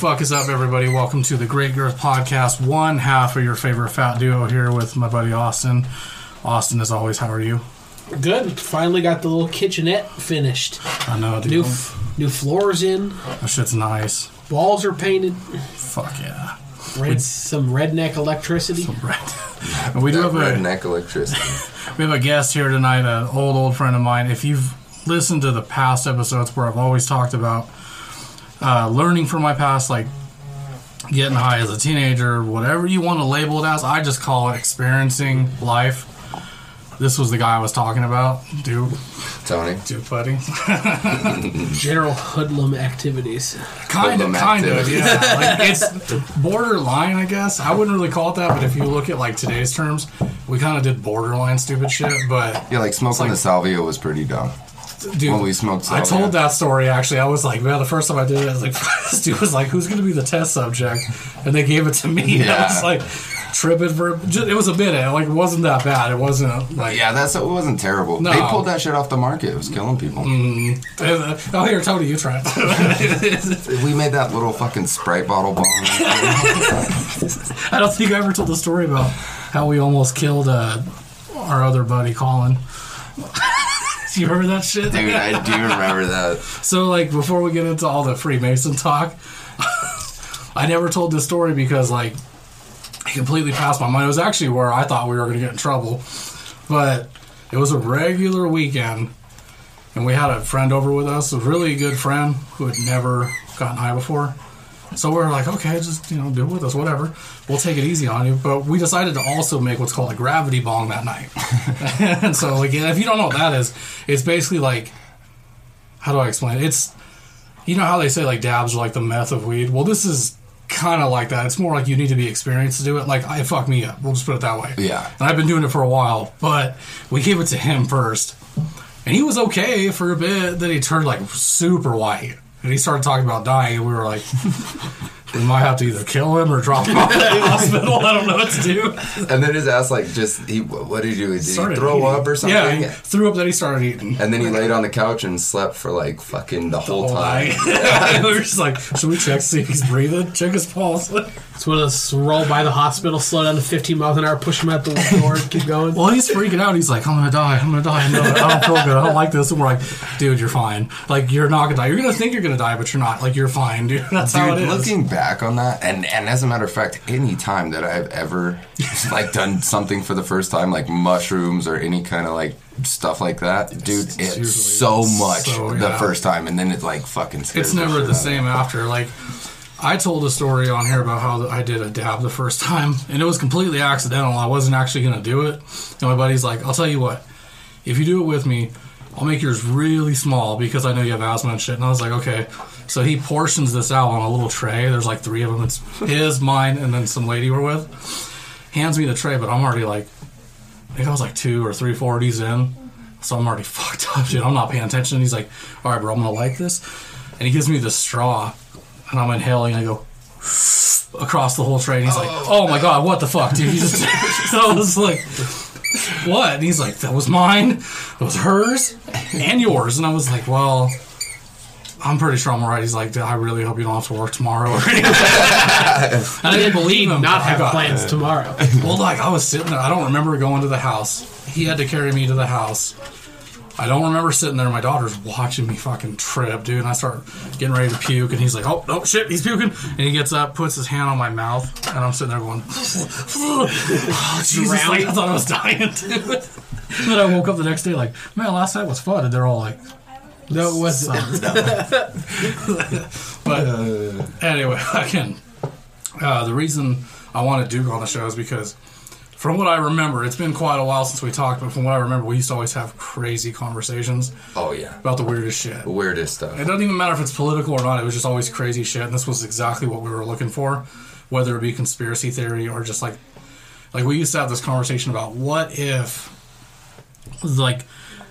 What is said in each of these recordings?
What fuck is up, everybody? Welcome to the Great Girth Podcast. One half of your favorite fat duo here with my buddy Austin. Austin, as always, how are you? Good. Finally got the little kitchenette finished. I know, dude. New f- new floors in. that shit's nice. Walls are painted. Fuck yeah. Red, some redneck electricity. Right. And we do have a redneck electricity. we have a guest here tonight, an old old friend of mine. If you've listened to the past episodes where I've always talked about uh, learning from my past, like getting high as a teenager, whatever you want to label it as, I just call it experiencing life. This was the guy I was talking about, Duke. Tony. Duke, buddy. General hoodlum activities. kind of, Hoodlum kind of, yeah. Like it's borderline, I guess. I wouldn't really call it that, but if you look at like today's terms, we kind of did borderline stupid shit. But Yeah, like smoking like- the salvia was pretty dumb. Dude, When we smoked I salvia. told that story actually. I was like, man, the first time I did it, I was like, this dude was like, who's going to be the test subject? And they gave it to me. And I was like, tripping for just, it was a minute. Like it wasn't that bad. It wasn't like Yeah, that's it wasn't terrible. No. They pulled that shit off the market. It was killing people. oh here, Tony, you try it. We made that little fucking Sprite bottle bomb. I don't think I ever told the story about how we almost killed uh, our other buddy Colin. you remember that shit? Dude, I do remember that. So, like, before we get into all the Freemason talk, I never told this story because, like, it completely passed my mind. It was actually where I thought we were going to get in trouble. But it was a regular weekend, and we had a friend over with us, a really good friend who had never gotten high before. So we're like, okay, just, you know, do with us, whatever. We'll take it easy on you. But we decided to also make what's called a gravity bong that night. and so, again, if you don't know what that is, it's basically like, how do I explain it? It's you know how they say like dabs are like the meth of weed. Well, this is kind of like that. It's more like you need to be experienced to do it. Like I fuck me up. We'll just put it that way. Yeah. And I've been doing it for a while, but we gave it to him first, and he was okay for a bit. Then he turned like super white, and he started talking about dying. And we were like. We might have to either kill him or drop him off at the hospital. I don't know what to do. And then his ass like just he what did he do? Did he throw eating. up or something? Yeah, he threw up. Then he started eating. And then he laid on the couch and slept for like fucking the whole whole time. night. we were just like, should we check see if he's breathing? Check his pulse. It's one of those roll by the hospital, slow down to 15 miles an hour, push him out the door, keep going. Well, he's freaking out. He's like, I'm gonna die. I'm gonna die. I'm gonna, I don't feel good. I don't like this. And we're like, dude, you're fine. Like, you're not gonna die. You're gonna think you're gonna die, but you're not. Like, you're fine, dude. That's how it Dude, looking back on that, and and as a matter of fact, any time that I've ever like done something for the first time, like mushrooms or any kind of like stuff like that, dude, it's, usually so much so, the yeah. first time, and then it like fucking. it's never the same after. Like, I told a story on here about how I did a dab the first time, and it was completely accidental. I wasn't actually gonna do it. And my buddy's like, I'll tell you what, if you do it with me, I'll make yours really small because I know you have asthma and shit. And I was like, okay. So he portions this out on a little tray. There's like three of them. It's his, mine, and then some lady we're with. Hands me the tray, but I'm already like, I think I was like two or three forties in. So I'm already fucked up, dude. I'm not paying attention. He's like, all right, bro, I'm gonna like this. And he gives me the straw, and I'm inhaling. And I go across the whole tray. And he's like, oh, oh my god, what the fuck, dude? You just, I was like, what? And he's like, that was mine, that was hers, and yours. And I was like, well, I'm pretty sure I'm alright. He's like, I really hope you don't have to work tomorrow. and I didn't believe him. Not have got- plans tomorrow. Well, like I was sitting there. I don't remember going to the house. He had to carry me to the house. I don't remember sitting there. My daughter's watching me fucking trip, dude. And I start getting ready to puke, and he's like, "Oh, no, shit, he's puking." And he gets up, puts his hand on my mouth, and I'm sitting there going, oh, "Jesus!" Like I thought I was dying, dude. And then I woke up the next day, like, "Man, last night was fun." And they're all like, No, it wasn't. But anyway, again, uh, the reason I wanted Duke on the show is because, from what I remember, it's been quite a while since we talked, but from what I remember, we used to always have crazy conversations Oh yeah, about the weirdest shit. the weirdest stuff. It doesn't even matter if it's political or not. It was just always crazy shit, and this was exactly what we were looking for, whether it be conspiracy theory or just like, like we used to have this conversation about what if, like,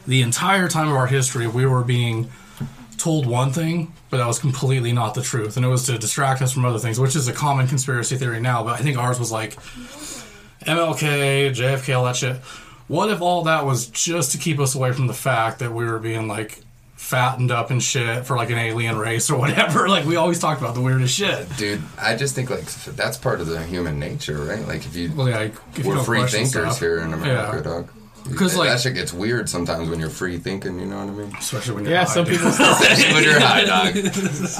the entire time of our history we were being told one thing, but that was completely not the truth, and it was to distract us from other things, which is a common conspiracy theory now. But I think ours was like MLK, JFK, all that shit. What if all that was just to keep us away from the fact that we were being like fattened up and shit for like an alien race or whatever. Like we always talked about the weirdest shit. Dude, I just think like that's part of the human nature, right? Like if you Well, yeah, if we're free thinkers stuff. here in America, Yeah. dog. 'Cause, like- that shit gets weird sometimes when you're free thinking. You know what I mean? Especially when you're Yeah, high, some dude. people. Especially when you're high, dog.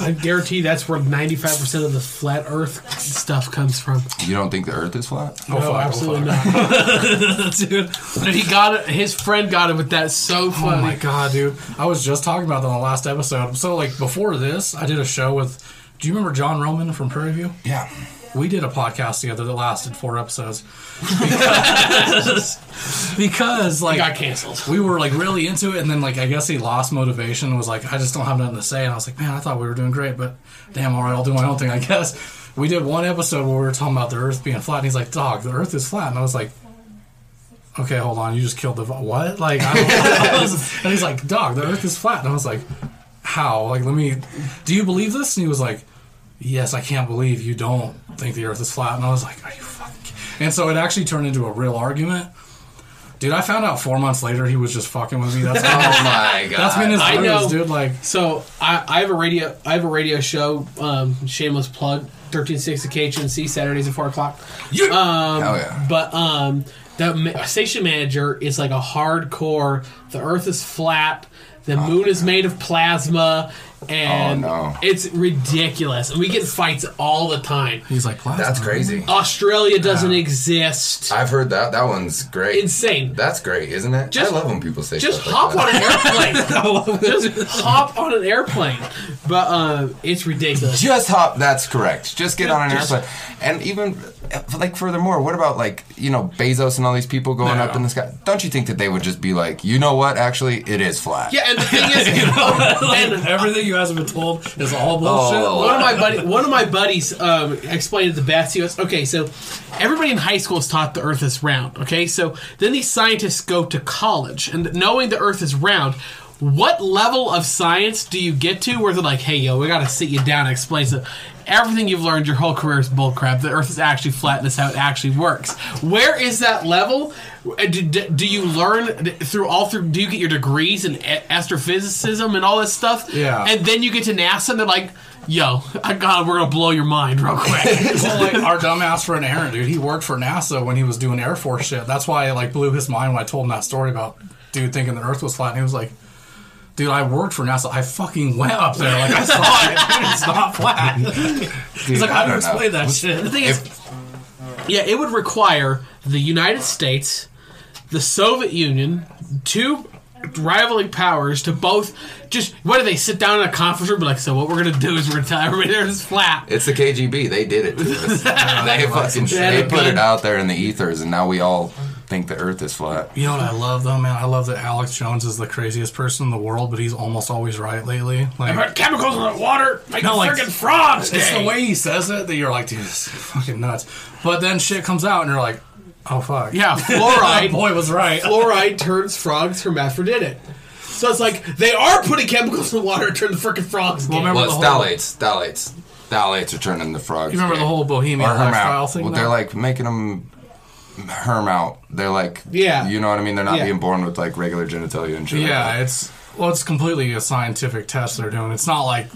I guarantee that's where ninety five percent of the flat Earth stuff comes from. You don't think the Earth is flat? Oh, no, fuck, oh, absolutely fuck. not, dude. But he got it. His friend got it with that so oh funny. Oh my god, dude! I was just talking about that on the last episode. So, like before this, I did a show with. Do you remember John Roman from Prairie View? Yeah. We did a podcast together that lasted four episodes because, because like He got canceled. we were like really into it, and then like I guess he lost motivation. Was like, I just don't have nothing to say, and I was like, man, I thought we were doing great, but damn, all right, I'll do my own thing, I guess. We did one episode where we were talking about the Earth being flat, and he's like, dog, the Earth is flat, and I was like. Okay, hold on. You just killed the what? Like, I don't and he's like, "Dog, the Earth is flat." And I was like, "How? Like, let me. Do you believe this?" And he was like, "Yes, I can't believe you don't think the Earth is flat." And I was like, "Are you fucking?" ki-" And so it actually turned into a real argument. Dude, I found out four months later he was just fucking with me. That's Oh my god. that's been his I bruise, know. dude. Like, So I, I have a radio. I have a radio show. Um, shameless plug. Thirteen sixty KHNC Saturdays at four o'clock. Um, Hell yeah. But um, the ma- station manager is like a hardcore. The Earth is flat. The moon is made of plasma, and Oh, no. it's ridiculous. And we get fights all the time. he's like, plasma. That's crazy. Australia doesn't exist. I've heard that. That one's great. Insane. That's great, isn't it? Just- I love when people say Just stuff hop like on that. an airplane. Just hop on an airplane. But uh, it's ridiculous. Just hop. That's correct. Just get on an Just- airplane. And even like furthermore, what about like you know Bezos and all these people going Yeah. up in the sky? Don't you think that they would just be like, you know what? Actually, it is flat. Yeah, and the thing is, and Everything you guys have been told is all bullshit. Oh. one of my buddy, one of my buddies um, explained it the best. He goes, "Okay, so everybody in high school is taught the Earth is round. Okay, so then these scientists go to college, and knowing the Earth is round." What level of science do you get to where they're like, "Hey, yo, we got to sit you down and explain so everything you've learned your whole career is bullcrap. The Earth is actually flat, and this is how it actually works." Where is that level? Uh, Do, do, do you learn through all through? Do you get your degrees in astrophysicism and all this stuff? Yeah. and then you get to NASA, and they're like, "Yo, I got, we're gonna blow your mind real quick." well, like our dumbass friend Aaron, dude, he worked for NASA when he was doing Air Force shit. That's why it like blew his mind when I told him that story about dude thinking the Earth was flat. And he was like, "Dude, I worked for NASA. I fucking went up there. Like I saw it. Dude, it's not flat." He's like, I "How do don't know. explain that shit?" the thing is, yeah, it would require the United States, the Soviet Union, two rivaling powers to both just what do they sit down in a conference room and be like so what we're gonna do is we're gonna tell everybody there's flat It's the KGB. They did it to us. they fucking Yeah, they put gun. it out there in the ethers, and now we all think the Earth is flat. You know what I love though, man? I love that Alex Jones is the craziest person in the world, but he's almost always right lately. Like, But chemicals in the water make No, like, freaking frogs It's the way he says it that you're like, dude, this is fucking nuts. But then shit comes out and you're like, oh fuck. yeah fluoride boy was right. fluoride turns frogs hermaphroditic so it's like they are putting chemicals in the water to turn the freaking frogs gay. Well, remember Well, the whole, phthalates, phthalates, phthalates are turning the frogs. you remember gay. the whole bohemian or lifestyle thing? Well, they're like making them herm out. They're like, Yeah. you know what I mean. They're not Yeah. being born with like regular genitalia and shit. yeah, that. it's well, it's completely a scientific test they're doing. It's not like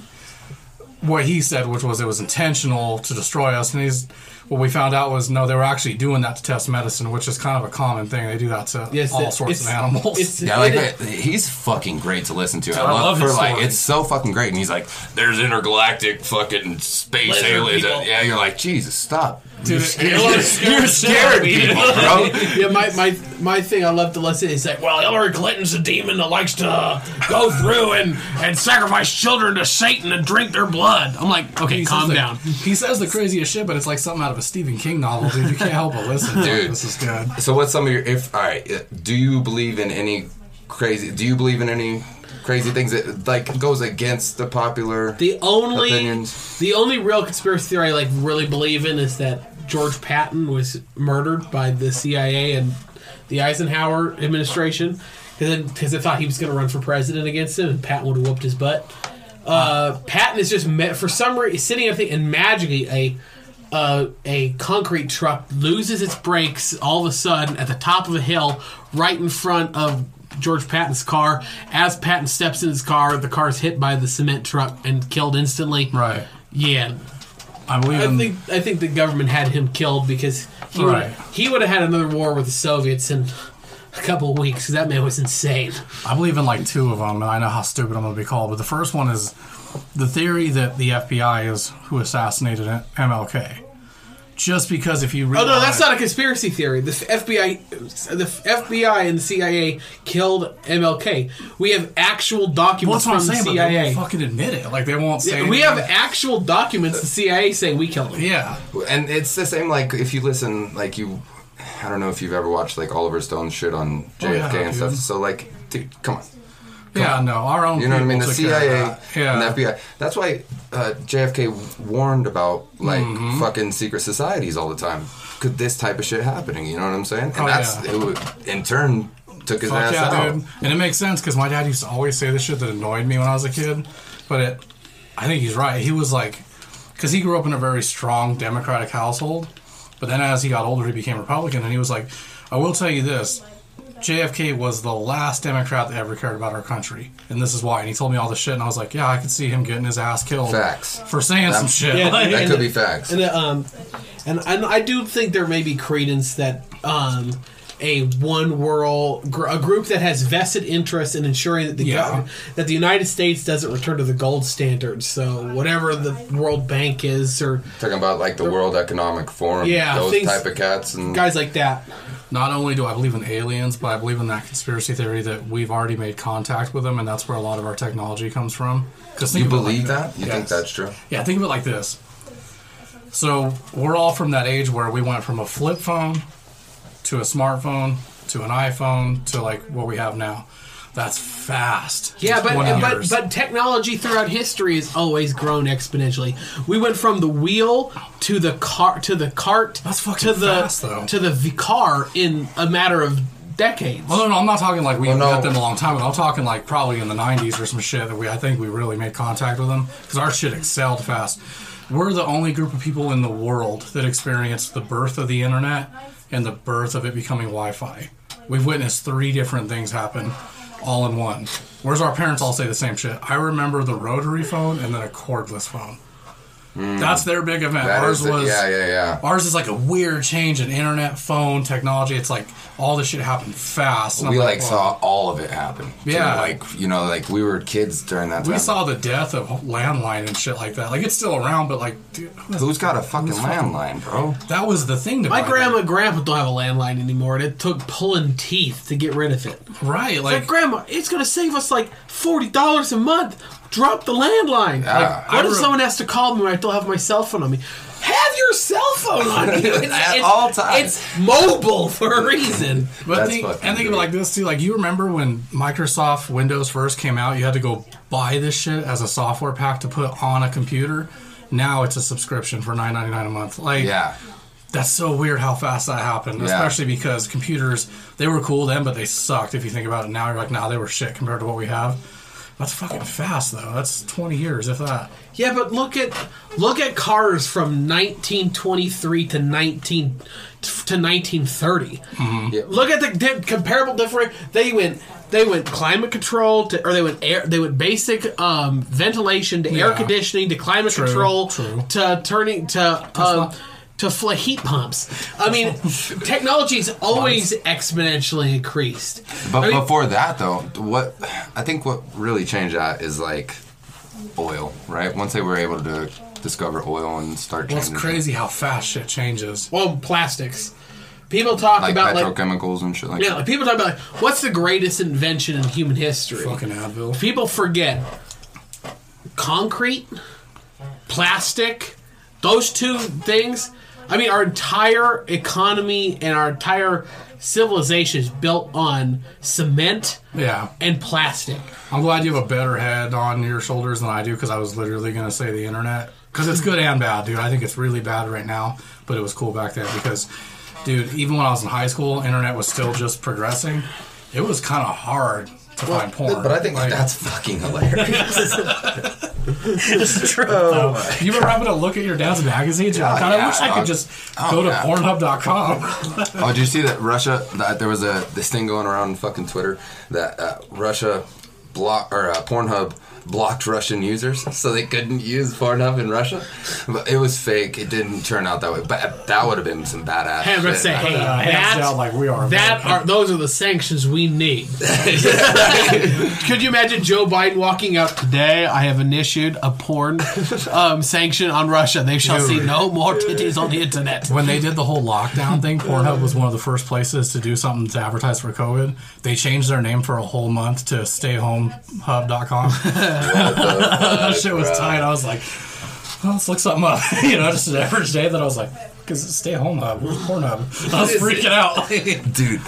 what he said, which was it was intentional to destroy us. And he's what we found out was no, they were actually doing that to test medicine, which is kind of a common thing. They do that to Yes, all it- sorts of animals. it's- Yeah, like it- that- he's fucking great to listen to. I, I love, love for his like story. it's so fucking great, and he's like, "There's intergalactic fucking space aliens." Yeah, you're like, Jesus, stop. Dude, you're, it- scared, you're scared people, bro. yeah, my, my my thing I love to listen is like, well, Hillary Clinton's a demon that likes to go through and, and sacrifice children to Satan and drink their blood. I'm like, okay, He calm says the- down. He says the craziest shit, but it's like something out of a Stephen King novel, dude. You can't help but listen. Dude. this is good. So, what's some of your? If all right, uh, do you believe in any crazy? Do you believe in any crazy things that like goes against the popular? The only Opinions. the only real conspiracy theory I like really believe in is that George Patton was murdered by the CIA and the Eisenhower administration because they thought he was going to run for president against him, and Patton would have whooped his butt. Uh, Patton is just met for some reason sitting, up there and magically a uh, a concrete truck loses its brakes all of a sudden at the top of a hill right in front of George Patton's car. As Patton steps in his car, the car is hit by the cement truck and killed instantly. Right. Yeah, I believe I in. think I think the government had him killed because he would he would have had another war with the Soviets in a couple of weeks. 'cause that man was insane. I believe in like two of them, and I know how stupid I'm going to be called. But the first one is the theory that the FBI is who assassinated MLK. Just because if you read, Oh no, that's not a conspiracy theory. The FBI, the FBI and the CIA killed MLK. We have actual Well, documents that's what I'm from saying, the but they CIA. won't fucking admit it. Like they won't say. we have actual documents. The CIA saying we killed him. Yeah. And it's the same like if you listen like you I don't know if you've ever watched like Oliver Stone's shit on JFK Oh, yeah, and stuff. So like dude, come on. Yeah, no, our own. You know what I mean? The people took care of CIA that. Yeah. and the FBI. That's why uh, JFK warned about like Mm-hmm. fucking secret societies all the time. Could this type of shit happening? You know what I'm saying? And Oh, that's yeah. would, in turn took his Fuck ass yeah, out. dude. And it makes sense because my dad used to always say this shit that annoyed me when I was a kid. But it, I think he's right. He was like, because he grew up in a very strong Democratic household. But then as he got older, he became Republican. And he was like, I will tell you this JFK was the last Democrat that ever cared about our country. And this is why. And he told me all this shit. And I was like, yeah, I could see him getting his ass killed. Facts. For saying some shit. Yeah, Like- That And could the- be facts. And the, um, and and I do think there may be credence that um, a one world gr- a group that has vested interest in ensuring that the Yeah. gov- that the United States doesn't return to the gold standard. So whatever the World Bank is, or Talking about like the World Economic Forum, Yeah, those things- type of cats and guys like that. Not only do I believe in aliens, but I believe in that conspiracy theory that we've already made contact with them, and that's where a lot of our technology comes from. Because you believe that? You think that's true? Yeah, think of it like this. So we're all from that age where we went from a flip phone to a smartphone to an iPhone to like what we have now. That's fast. Yeah, but but years. but technology throughout history has always grown exponentially. We went from the wheel to the car to the cart That's fucking to the fast, though. to the v- car in a matter of decades. Well, no, no, I'm not talking like we Well, no. met them a long time ago. I'm talking like probably in the 90s or some shit that we, I think we really made contact with them because our shit excelled fast. We're the only group of people in the world that experienced the birth of the internet and the birth of it becoming Wi-Fi. We've witnessed three different things happen all in one. Whereas our parents all say the same shit. I remember the rotary phone and then a cordless phone. That's their big event. Hmm. That Ours is the- was yeah, yeah, yeah. Ours is like a weird change in internet, phone technology. It's like all this shit happened fast. And We I'm like well, saw all of it happen. too. Yeah. like you know, like we were kids during that time. We saw the death of landline and shit like that. Like it's still around, but like, dude, Who's got a fucking landline, bro? that was the thing. To My buy grandma and grandpa don't have a landline anymore, and it took pulling teeth to get rid of it. right? Like, Like, grandma, it's going to save us like forty dollars a month. Drop the landline. Yeah. Like, what I if re- someone has to call me when I still have my cell phone on me? Have your cell phone on you It's- At it's- all times. It's mobile for a reason. but That's think, fucking and think of it like this too. Like you remember when Microsoft Windows first came out, you had to go buy this shit as a software pack to put on a computer. Now it's a subscription for nine ninety nine a month. Like, Yeah, That's so weird how fast that happened, Yeah. especially because computers they were cool then, but they sucked. If you think about it now, you're like, nah, they were shit compared to what we have. That's fucking fast though. That's 20 years, if that. Yeah, but look at look at cars from 1923 to 19 to 1930. Yeah. Look at the di- comparable different. They went they went climate control to or they went air they went basic um, ventilation to air conditioning to climate True, control true. to turning to um, not- to fl- heat pumps. I mean, technology's always exponentially increased. but I mean, before that though, what I think what really changed that is like oil, right? Once they were able to discover oil and start Well, it's changing, crazy how fast shit changes. well, plastics. People talk like about like petrochemicals and shit like Yeah, that. like people talk about like, what's the greatest invention in human history. Fucking Advil. People forget concrete, plastic, those two things. I mean, our entire economy and our entire civilization is built on cement Yeah. and plastic. I'm glad you have a better head on your shoulders than I do because I was literally going to say the internet. Because it's good and bad, dude. I think it's really bad right now, but it was cool back then because, dude, even when I was in high school, internet was still just progressing. It was kind of hard to find porn. But I think Like, that's fucking hilarious. it's true. though. You ever happen to look at your dad's magazines? You're like, I yeah, wish I dog. could just Oh, go to yeah. Pornhub.com. Oh, did you see that Russia? That there was a this thing going around on fucking Twitter that uh, Russia block or uh, Pornhub blocked Russian users so they couldn't use Pornhub in Russia. But it was fake. It didn't turn out that way. But that would have been some badass. Hey, I'm gonna shit. say, hey, Uh, hands that's, down like we are. that man. are those are the sanctions we need. Could you imagine Joe Biden walking out today? I have initiated a porn um, sanction on Russia. They shall see no more titties on the internet. when they did the whole lockdown thing, Pornhub was one of the first places to do something to advertise for COVID. They changed their name for a whole month to stayhomehub.com. that shit was tight. I was like, well, let's look something up. you know, just an average day that I was like, because it's stay home hub. Where's Pornhub? I was freaking out. dude.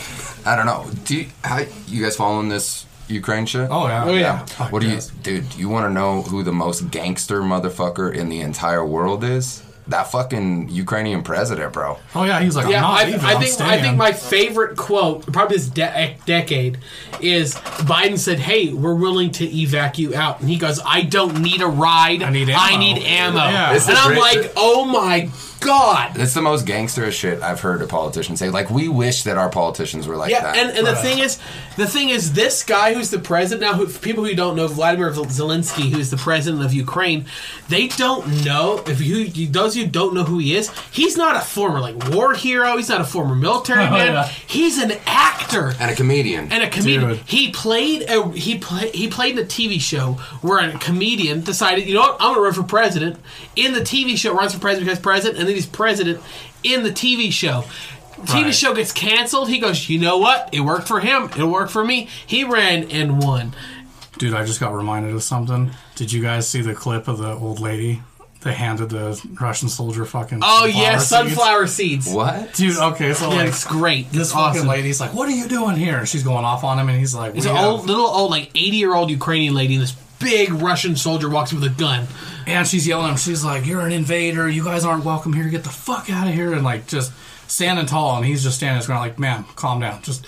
I don't know. Do you, how you guys following this Ukraine shit? oh, yeah. Oh, yeah. What do you, Yes. dude? You want to know who the most gangster motherfucker in the entire world is? That fucking Ukrainian president, bro. Oh, yeah. He's like, Yeah, I'm not I, leaving. I I'm think I think my favorite quote, probably this de- eh, decade, is Biden said, "Hey, we're willing to evac you out," and he goes, "I don't need a ride. I need ammo. I ammo." need ammo." Yeah. And I'm great. like, "Oh my god!" That's the most gangster shit I've heard a politician say. Like, we wish that our politicians were like Yeah, that. and, and the thing is, the thing is, this guy who's the president now, who, for people who don't know, Vladimir Zelensky, who's the president of Ukraine, they don't know if you those who don't know who he is. He's not a former like war hero. He's not a former military Oh, man. yeah. He's an actor. and a comedian. and a comedian. Dude. He played a he play, he played in a TV show where a comedian decided, you know what, I'm going to run for president. In the TV show, runs for president because president, and then he's president in the TV show. TV Right. show gets canceled. He goes, you know what? It worked for him. It worked for me. He ran and won. Dude, I just got reminded of something. Did you guys see the clip of the old lady that handed the Russian soldier fucking Oh sunflower yeah, sunflower seeds. what? Dude, okay, so Yeah, like it's great. this It's fucking awesome. lady's like, "What are you doing here?" And she's going off on him, and he's like, It's an old, little old, like eighty year old Ukrainian lady, and this big Russian soldier walks with a gun. And she's yelling. She's like, "You're an invader. You guys aren't welcome here. Get the fuck out of here!" And like just standing tall, and he's just standing there, like, "Ma'am, calm down. Just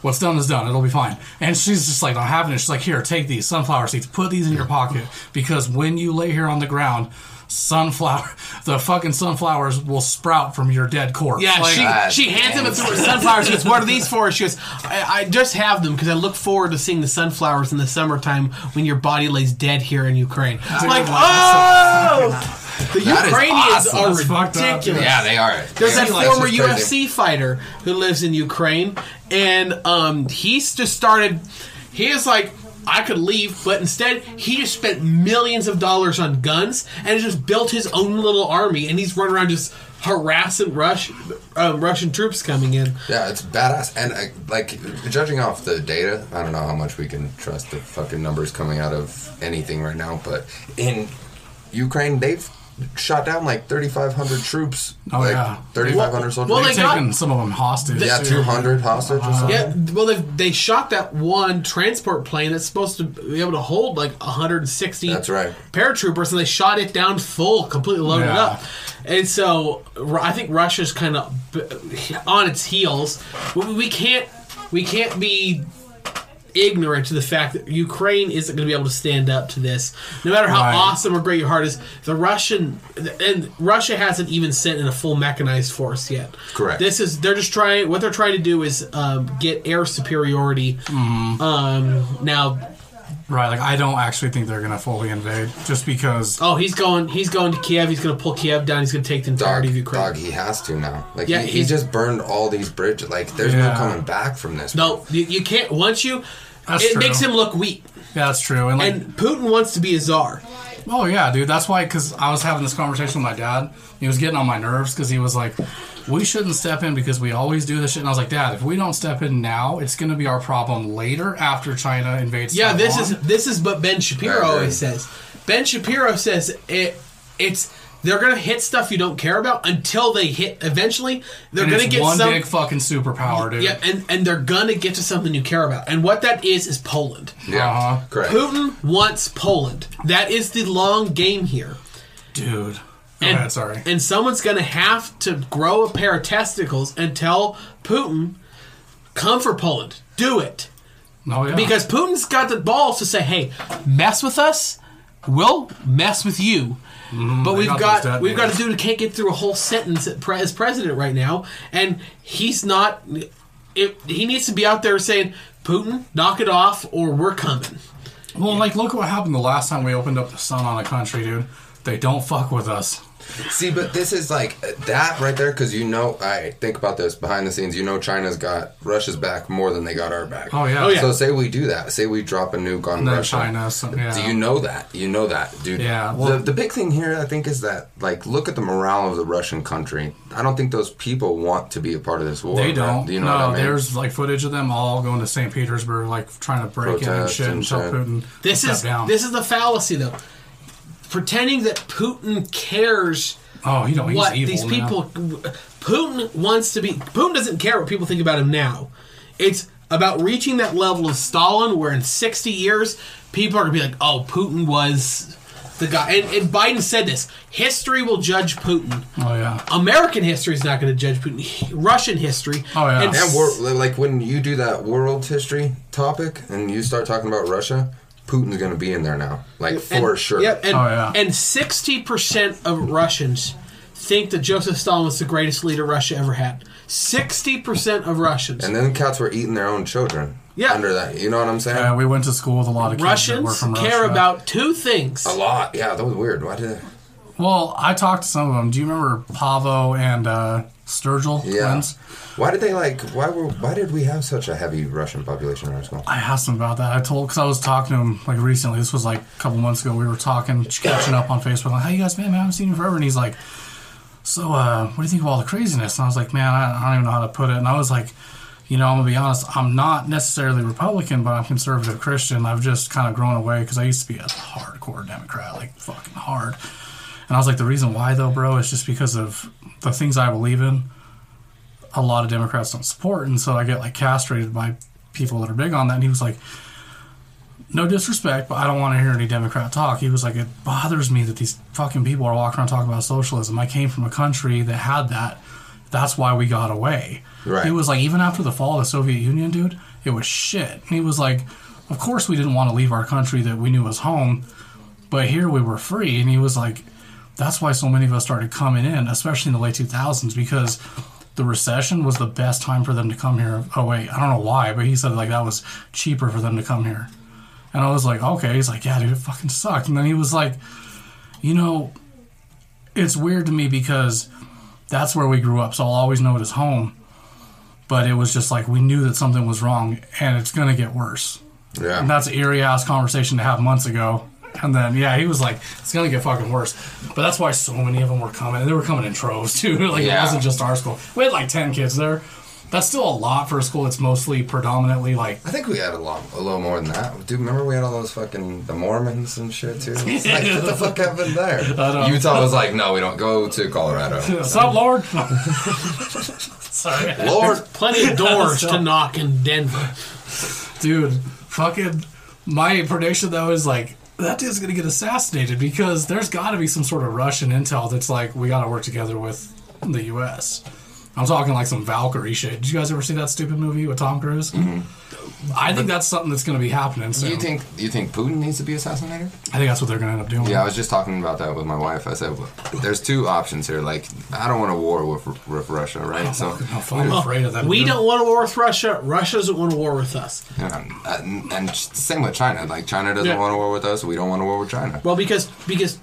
what's done is done. It'll be fine." And she's just like, "Not having it." She's like, "Here, take these sunflower seeds. Put these in your pocket because when you lay here on the ground." Sunflower, the fucking sunflowers will sprout from your dead corpse. Yeah, Like, she God she hands him a damn. th- sunflowers. She goes, "What are these for?" She goes, "I, I just have them because I look forward to seeing the sunflowers in the summertime when your body lays dead here in Ukraine." I'm like, oh, the That is Ukrainians awesome. are That's ridiculous. Yeah, they are. There's They that are former. UFC fighter who lives in Ukraine, and um, he's just started. He is like, I could leave, but instead he just spent millions of dollars on guns and just built his own little army, and he's running around just harassing Rush, um, Russian troops coming in. Yeah, it's badass. And uh, like judging off the data, I don't know how much we can trust the fucking numbers coming out of anything right now. But in Ukraine, they've shot down like 3,500 troops. Oh, like yeah. 3,500 soldiers. well, they've got- taken some of them hostage. yeah, too. 200 hostage or uh-huh. something. Yeah, well, they they shot that one transport plane that's supposed to be able to hold like 160 That's right. paratroopers, and they shot it down full, completely loaded Yeah. up. And so I think Russia's kind of on its heels. We, we can't we can't be ignorant to the fact that Ukraine isn't going to be able to stand up to this. No matter how Right. awesome or great your heart is, the Russian and Russia hasn't even sent in a full mechanized force yet. Correct. This is they're just trying. What they're trying to do is um, get air superiority. Mm-hmm. Um, now, Right, like I don't actually think they're gonna fully invade, just because. oh, he's going. He's going to Kiev. He's going to pull Kiev down. He's going to take the Dog, entirety of Ukraine. dog, he has to now. Like, Yeah, he, he he's- just burned all these bridges. Like, there's Yeah. no coming back from this. No, you, you can't. Once you, That's it true. makes him look weak. Yeah, that's true. And like, And Putin wants to be a czar. oh yeah, dude, that's why. Because I was having this conversation with my dad. He was getting on my nerves because he was like, "We shouldn't step in because we always do this shit." And I was like, "Dad, if we don't step in now, it's going to be our problem later after China invades." Yeah, this is this is what Ben Shapiro Right, right. always says. Ben Shapiro says it. It's they're gonna hit stuff you don't care about until they hit. Eventually, they're And gonna get one some. big fucking superpower, dude. yeah, and and they're gonna get to something you care about, and what that is is Poland. Yeah, Uh-huh. correct. Putin wants Poland. That is the long game here. dude. And, ahead, sorry. and someone's going to have to grow a pair of testicles and tell Putin, come for Poland. Do it. oh yeah, Because Putin's got the balls to say, hey, mess with us, we'll mess with you. Mm-hmm, but we've got got, we've got a dude who can't get through a whole sentence as president right now, and he's not. It, he needs to be out there saying, "Putin, knock it off, or we're coming." Well, like, look what happened the last time we opened up the sun on a country, dude. They don't fuck with us. See, but this is like that right there because you know, I think about this behind the scenes. You know, China's got Russia's back more than they got our back. Oh, yeah. Oh, yeah. So say we do that. Say we drop a nuke on then Russia. China, so- yeah. Do you know that? You know that, dude. Yeah, well- the, the big thing here, I think, is that like look at the morale of the Russian country. I don't think those people want to be a part of this war. They don't. Do you know no, what I mean? there's like footage of them all going to St. Petersburg, like trying to break in and Protest shit and, and tell shit. Putin This is down. this is the fallacy, though. Pretending that Putin cares oh, you know he's what evil these now. people Putin wants to be Putin doesn't care what people think about him now. It's about reaching that level of Stalin where in 60 years people are going to be like, "Oh, Putin was the guy." And, and Biden said this, history will judge Putin. Oh yeah. American history is not going to judge Putin. Russian history. Oh, yeah. And And we're, like when you do that world history topic and you start talking about Russia, Putin's going to be in there now, like for and- sure. Yep, and, Oh, yeah. and 60% of Russians think that Joseph Stalin was the greatest leader Russia ever had. 60% of Russians. And then cats were eating their own children. Yeah. Under that, you know what I'm saying? Yeah, we went to school with a lot of kids that were Russians from care Russia. about two things. A lot. Yeah, that was weird. Why did? Well, I talked to some of them. Do you remember Pavo and uh, Sturgill Yeah. Why did they like? Why were? Why did we have such a heavy Russian population in our school? I asked him about that. I told because I was talking to him like recently. This was like a couple months ago. We were talking, catching up on Facebook. Like, how you guys been? Man, I haven't seen you forever. And he's like, so uh, what do you think of all the craziness? And I was like, man, I, I don't even know how to put it. And I was like, you know, I'm gonna be honest. I'm not necessarily Republican, but I'm conservative Christian. I've just kind of grown away because I used to be a hardcore Democrat, like fucking hard. And I was like, the reason why though, bro, is just because of the things I believe in. A lot of Democrats don't support, and so I get like castrated by people that are big on that. And he was like, no disrespect, but I don't want to hear any Democrat talk. He was like, it bothers me that these fucking people are walking around talking about socialism. I came from a country that had that. That's why we got away. Right. He was like, even after the fall of the Soviet Union, dude, it was shit. And he was like, of course we didn't want to leave our country that we knew was home, but here we were free. And he was like, that's why so many of us started coming in, especially in the late 2000s, because the recession was the best time for them to come here. Oh, wait, I don't know why, but he said like that was cheaper for them to come here. And I was like, okay. He's like, yeah, dude, it fucking sucked. And then he was like, you know, it's weird to me because that's where we grew up, so I'll always know it as home. But it was just like we knew that something was wrong, and it's gonna get worse. Yeah. And that's an eerie ass conversation to have months ago. And then yeah, he was like, it's gonna get fucking worse. But that's why so many of them were coming. They were coming in troves too. like it wasn't just our school. We had like ten kids there. That's still a lot for a school that's mostly predominantly like I think we had a lot, a little more than that. Dude, remember we had all those fucking the Mormons and shit too. It's like, what the fuck happened there? know. Utah was like, no, we don't go to Colorado. What's up, Lord? Sorry. Lord, Plenty of doors to knock in Denver. Dude, fucking my prediction though is like that dude's gonna get assassinated because there's got to be some sort of Russian intel that's like we got to work together with the U.S. I'm talking like some Valkyrie shit. Did you guys ever see that stupid movie with Tom Cruise? Mm-hmm. I think that's something that's going to be happening. do Soon. you think you think Putin needs to be assassinated? I think that's what they're going to end up doing. Yeah, I was just talking about that with my wife. I said, well, there's two options here. Like, I don't want a war with, with Russia, right? So, I'm afraid of that. We don't want a war with Russia. Russia doesn't want a war with us. yeah, and, and same with China. Like, China doesn't Yeah. want a war with us. We don't want a war with China. Well, because because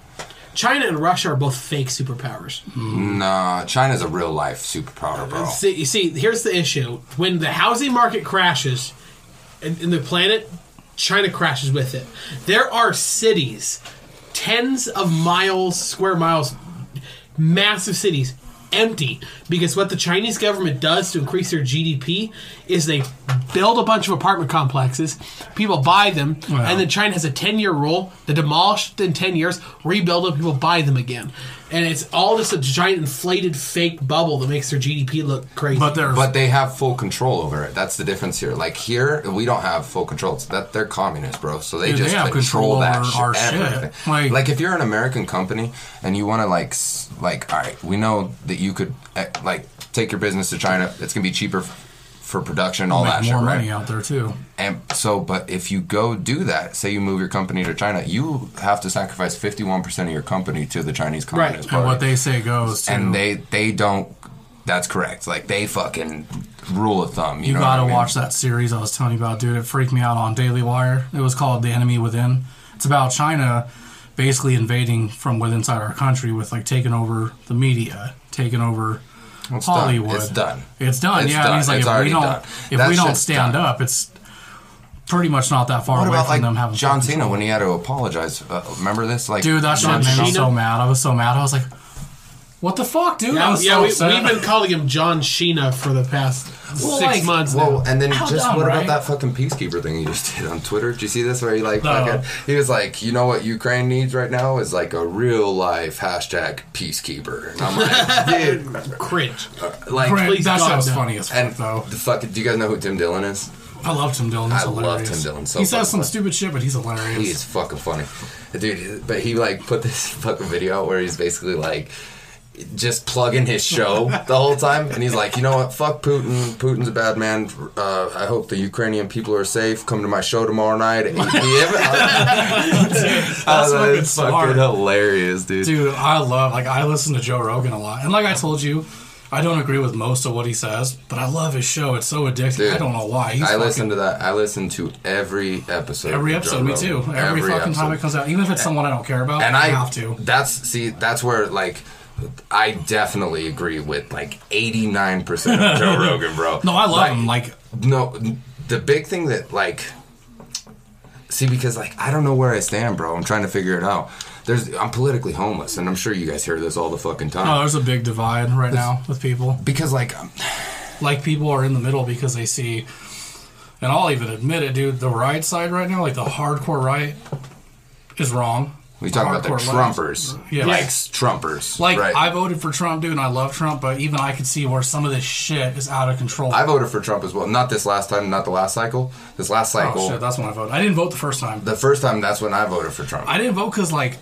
China and Russia are both fake superpowers. Nah, China's a real life superpower, bro. See, you see, here's the issue: when the housing market crashes in, in the planet, China crashes with it. There are cities, tens of miles, square miles, massive cities, empty because what the Chinese government does to increase their GDP is they build a bunch of apartment complexes, people buy them, Wow. and then China has a 10 year rule. They demolish in 10 years, rebuild them, people buy them again. And it's all just a giant inflated fake bubble that makes their GDP look crazy. But there's But they have full control over it. That's the difference here. Like here, we don't have full control. It's that they're communists, bro. So they Dude, they just have control, control that over shit, our shit. Like- Like, if you're an American company and you want to like like all right, we know that you could eh, like take your business to China. It's gonna be cheaper f- for production, all Make that more shit, money right? out there too. And so, but if you go do that, say you move your company to China, you have to sacrifice 51% of your company to the Chinese Communist And Party. what they say goes. Too. and they they don't. That's correct. Like they fucking rule of thumb. You, You know gotta I mean? watch that series I was telling you about, dude. It freaked me out on Daily Wire. It was called The Enemy Within. It's about China basically invading from within inside our country with like taking over the media, taking over It's done. Hollywood. It's done. It's done. It's yeah, done. he's like, It's if we don't, done. if That we don't stand done. up, it's pretty much not that far What away about from like them having John Cena when he had to apologize? Uh, remember this? Like, Dude, that shit made me so mad. I was so mad. I was like, what the fuck, dude? I Yeah, was yeah so we, upset. we've been calling him John Sheena for the past Well, six like- months Well, now. and then How just dumb, what right? about that fucking peacekeeper thing he just did on Twitter? Did you see this? Where he like No. fucking, he was like, you know what Ukraine needs right now is like a real life hashtag peacekeeper. And I'm like, dude, Cringe. Uh, like, Grant, please that God, shit was no. funny as fuck, and though. the fuck, do you guys know who Tim Dillon is? I love Tim Dillon. He's I love hilarious. Tim Dillon so he says fucking some much. stupid shit, but he's hilarious. He's fucking funny, dude. But he like put this fucking video out where he's basically like just plugging his show the whole time, and he's like, you know what, fuck Putin. Putin's a bad man. Uh, I hope the Ukrainian people are safe. Come to my show tomorrow night at 8 p.m. That's Uh, fucking smart. fucking hilarious, dude. Dude, I love like I listen to Joe Rogan a lot, and like I told you, I don't agree with most of what he says, but I love his show. It's so addictive. Dude, I don't know why. He's I fucking, listen to that. I listen to every episode. every episode. Me too. Rogan. Every, fucking episode. time it comes out, even if it's someone I don't care about, and I, I have to. That's see, that's where like I definitely agree with like eighty nine percent of Joe Rogan, bro. No, I love Like, him. Like No, the big thing that like, see, because like I don't know where I stand, bro. I'm trying to figure it out. There's, I'm politically homeless, and I'm sure you guys hear this all the fucking time. oh, there's a big divide right now with people. because like, um, Like people are in the middle because they see, and I'll even admit it, dude. The right side right now, like the hardcore right, is wrong. We talking about the Trumpers, Yeah. like Trumpers, Like right. I voted for Trump, dude, and I love Trump, but even I could see where some of this shit is out of control. I voted for Trump as well. Not this last time, not the last cycle. This last oh, cycle, oh shit, that's when I voted. I didn't vote the first time. the first time, that's when I voted for Trump. I didn't vote because like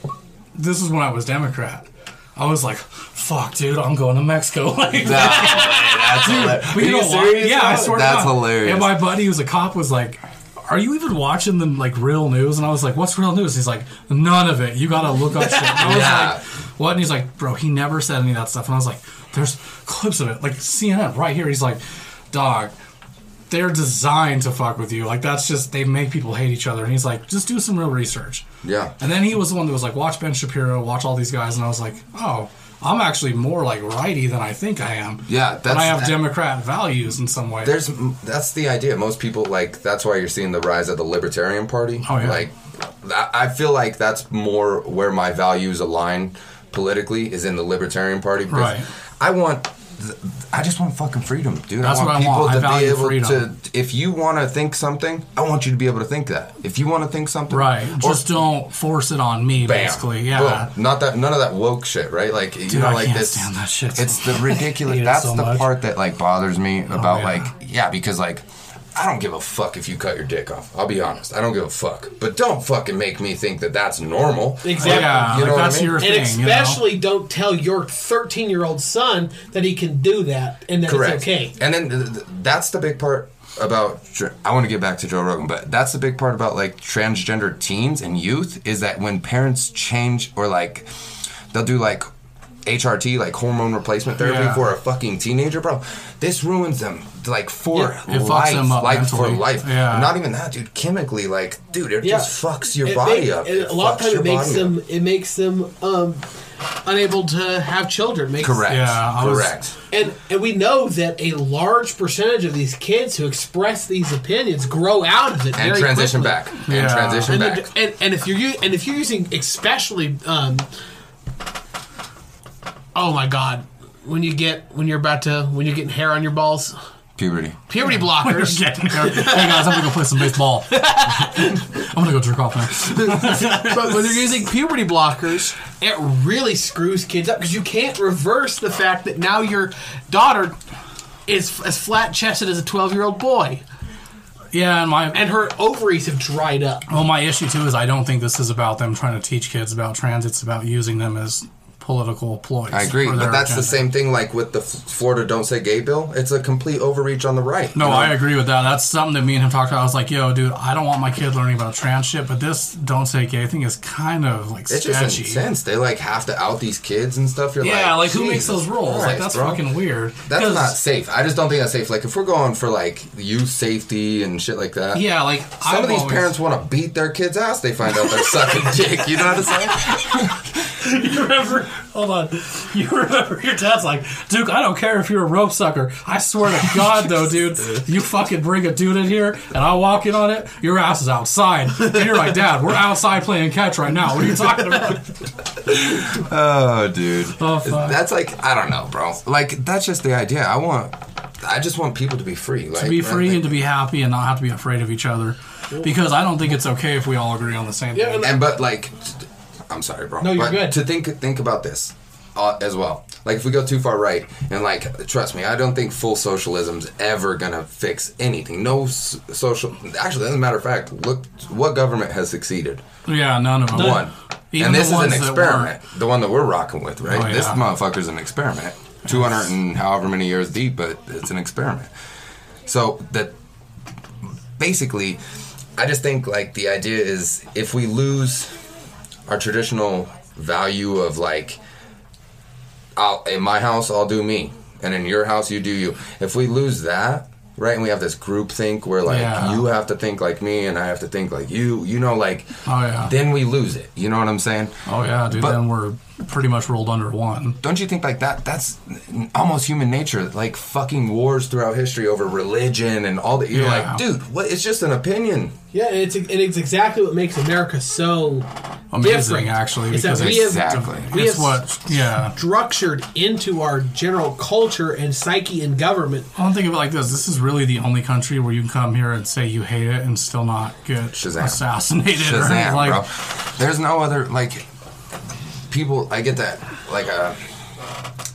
this is when I was Democrat. I was like, "Fuck, dude, I'm going to Mexico." Like, that's hilarious. but Are you why? serious, Yeah, I bro? swear to That's God. hilarious. And my buddy, who's a cop, was like, "Are you even watching the like real news?" And I was like, "What's real news?" He's like, "None of it. You got to look up shit." And I was Yeah. like, "What?" And he's like, "Bro, he never said any of that stuff." And I was like, "There's clips of it, like CNN right here." He's like, "Dog." They're designed to fuck with you. Like that's just they make people hate each other. And he's like, just do some real research. Yeah. And then he was the one that was like, watch Ben Shapiro, watch all these guys, and I was like, oh, I'm actually more like righty than I think I am. Yeah, but that's- I have that- Democrat values in some way. There's that's the idea. Most people like that's why you're seeing the rise of the Libertarian Party. Oh, yeah. Like, I feel like that's more where my values align politically is in the Libertarian Party. Right. I want. Th- I just want fucking freedom, dude. That's I want what I people want. I to value be able freedom. to. If you want to think something, I want you to be able to think that. If you want to think something, right. or- Just don't force it on me, Bam. basically. Yeah. Boom. Not that none of that woke shit, right? Like you know, I like this. stand that shit so It's the ridiculous. That's so the much. Oh, part that like bothers me oh, about yeah. like yeah, because like I don't give a fuck if you cut your dick off. I'll be honest, I don't give a fuck. But don't fucking make me think that that's normal. Exactly. Yeah, You know like what I mean? your And thing. especially don't tell your 13 year old son that he can do that and that Correct. it's okay. And then th- th- that's the big part about. I want to get back to Joe Rogan, but that's the big part about like transgender teens and youth is that when parents change or like they'll do like HRT, like hormone replacement therapy Yeah. for a fucking teenager, bro. This ruins them like for Yeah, it fucks life, them up like for life. Yeah. Not even that, dude. Chemically, like, dude, it Yeah. just fucks your It body make- up. It a lot of times it makes body up. them it makes them um, unable to have children. Makes, correct. Yeah, I was- correct. And and we know that a large percentage of these kids who express these opinions grow out of it And very transition quickly. back. And transition And, back. and and if you're and if you're using especially um, oh my god when you get when you're about to when you're getting hair on your balls Puberty. puberty blockers getting there. hey guys, I'm gonna go play some baseball. I'm gonna go jerk off now. but when they're using puberty blockers it really screws kids up because you can't reverse the fact that now your daughter is as flat chested as a 12 year old boy Yeah, and my and her ovaries have dried up well, my issue too is I don't think this is about them trying to teach kids about trans. It's about using them as political ploys. I agree, but that's the same thing like with the Florida Don't Say Gay bill. It's a complete overreach on the right. No, you know? I agree with that. That's something that me and him talked about. I was like, "Yo, dude, I don't want my kid learning about trans shit, but this don't say gay thing is kind of like It's just sketchy." intense. They like have to out these kids and stuff. You're Yeah, like, like, who makes those rules? like that's bro. fucking weird. That's not safe. I just don't think that's safe. Like if we're going for like youth safety and shit like that. Yeah, like Some I've of these always- parents want to beat their kids' ass. They find out they're sucking dick. You know what I'm saying? You remember? Hold on. You remember your dad's like, Duke, I don't care if you're a rope sucker. I swear to God, though, dude, you fucking bring a dude in here and I walk in on it, your ass is outside. And you're like, Dad, we're outside playing catch right now. What are you talking about? Oh, dude. Oh, fuck. That's like I don't know, bro. Like that's just the idea. I want. I just want people to be free. Like, to be free Like- and to be happy and not have to be afraid of each other. Because I don't think it's okay if we all agree on the same Yeah, thing. and- And but like, I'm sorry, bro. No, you're but good. To think think about this uh, as well. Like if we go too far right, and like trust me, I don't think full socialism's ever gonna fix anything. No s- social. Actually, as a matter of fact, look what government has succeeded. Yeah, none of them. One. Even and this is an experiment. The one that we're rocking with, right? Oh, This motherfucker's an experiment. 200 and however many years deep, but it's an experiment. So that basically, I just think like the idea is if we lose our traditional value of like, I'll, in my house, I'll do me, and in your house, you do you. If we lose that, right, and we have this group think where like Yeah. you have to think like me and I have to think like you, you know, like Oh, yeah. then we lose it. You know what I'm saying? Oh, yeah, dude. But- then we're pretty much rolled under one. Don't you think like that? That's almost human nature. Like fucking wars throughout history over religion and all that. You're Yeah. like, dude, what? It's just an opinion. Yeah, and it's and it's exactly what makes America so Amazing, different. actually, Is that because we it's, have Exactly. we it's have what, yeah. structured into our general culture and psyche and government. I don't think of it like this. This is really the only country where you can come here and say you hate it and still not get Shazam. assassinated. Shazam, or, like, bro. There's no other like people. I get that like uh,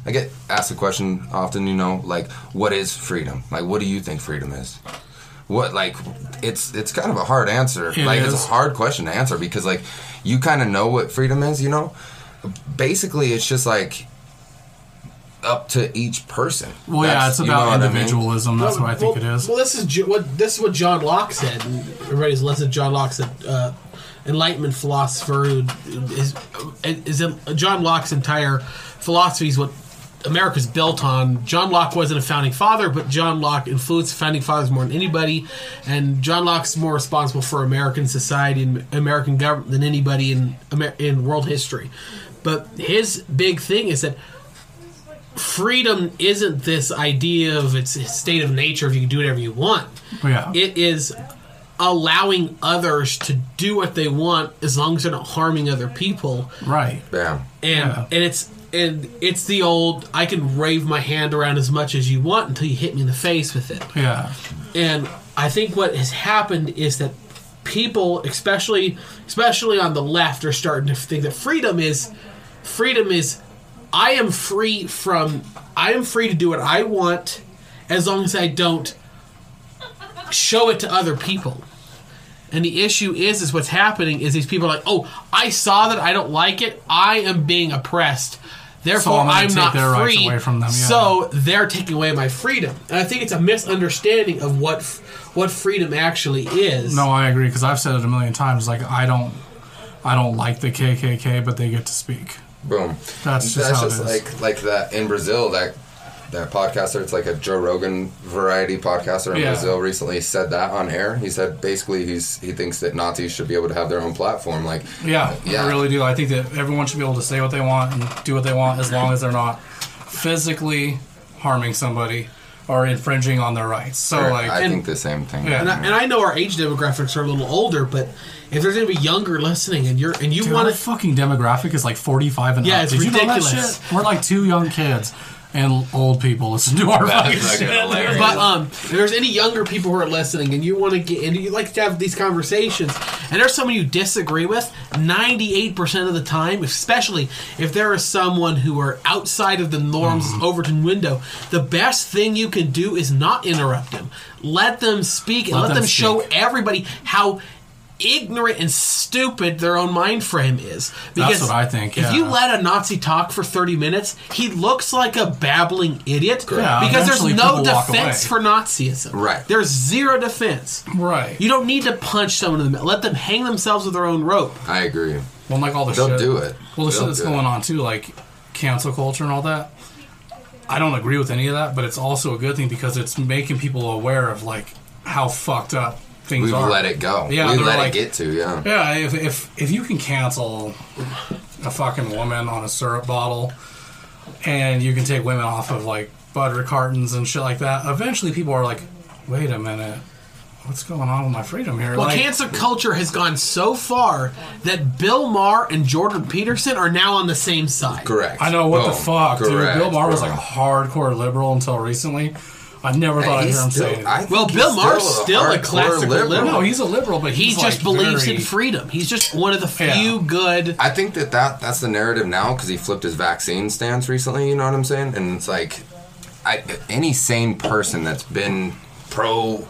I get asked the question often. You know, like what is freedom? Like what do you think freedom is? What like it's it's kind of a hard answer. It like is. it's a hard question to answer because like you kind of know what freedom is. You know, basically it's just like up to each person. Well, yeah, That's- it's you know about what I mean? individualism. That's well, what I think well, it is. Well, this is Jo- what this is what John Locke said. Everybody's listened to John Locke said. Uh, Enlightenment philosopher who is is John Locke's entire philosophy is what America's built on. John Locke wasn't a founding father, but John Locke influenced founding fathers more than anybody, and John Locke's more responsible for American society and American government than anybody in Amer- in world history. But his big thing is that freedom isn't this idea of its a state of nature if you can do whatever you want. Oh, yeah. It is allowing others to do what they want as long as they're not harming other people. Right. Yeah. And Yeah. and it's and it's the old I can wave my hand around as much as you want until you hit me in the face with it. Yeah. And I think what has happened is that people, especially especially on the left, are starting to think that freedom is freedom is I am free from I am free to do what I want as long as I don't show it to other people. And the issue is is what's happening is these people are like, "Oh, I saw that I don't like it. I am being oppressed. Therefore, I'm I'm not their rights free." away from them, yeah. So they're taking away my freedom. And I think it's a misunderstanding of what f- what freedom actually is. No, I agree because I've said it a million times. Like I don't, I don't like the KKK, but they get to speak. Boom. That's just how it is. like like that in Brazil that that podcaster. It's like a Joe Rogan variety podcaster in Yeah. Brazil. Recently said that on air. He said basically he's he thinks that Nazis should be able to have their own platform. Like Yeah, Yeah. I really do. I think that everyone should be able to say what they want and do what they want as long as they're not physically harming somebody or infringing on their rights. So like, I and- think the same thing. Yeah. And I, and I know our age demographics are a little older, but if there's going to be younger listening and you're and you want our to fucking demographic is like 45 and Yeah, up. it's Did you know that ridiculous. shit? We're like two young kids and old people listen to our That fucking is fucking shit. hilarious. But um, if there's any younger people who are listening and you want to get and you like to have these conversations, and there's someone you disagree with, 98% of the time, especially if there is someone who are outside of the norms Mm-hmm. Overton window, the best thing you can do is not interrupt them. Let them speak and Let let, them them, show speak. everybody how ignorant and stupid their own mind frame is. Because That's what I think, If you let a Nazi talk for 30 minutes, he looks like a babbling idiot. Yeah, because there's no defense for Nazism. Right. There's zero defense. Right. You don't need to punch someone in the middle. Let them hang themselves with their own rope. I agree. Well, like all the They'll shit. do it. Well, the shit They'll that's do it. going on too, like cancel culture and all that. I don't agree with any of that, but it's also a good thing because it's making people aware of like how fucked up things We've are. let it go. Yeah, we they're let like- it get to, yeah. Yeah, if, if if you can cancel a fucking woman on a syrup bottle, and you can take women off of like butter cartons and shit like that, eventually people are like, "Wait a minute, what's going on with my freedom here?" Well, like, cancer culture has gone so far that Bill Maher and Jordan Peterson are now on the same side. Correct. I know what the Boom. fuck, dude. Correct, Bill Maher was like a hardcore liberal until recently. I never thought I'd He's hear him still- say. I it. think Well, Bill Maher's still a hardcore classical liberal. No, he's a liberal, but He he's just like believes very- in freedom. He's just one of the few Yeah. good. I think that, that that's the narrative now because he flipped his vaccine stance recently. You know what I'm saying? And it's like, I, any sane person that's been pro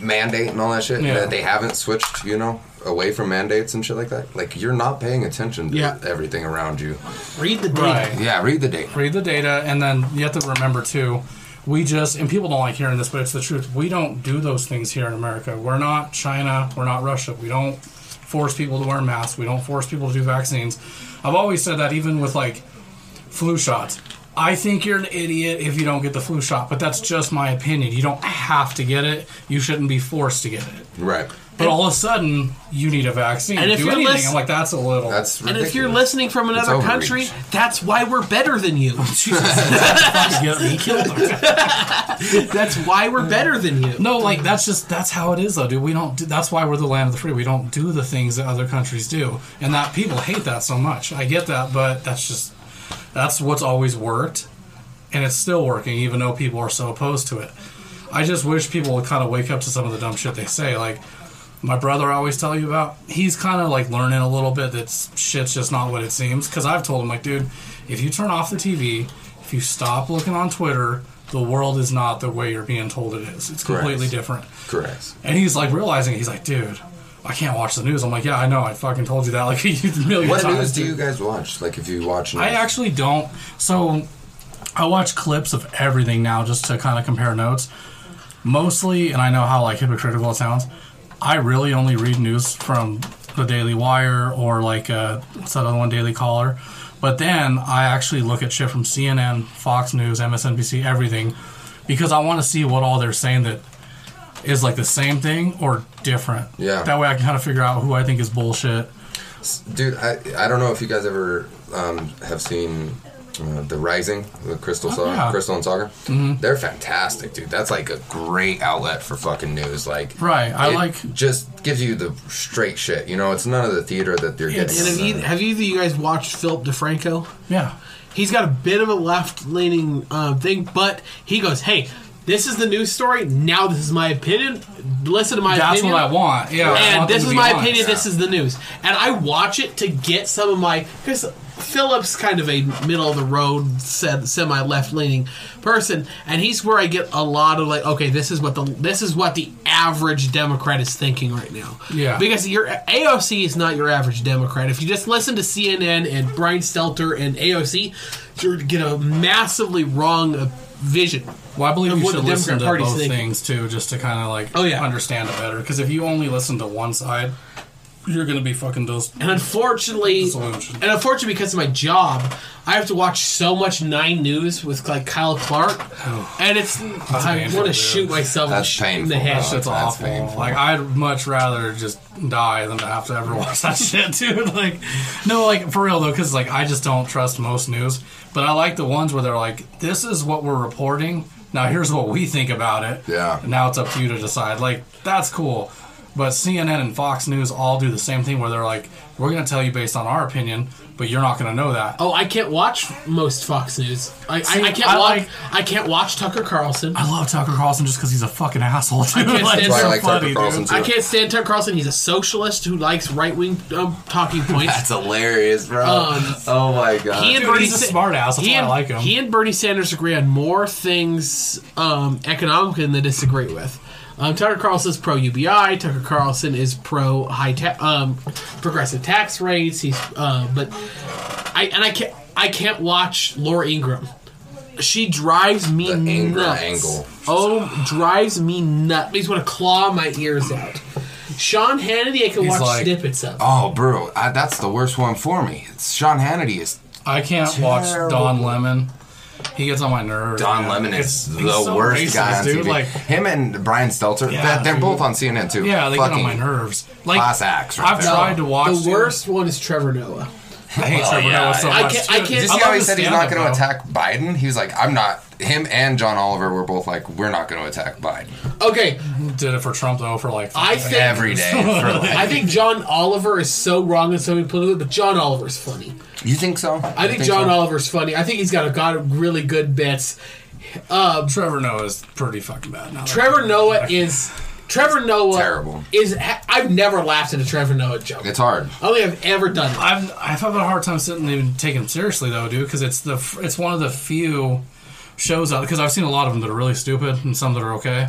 mandate and all that shit, Yeah. that they haven't switched, you know, away from mandates and shit like that. Like you're not paying attention to Yeah. everything around you. Read the data. Right. Yeah, read the data. read the data, and then you have to remember too. We just and people don't like hearing this, but it's the truth. We don't do those things here in America. We're not China. We're not Russia. We don't force people to wear masks. We don't force people to do vaccines. I've always said that, even with like flu shots. I think you're an idiot if you don't get the flu shot, but that's just my opinion. You don't have to get it. You shouldn't be forced to get it. Right. But all of a sudden, you need a vaccine. And to if do you're anything, lis- I'm like, that's a little. That's And ridiculous. if you're listening from another overreach. country, that's why we're better than you. Jesus, fucking get me that's why we're better than you. No, like that's just that's how it is, though, dude. We don't. Do, that's why we're the land of the free. We don't do the things that other countries do, and that people hate that so much. I get that, but that's just that's what's always worked, and it's still working, even though people are so opposed to it. I just wish people would kind of wake up to some of the dumb shit they say. Like my brother, I always tell you about. He's kind of like learning a little bit that shit's just not what it seems. Because I've told him, like, dude, if you turn off the TV, if you stop looking on Twitter. The world is not the way you're being told it is. It's Correct. completely different. Correct. And he's like realizing it. he's like, dude, I can't watch the news. I'm like, yeah, I know. I fucking told you that like a million What times. What news do you guys watch? Like if you watch, I actually don't. So I watch clips of everything now just to kind of compare notes. Mostly, and I know how like hypocritical it sounds. I really only read news from the Daily Wire or like uh, what's that other one, Daily Caller. But then I actually look at shit from CNN, Fox News, MSNBC, everything, because I want to see what all they're saying that is like the same thing or different. Yeah. That way I can kind of figure out who I think is bullshit. Dude, I, I don't know if you guys ever um, have seen uh, The Rising the Krystal, Saw, Oh, yeah. Krystal and Saagar. Mm-hmm. They're fantastic, dude. That's like a great outlet for fucking news. Like, Right. I it like. just gives you the straight shit. You know, it's none of the theater that they're It's- getting. And have, you, have either you guys watched Philip DeFranco? Yeah. He's got a bit of a left leaning uh, thing, but he goes, "Hey, this is the news story. Now this is my opinion. Listen to my That's opinion." what I want. Yeah. And want this is my honest. opinion. This is the news, and I watch it to get some of my because Philip's kind of a middle of the road, semi left leaning person, and he's where I get a lot of like, okay, this is what the this is what the average Democrat is thinking right now. Yeah. because your AOC is not your average Democrat. If you just listen to CNN and Brian Stelter and AOC, you're gonna get a massively wrong uh, vision. Well, I believe you should listen Democrat to both thinking. things too, just to kind of like Oh, yeah. understand it better. Because if you only listen to one side, you're gonna be fucking those. And unfortunately, and unfortunately, because of my job, I have to watch so much Nine News with like Kyle Clark, and it's I want to shoot myself That's in the painful, head. bro. Shit's That's awful. painful. Like I'd much rather just die than to have to ever watch that shit, dude. Like, no, like for real though, because like I just don't trust most news. But I like the ones where they're like, "This is what we're reporting. Now here's what we think about it. Yeah. And now it's up to you to decide. Like that's cool. But CNN and Fox News all do the same thing where they're like, "We're gonna tell you based on our opinion, but you're not gonna know that." Oh, I can't watch most Fox News. I, See, I, I can't I watch. like- I can't watch Tucker Carlson. I love Tucker Carlson just because he's a fucking asshole. Dude. can't stand it's I so like Tucker Carlson, too. I can't stand Tucker Carlson. He's a socialist who likes right wing um, talking points. That's hilarious, bro. Um, oh my god. He and Dude, Bernie he's a smart ass. That's he why I like him. He and Bernie Sanders agree on more things um, economically than they disagree with. Um, Tucker is pro UBI. Tucker Carlson is pro high ta- um, progressive tax rates. He's uh, but I and I can't I can't watch Laura Ingraham. She drives me The Ingraham nuts. angle. Oh, drives me nuts. Makes me want to claw my ears out. Sean Hannity, I can He's watch like- snippets of. Oh, bro, I, that's the worst one for me. It's Sean Hannity is I can't watch Terrible. Don Lemon. He gets on my nerves. Don man. Lemon It's- is the so worst racist, guy on dude. TV. Like, Him and Brian Stelter, Yeah, they're, they're dude. both on CNN too. yeah, they get on Fucking my nerves. Like, class acts right I've there. tried to watch the dude. worst one is Trevor Noah. I hate Well, Trevor yeah. Noah so I much. can't- I can't- Did you see how he his said he's not going to attack Biden? He was like, I'm not. Him and John Oliver were both like, we're not going to attack Biden Okay, Did it for Trump though for like. I think- every day. For like, I think John Oliver is so wrong in so many political, but John Oliver's funny. you think so? I think, John Oliver's funny. I think he's got a got really good bits. Uh, Trevor Noah is pretty fucking bad now. Trevor Noah is Trevor Noah Terrible. is. I've never laughed at a Trevor Noah joke. It's hard. I don't think I've ever done it. I've I've had a hard time sitting and even taking him seriously though, dude, because it's the it's one of the few shows out because I've seen a lot of them that are really stupid and some that are okay.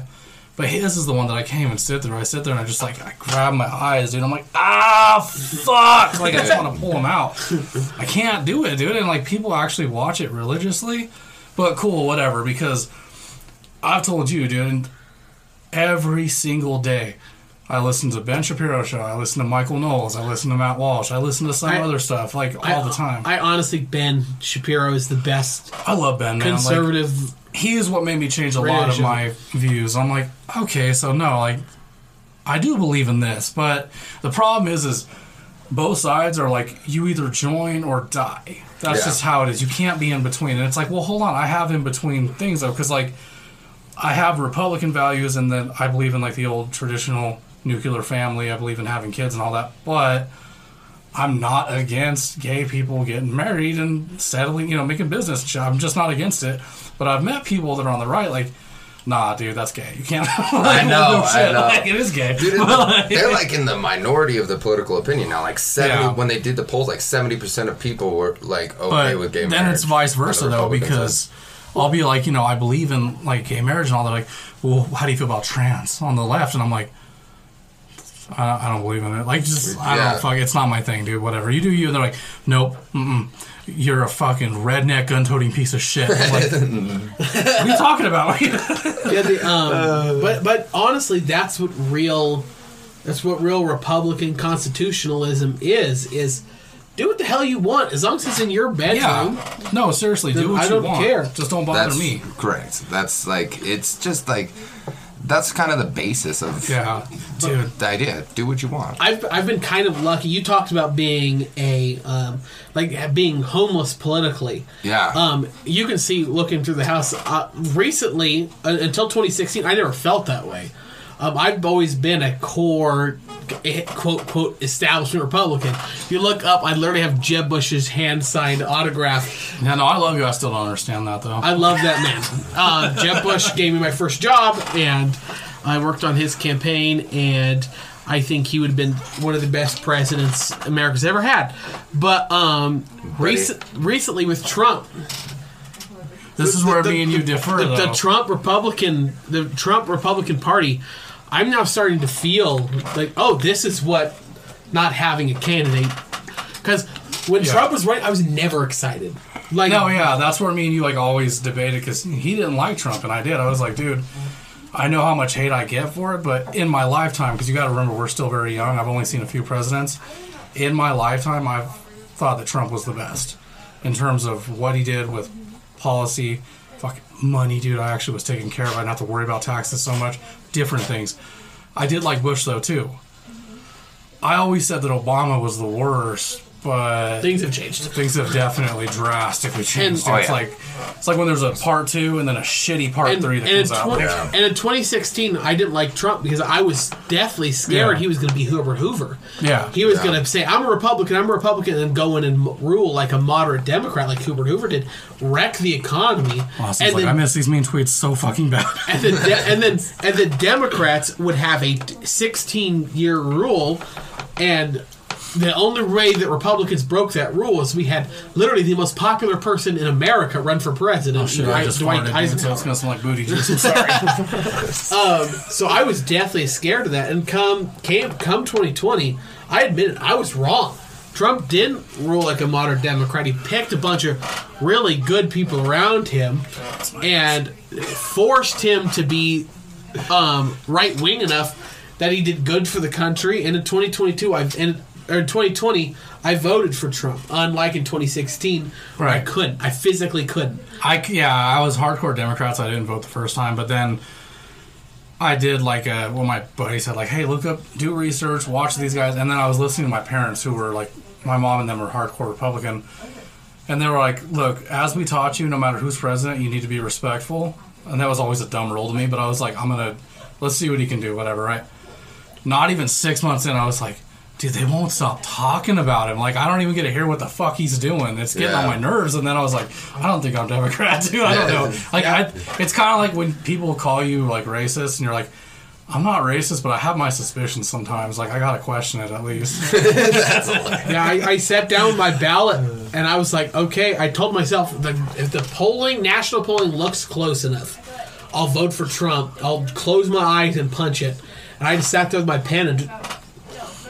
But his is the one that I can't even sit there. I sit there and I just like I grab my eyes, dude. I'm like, ah, fuck! Like I just want to pull them out. I can't do it, dude. And like people actually watch it religiously, but cool, whatever. Because I've told you, dude, every single day I listen to Ben Shapiro show. I listen to Michael Knowles. I listen to Matt Walsh. I listen to some I- other stuff like all I- the time. I, I honestly, Ben Shapiro is the best I love Ben, man. Like, conservative. he is what made me change a lot of my views. I'm like, okay, so no, like, I do believe in this, but the problem is, is both sides are like, you either join or die. That's Yeah. just how it is. You can't be in between. And it's like, well, hold on, I have in between things though, because like, I have Republican values, and then I believe in like the old traditional nuclear family. I believe in having kids and all that, but. I'm not against gay people getting married and settling, you know, making business. I'm just not against it. But I've met people that are on the right, like, nah, dude, that's gay. You can't. like, I know, I know. Like, it is gay. Dude, they're like in the minority of the political opinion now. Like seventy, Yeah. when they did the polls, like seventy percent of people were like okay but with gay then marriage. Then it's vice versa though, because. I'll be like, you know, I believe in like gay marriage and all that. Like, well, how do you feel about trans on the left? And I'm like. I don't, I don't believe in it. Like, just I don't fuck. It's not my thing, dude. Whatever you do, you. And they're like, nope, mm-mm. you're a fucking redneck gun-toting piece of shit. I'm like, what are you talking about? Yeah, the, um, but but honestly, that's what real that's what real Republican constitutionalism is. Is do what the hell you want as long as it's in your bedroom. yeah. No, seriously, do what I you don't care. Just don't bother That's me. correct. That's like it's just like that's kind of the basis of Yeah, dude. the idea. Do what you want. I've I've been kind of lucky. You talked about being a um, like being homeless politically. Yeah. Um, you can see looking through the house. Uh, recently, uh, until 2016, I never felt that way. Um, I've always been a core eh, quote quote establishment Republican. If you look up, I literally have Jeb Bush's hand signed autograph. Yeah, no, I love you. I still don't understand that though. I love that man. Uh, Jeb Bush gave me my first job, and I worked on his campaign, and I think he would have been one of the best presidents America's ever had. But um, recent, recently with Trump, this is where the- me and you differ. the, the though. Trump Republican, the Trump Republican Party, I'm now starting to feel like, oh, this is what not having a candidate. Because when Yeah. Trump was right, I was never excited. Like, No, yeah, that's where me and you like always debated because he didn't like Trump and I did. I was like, dude, I know how much hate I get for it, but in my lifetime, because you got to remember we're still very young. I've only seen a few presidents. In my lifetime, I've thought that Trump was the best in terms of what he did with policy, money, dude. I actually was taken care of. I didn't have to worry about taxes so much. Different things. I did like Bush though too. I always said that Obama was the worst, but things have changed. things have definitely drastically changed. And- oh, it's yeah. like it's like when there's a part two and then a shitty part and, three that and, comes in out. Yeah. and in 2016, I didn't like Trump because I was deathly scared Yeah. he was going to be Herbert Hoover. Yeah. He was Yeah. going to say, I'm a Republican, I'm a Republican, and go in and rule like a moderate Democrat like Herbert Hoover did, wreck the economy. Austin's and like, then, I miss these mean tweets so fucking bad. and, the de- and then and the Democrats would have a 16 year rule, and the only way that Republicans broke that rule is we had literally the most popular person in America run for president, Oh, Dwight, just Dwight dude, so Eisenhower. it's gonna smell like booty juice. I'm sorry. So I was deathly scared of that. And come came come 2020, I admit it, I was wrong. Trump didn't rule like a modern Democrat. He picked a bunch of really good people around him and forced him to be um, right wing enough that he did good for the country. And in 2022, I've and or in 2020, I voted for Trump. Unlike in 2016, where I Right. couldn't. I physically couldn't. I yeah, I was hardcore Democrats. I didn't vote the first time, but then I did like uh, well, my buddy said like, hey, look up, do research, watch these guys, and then I was listening to my parents who were like, my mom and them were hardcore Republican, and they were like, look, as we taught you, no matter who's president, you need to be respectful, and that was always a dumb rule to me, but I was like, I'm gonna let's see what he can do, whatever, right? Not even six months in, I was like. Dude, they won't stop talking about him. Like, I don't even get to hear what the fuck he's doing. It's getting on my nerves. And then I was like, I don't think I'm Democrat, dude. I don't know. Like, I, it's kind of like when people call you like racist, and you're like, I'm not racist, but I have my suspicions sometimes. Like, I gotta question it at least. Yeah, I, I sat down with my ballot and I was like, okay. I told myself the, if the polling, national polling, looks close enough, I'll vote for Trump. I'll close my eyes and punch it. And I just sat there with my pen and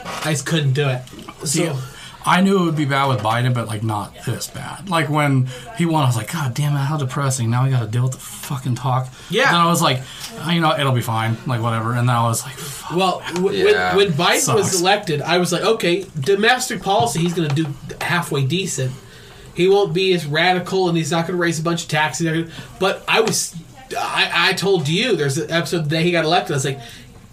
I just couldn't do it. So I knew it would be bad with Biden, but like not this bad. Like when he won, I was like, God damn it, how depressing. Now we got to deal with the fucking talk. Yeah. Then I was like, "Uh, you know, it'll be fine. Like whatever. And then I was like, fuck. Well, w- Yeah. when, when Biden Sucks. was elected, I was like, okay, domestic policy, he's going to do halfway decent. He won't be as radical, and he's not going to raise a bunch of taxes. But I was, I, I told you, there's an episode the day he got elected. I was like,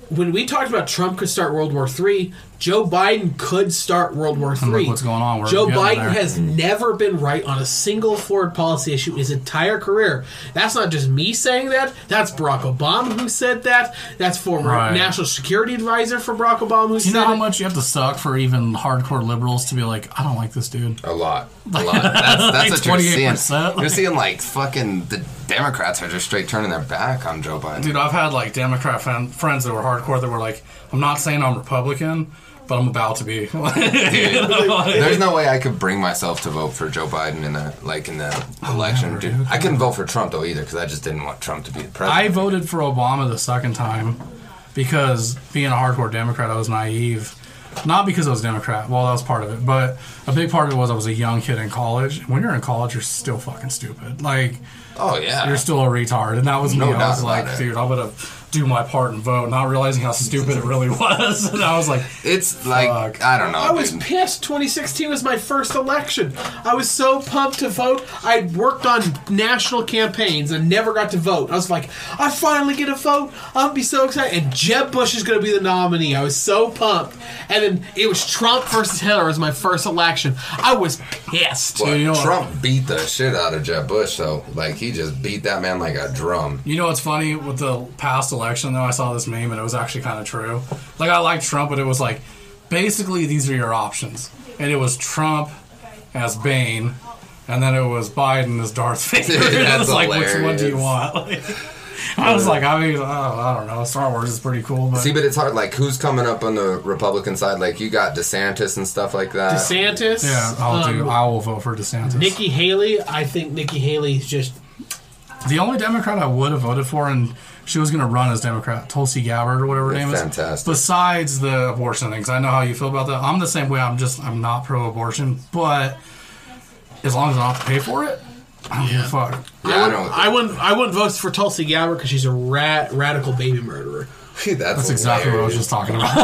when we talked about Trump could start World War Three, Joe Biden could start World War Three. what's going on. We're Joe Biden there. has never been right on a single foreign policy issue his entire career. That's not just me saying that. That's Barack Obama who said that. That's former Right. national security advisor for Barack Obama who Do you said know how it. much you have to suck for even hardcore liberals to be like, I don't like this dude? A lot. A lot. That's, that's what you're seeing. 28%. You're seeing like fucking the Democrats are just straight turning their back on Joe Biden. Dude, I've had like Democrat fan, friends that were hardcore that were like, I'm not saying I'm Republican, but I'm about to be. There's no way I could bring myself to vote for Joe Biden in the like in the oh, election. dude. dude. I couldn't vote for Trump though either because I just didn't want Trump to be the president. I voted for Obama the second time because being a hardcore Democrat, I was naive. Not because I was Democrat. Well, that was part of it, but a big part of it was I was a young kid in college. When you're in college, you're still fucking stupid. Like oh yeah, you're still a retard, and that was me. No I doubt was like, it. dude, I'm gonna do my part and vote, not realizing how stupid it really was. and I was like, it's like Fuck. I don't know. I was pissed. 2016 was my first election. I was so pumped to vote. I worked on national campaigns and never got to vote. I was like, I finally get a vote. I'll be so excited. And Jeb Bush is going to be the nominee. I was so pumped. And then it was Trump versus Hillary was my first election. I was pissed. Well, you know what? Trump beat the shit out of Jeb Bush, though. Like he just beat that man like a drum. You know what's funny with the past election though? I saw this meme and it was actually kind of true. Like I like Trump, but it was like basically these are your options, and it was Trump as Bane, and then it was Biden as Darth Vader. and it That's was like, which one do you want? Like, I was like, I mean, I don't know. Star Wars is pretty cool, but See, but it's hard. Like, who's coming up on the Republican side? Like, you got DeSantis and stuff like that. DeSantis. yeah, I'll um, do. I will vote for DeSantis. Nikki Haley. I think Nikki Haley's just. The only Democrat I would have voted for, and she was going to run as Democrat, Tulsi Gabbard or whatever her name is. Fantastic. Besides the abortion things, I know how you feel about that. I'm the same way. I'm just I'm not pro-abortion, but as long as I don't have to pay for it, I don't give a fuck. Yeah, I, I, know. wouldn't, I wouldn't. I wouldn't vote for Tulsi Gabbard because she's a rat, radical baby murderer. That's, That's exactly what I was just talking about.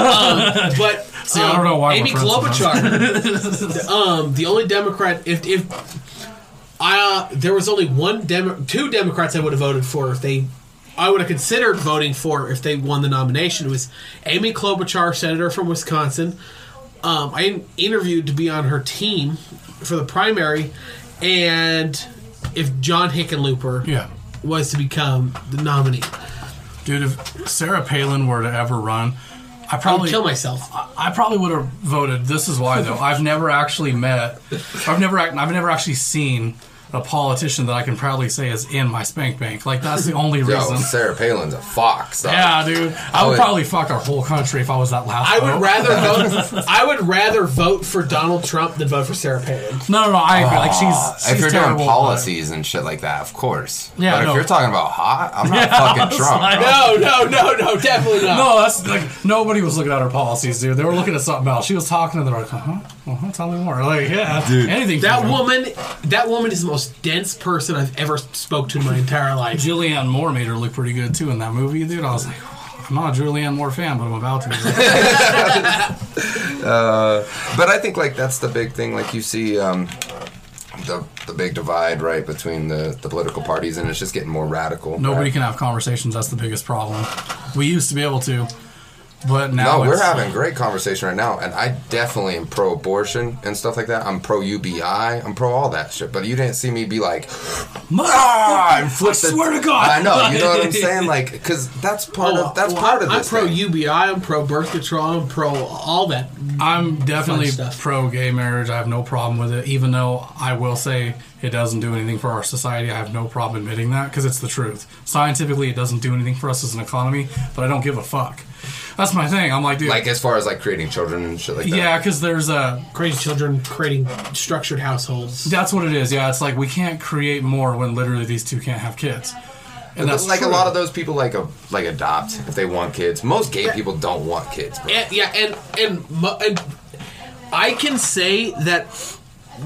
But See, I don't know why Amy Klobuchar, the, um, the only Democrat, if if I uh, there was only one Demo- two Democrats I would have voted for if they, I would have considered voting for if they won the nomination it was Amy Klobuchar, senator from Wisconsin. Um, I interviewed to be on her team for the primary, and if John Hickenlooper yeah, was to become the nominee, dude. If Sarah Palin were to ever run, I I would probably kill myself. I probably would have voted. This is why, though. I've never actually met. I've never. I've never actually seen a politician that I can proudly say is in my spank bank. Like that's the only Yo, reason. Sarah Palin's a fox. dog. Yeah, dude. I would would- probably fuck our whole country if I was that last. I would rather vote. I would rather vote for Donald Trump than vote for Sarah Palin. No, no, no. I agree. Like she's. she's if you're terrible, doing but- policies and shit like that, of course. Yeah, but no. if you're talking about hot, I'm not Yeah, fucking Trump. like- No, no, no, no, definitely not. No, that's like nobody was looking at her policies, dude. They were looking at something else. She was talking, and they're like, "Uh huh, uh-huh, tell me more." Like, yeah, Dude. anything. That for woman, that woman is the most dense person I've ever spoke to in my entire life. Julianne Moore made her look pretty good too in that movie, dude. I was like, I'm not a Julianne Moore fan, but I'm about to. But I think like that's the big thing. Like you see um, the the big divide right between the the political parties, and it's just getting more radical. Nobody right? can have conversations. That's the biggest problem. We used to be able to, but now No, we're it's- having great conversation right now, and I definitely am pro-abortion and stuff like that. I'm pro-UBI. I'm pro all that shit. But you didn't see me be like, ah, and flip I swear to God. I know. You know what I'm saying? Like, because that's part Oh, of that's well, part of this. I'm pro thing. UBI. I'm pro birth control. I'm pro all that. I'm definitely pro gay marriage. I have no problem with it, even though I will say it doesn't do anything for our society. I have no problem admitting that because it's the truth. Scientifically, it doesn't do anything for us as an economy, but I don't give a fuck. That's my thing. I'm like, dude, Like as far as like creating children and shit like that. yeah, because there's a Creating children, creating structured households. That's what it is. Yeah, it's like we can't create more when literally these two can't have kids. And that's like true. a lot of those people like a, like adopt if they want kids. Most gay people don't want kids, bro. And, yeah, and, and and I can say that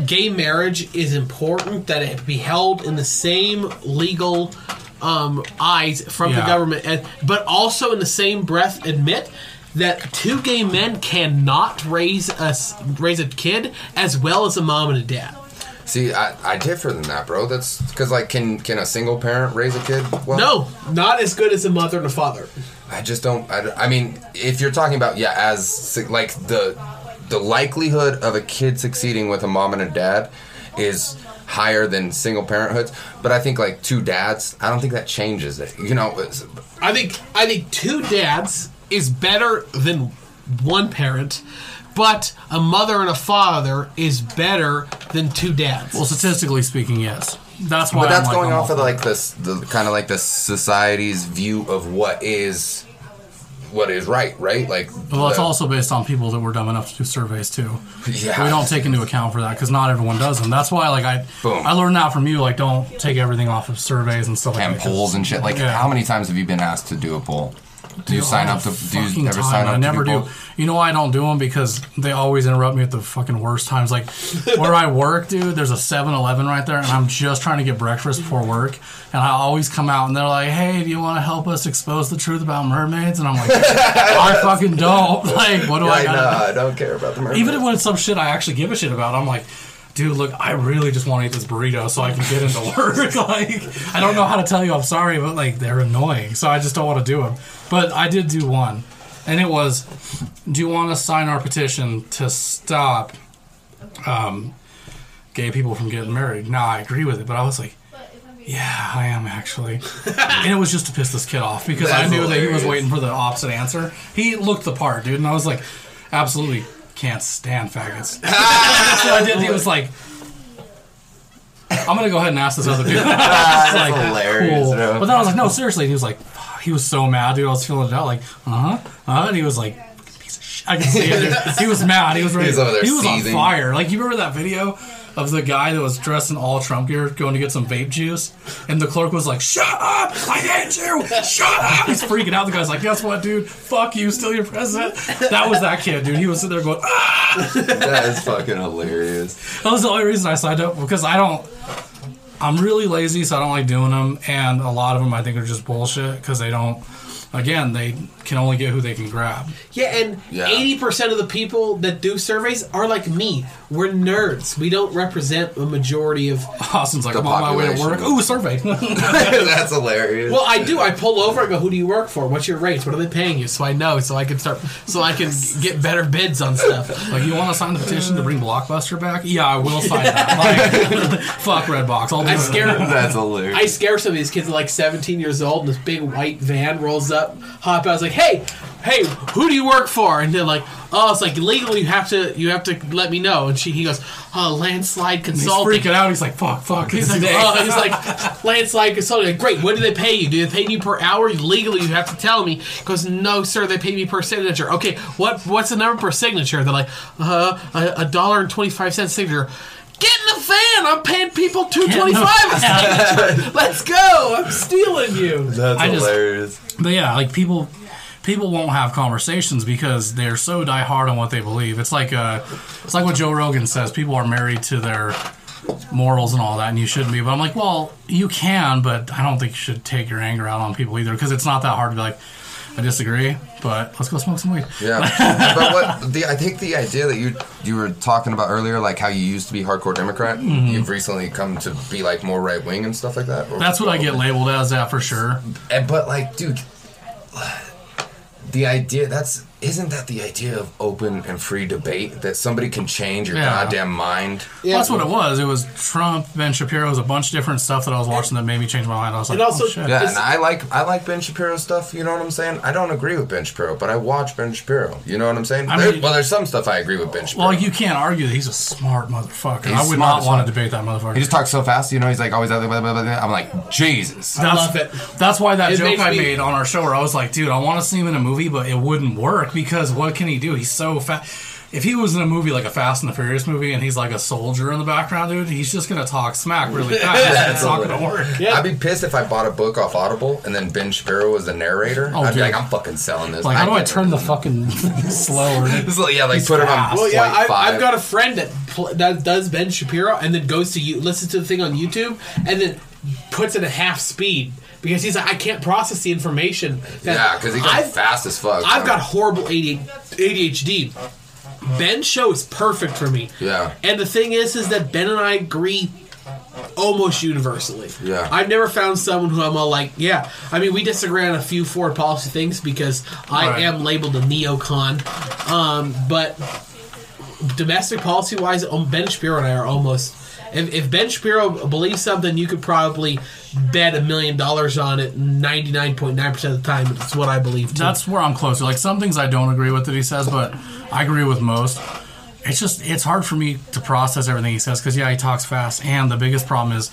gay marriage is important. That it be held in the same legal um, eyes from the government, and, but also in the same breath admit that two gay men cannot raise a s- raise a kid as well as a mom and a dad. See, I, I differ than that, bro. That's because like, can can a single parent raise a kid? Well, No, not as good as a mother and a father. I just don't. I, I mean, if you're talking about yeah, as like the the likelihood of a kid succeeding with a mom and a dad is higher than single parenthoods. But I think like two dads, I don't think that changes it. You know, I think I think two dads is better than one parent, but a mother and a father is better than two dads. well, statistically speaking, yes. That's why. but that's I'm like, going I'm off of like this, the kind of like the society's view of what is what is right, right? Like, Well, it's the- also based on people that were dumb enough to do surveys too. Yeah. We don't take into account for that because not everyone does them. That's why, like, I Boom. I learned that from you. Like, don't take everything off of surveys and stuff like and that. 'cause- polls and shit. Like, Yeah. how many times have you been asked to do a poll? Do you sign up to? Do you ever time. sign up? I to never do. You know why I don't do them? Because they always interrupt me at the fucking worst times. Like where I work, dude. There's a 7-Eleven right there, and I'm just trying to get breakfast before work. And I always come out, and they're like, "Hey, do you want to help us expose the truth about mermaids?" And I'm like, "I fucking don't. Like, what do I Like, got?" no, I don't care about the mermaids. Even when it's some shit I actually give a shit about, I'm like, dude, look, I really just want to eat this burrito so I can get into work. like, I don't know how to tell you I'm sorry, but like, they're annoying, so I just don't want to do them. But I did do one, and it was, do you want to sign our petition to stop um, gay people from getting married? Now I agree with it, but I was like. Yeah, I am actually. and it was just to piss this kid off because I That's knew that he was waiting for the opposite answer. He looked the part, dude, and I was like, absolutely can't stand faggots. so I did. He was like, I'm gonna go ahead and ask this other dude. That's like, hilarious, cool. bro. But then I was like, no, seriously. And he was like, he was so mad, dude. I was feeling it out, like, uh huh, uh-huh. And he was like, piece of shit. I can see it. He was mad. He was ready. He was he was on fire. Like, you remember that video? Of the guy that was dressed in all Trump gear going to get some vape juice, and the clerk was like, "Shut up! I hate you! Shut up!" He's freaking out. The guy's like, "Guess what, dude? Fuck you! Still your president." That was that kid, dude. He was sitting there going, "Ah!" that is fucking hilarious. That was the only reason I signed up because I don't. I'm really lazy, so I don't like doing them, and a lot of them I think are just bullshit because they don't. Again, they can only get who they can grab. Yeah, and Yeah. eighty percent of the people that do surveys are like me. We're nerds. We don't represent a majority of. Austin's like, The I'm on my way to work. population. Ooh, survey. That's hilarious. Well, I do. I pull over. I go, "Who do you work for? What's your rates? What are they paying you?" So I know. So I can start. So I can get better bids on stuff. like, you want to sign the petition to bring Blockbuster back? Yeah, I will sign that. Like, fuck Redbox. I'll do I it. scare. That's hilarious. I scare some of these kids at like 17 years old, and this big white van rolls up, hop out. I was like, "Hey, "Hey, who do you work for?" And they're like, "Oh, it's like legally you have to you have to let me know." And she he goes, "Oh, landslide He's freaking out. He's like, "Fuck, fuck." He's like, oh, he's like, landslide consulting. Like, Great. What do they pay you? Do they pay you per hour? Legally, you have to tell me. He goes, no, sir. They pay me per signature. Okay. What? What's the number per signature? They're like, uh, a, a dollar and twenty five cents signature. Get in the van. I'm paying people two twenty five a signature. Let's go. I'm stealing you. That's I just- hilarious. But yeah, like people, people won't have conversations because they're so die hard on what they believe. It's like uh, it's like what Joe Rogan says. People are married to their morals and all that, and you shouldn't be. But I'm like, well, you can, but I don't think you should take your anger out on people either because it's not that hard to be like, I disagree, but let's go smoke some weed. Yeah, but what the I think the idea that you you were talking about earlier, like how you used to be hardcore Democrat, you've recently come to be like more right wing and stuff like that. Mm-hmm. That's what I get labeled as that for sure. And- but like, dude, the idea that's isn't that the idea of open and free debate that somebody can change your Yeah. goddamn mind? Yeah. That's what it was. It was Trump, Ben Shapiro, it was a bunch of different stuff that I was watching that made me change my mind. I was like, And also- oh, shit. Yeah, It's- and I like I like Ben Shapiro stuff. You know what I'm saying? I don't agree with Ben Shapiro, but I watch Ben Shapiro. You know what I'm saying? I There- mean- well, there's some stuff I agree with Ben Shapiro. Well, you can't argue that he's a smart motherfucker. He's I would smart not as want fuck. to debate that motherfucker. he just talks so fast. You know, he's like always. Blah, blah, blah, blah, blah. I'm like Jesus. I love it. That's why that It joke makes I me- made on our show, where I was like, dude, I want to see him in a movie, but it wouldn't work because what can he do? He's so fast. If he was in a movie like a Fast and the Furious movie and he's like a soldier in the background, dude, he's just gonna talk smack really fast. it's not gonna work. Yeah. I'd be pissed if I bought a book off Audible and then Ben Shapiro was the narrator. Oh, I'd be dude. like, I'm fucking selling this. Like, how do I turn the fucking slower? This is like- yeah, like He's put it on. fast. Well, yeah, I've, five. I've got a friend that pl- that does Ben Shapiro and then goes to you listens to the thing on YouTube and then puts it at half speed because he's like, I can't process the information. Yeah, because he goes I've, fast as fuck. I've got horrible ADHD. Ben's show is perfect for me. Yeah. And the thing is, is that Ben and I agree almost universally. Yeah. I've never found someone who I'm all like, yeah. I mean, we disagree on a few foreign policy things because I Right. am labeled a neocon. Um, but domestic policy wise, um, Ben Shapiro and I are almost. If, if Ben Shapiro believes something, you could probably bet a million dollars on it 99.9% of the time. It's what I believe. Too. That's where I'm closer. Like some things I don't agree with that he says, but I agree with most. It's just it's hard for me to process everything he says because yeah, he talks fast, and the biggest problem is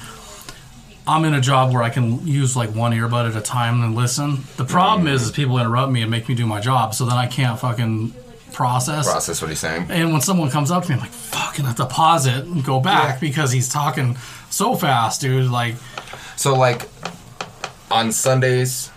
I'm in a job where I can use like one earbud at a time and listen. The problem is, is people interrupt me and make me do my job, so then I can't fucking process. process what he's saying. And when someone comes up to me, I'm like, fucking have to pause it and go back Yeah. because he's talking so fast, dude. Like, So like on Sundays,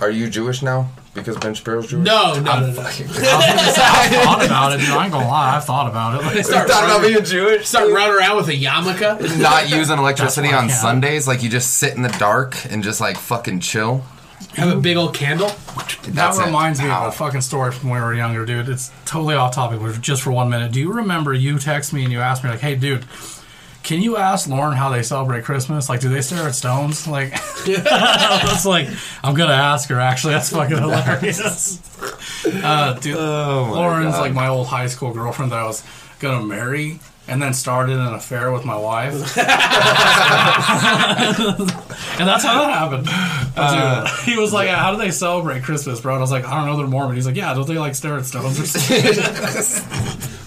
are you Jewish now? Because Ben Shapiro's Jewish. no, no, no, no. Fucking- I was gonna say, I've thought about it, dude. I ain't gonna lie, I've thought about it. Like, You thought about being Jewish? Start running around with a yarmulke. Not using electricity That's why I on. Sundays, like you just sit in the dark and just like fucking chill. Have a big old candle. That That's it. reminds me Ow. of a fucking story from when we were younger, dude. It's totally off topic, but just for one minute. Do you remember you text me and you asked me, like, hey, dude, can you ask Lauren how they celebrate Christmas? Like, do they stare at stones? Like, that's like, I'm going to ask her, actually. That's fucking hilarious. Uh, dude, Oh my Lauren's God. like my old high school girlfriend that I was going to marry. And then started an affair with my wife, and that's how that happened. Uh, he was like, "How do they celebrate Christmas, bro?" And I was like, "I don't know, they're Mormon." He's like, "Yeah, don't they like stare at stones or something?"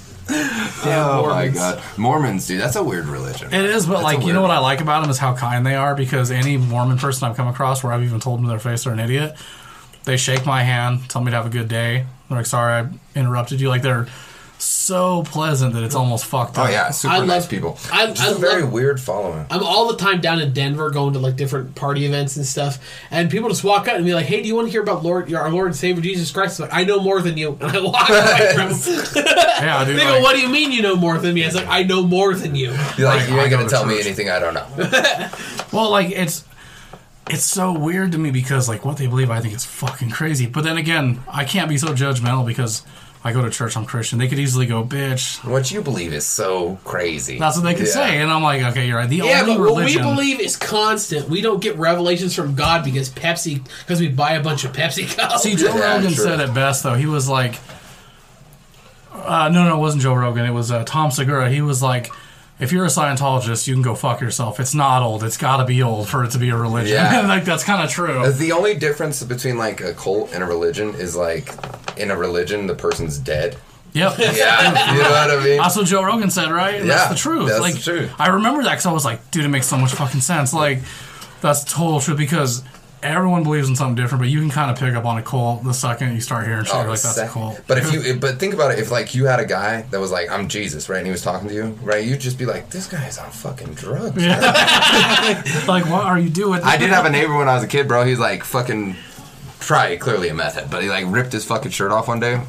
oh my god, Mormons, dude, that's a weird religion. It is, but That's like, you know what I like about them is how kind they are. Because any Mormon person I've come across, where I've even told them to their face they're an idiot, they shake my hand, tell me to have a good day. They're like, "Sorry, I interrupted you." Like they're so pleasant that it's almost fucked Oh up. yeah, super I nice love- people. I- Just I a very love- weird following. I'm all the time down in Denver going to like different party events and stuff, and people just walk up and be like, "Hey, do you want to hear about Lord, our Lord and Savior Jesus Christ?" I'm like, I know more than you, and I walk away from them. Yeah, dude. They go, like- "What do you mean you know more than me?" I was like, "I know more than you." You're like, I- you I ain't go gonna to tell me church. anything I don't know. Well, like it's it's so weird to me because like what they believe I think is fucking crazy. But then again, I can't be so judgmental because I go to church, I'm Christian. They could easily go, bitch. What you believe is so crazy. That's what they could Yeah. say. And I'm like, okay, you're right. The Yeah, only but what we believe is constant. We don't get revelations from God because Pepsi, because we buy a bunch of Pepsi cups. See, Joe Yeah, Rogan sure. said it best though. He was like, uh, no, no, it wasn't Joe Rogan. It was uh, Tom Segura. He was like, if you're a Scientologist, you can go fuck yourself. It's not old. It's got to be old for it to be a religion. Yeah. like that's kind of true. The only difference between like a cult and a religion is like in a religion the person's dead. Yep. Yeah, you know what I mean. That's what Joe Rogan said, right? And Yeah, that's the truth. that's like, the truth. I remember that because I was like, dude, it makes so much fucking sense. Like, that's total truth because everyone believes in something different, but you can kind of pick up on a cult the second you start hearing shit. Oh, like, that's a cult. But if you, but think about it. If like you had a guy that was like, "I'm Jesus," right, and he was talking to you, right, you'd just be like, "This guy's on fucking drugs." like, what are you doing? I did have a neighbor when I was a kid, bro. He's like fucking, probably clearly a meth head, but he like ripped his fucking shirt off one day.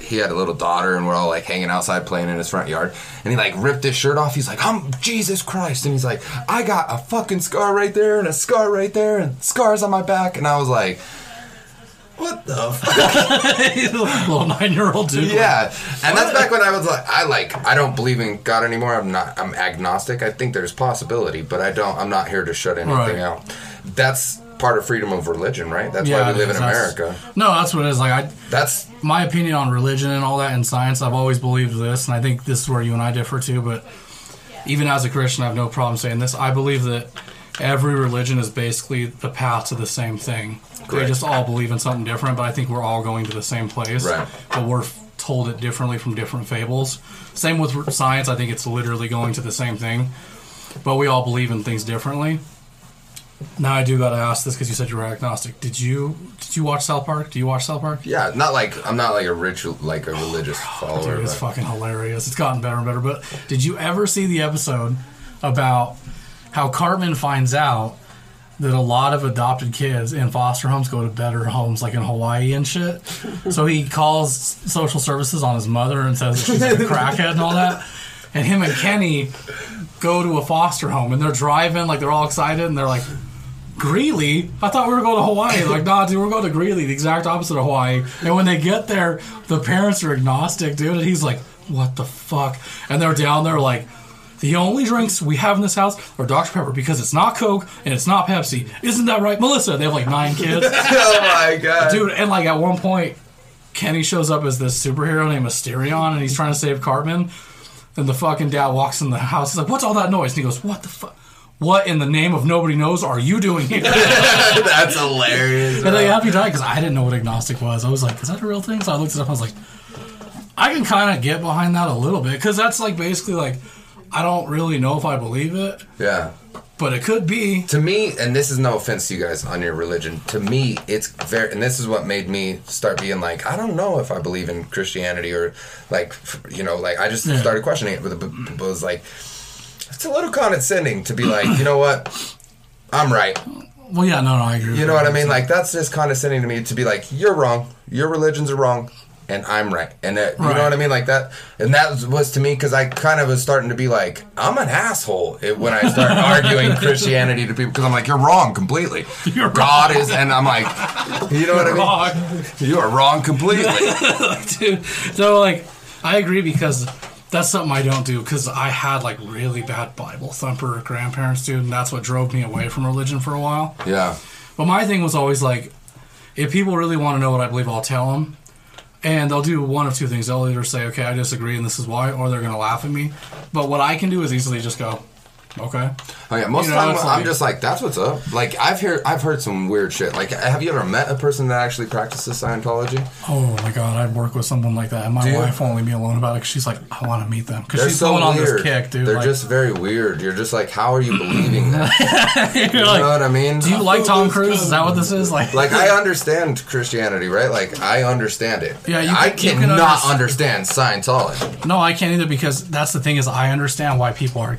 He had a little daughter, and we're all like hanging outside playing in his front yard, and he like ripped his shirt off. He's like, "I'm Jesus Christ," and he's like, "I got a fucking scar right there, and a scar right there, and scars on my back," and I was like. What the fuck? little nine year old dude. Yeah, and that's back when I was like, I like, I don't believe in God anymore. I'm not, I'm agnostic. I think there's possibility, but I don't. I'm not here to shut anything Right. out. That's part of freedom of religion, right? That's Yeah, why we live in. That's- America. No, that's what it is. Like, I, That's my opinion on religion and all that and science, I've always believed this, and I think this is where you and I differ too. But even as a Christian, I have no problem saying this. I believe that every religion is basically the path to the same thing. They just all believe in something different, but I think we're all going to the same place. Right. But we're told it differently from different fables. Same with science. I think it's literally going to the same thing, but we all believe in things differently. Now I do got to ask this because you said you were agnostic. Did you did you watch South Park? Do you watch South Park? yeah, not like I'm not like a rich like a religious oh, follower. Dude, it's but- fucking hilarious. It's gotten better and better. But did you ever see the episode about how Cartman finds out that a lot of adopted kids in foster homes go to better homes like in Hawaii and shit? So he calls social services on his mother and says that she's like a crackhead and all that. And him and Kenny go to a foster home and they're driving, like they're all excited and they're like, Greeley? I thought we were going to Hawaii. Like, nah, dude, we're going to Greeley, the exact opposite of Hawaii. And when they get there, the parents are agnostic, dude. And he's like, what the fuck? And they're down there like, the only drinks we have in this house are Dr. Pepper because it's not Coke and it's not Pepsi. Isn't that right, Melissa? They have like nine kids. oh my god, Dude, and like at one point, Kenny shows up as this superhero named Mysterion and he's trying to save Cartman. And the fucking dad walks in the house. He's like, what's all that noise? And he goes, what the fuck? What in the name of nobody knows are you doing here? that's hilarious. And they bro. happy died because I didn't know what agnostic was. I was like, is that a real thing? So I looked it up. I was like, I can kind of get behind that a little bit because that's like basically like, I don't really know if I believe it, Yeah. but it could be. To me, and this is no offense to you guys on your religion. To me, it's very, and this is what made me start being like, I don't know if I believe in Christianity or like, you know, like I just Yeah. started questioning it. But it was like, it's a little condescending to be like, you know what, I'm right. Well, yeah, no, no, I agree. You know what I mean? Like that's just condescending to me to be like, you're wrong, your religions are wrong, and I'm right. And that, you Right. know what I mean? Like that, and that was, to me because I kind of was starting to be like, I'm an asshole it, when I start arguing Christianity to people because I'm like, you're wrong completely. You're God is, and I'm like, you know what I mean? Wrong. You are wrong completely. dude. So like, I agree because that's something I don't do because I had like really bad Bible thumper grandparents, dude, and that's what drove me away from religion for a while. yeah, But my thing was always like, if people really want to know what I believe, I'll tell them. And they'll do one of two things. They'll either say, okay, I disagree and this is why, or they're going to laugh at me. But what I can do is easily just go, okay. oh yeah. Most You of know, the time, I'm like- just like, that's what's up. Like I've heard, I've heard some weird shit. Like, have you ever met a person that actually practices Scientology? Oh my God, I'd work with someone like that. And my you? wife won't leave me alone about it 'cause she's like, I want to meet them. Because They're she's so going on this kick, dude. They're like, just very weird. You're just like, how are you believing that? you're like, know what I mean? do you like Tom Cruise? Is that what this is? Like, Like I understand Christianity, right? Like I understand it. Yeah, you I can- can cannot underst- understand Scientology. No, I can't either because that's the thing is I understand why people are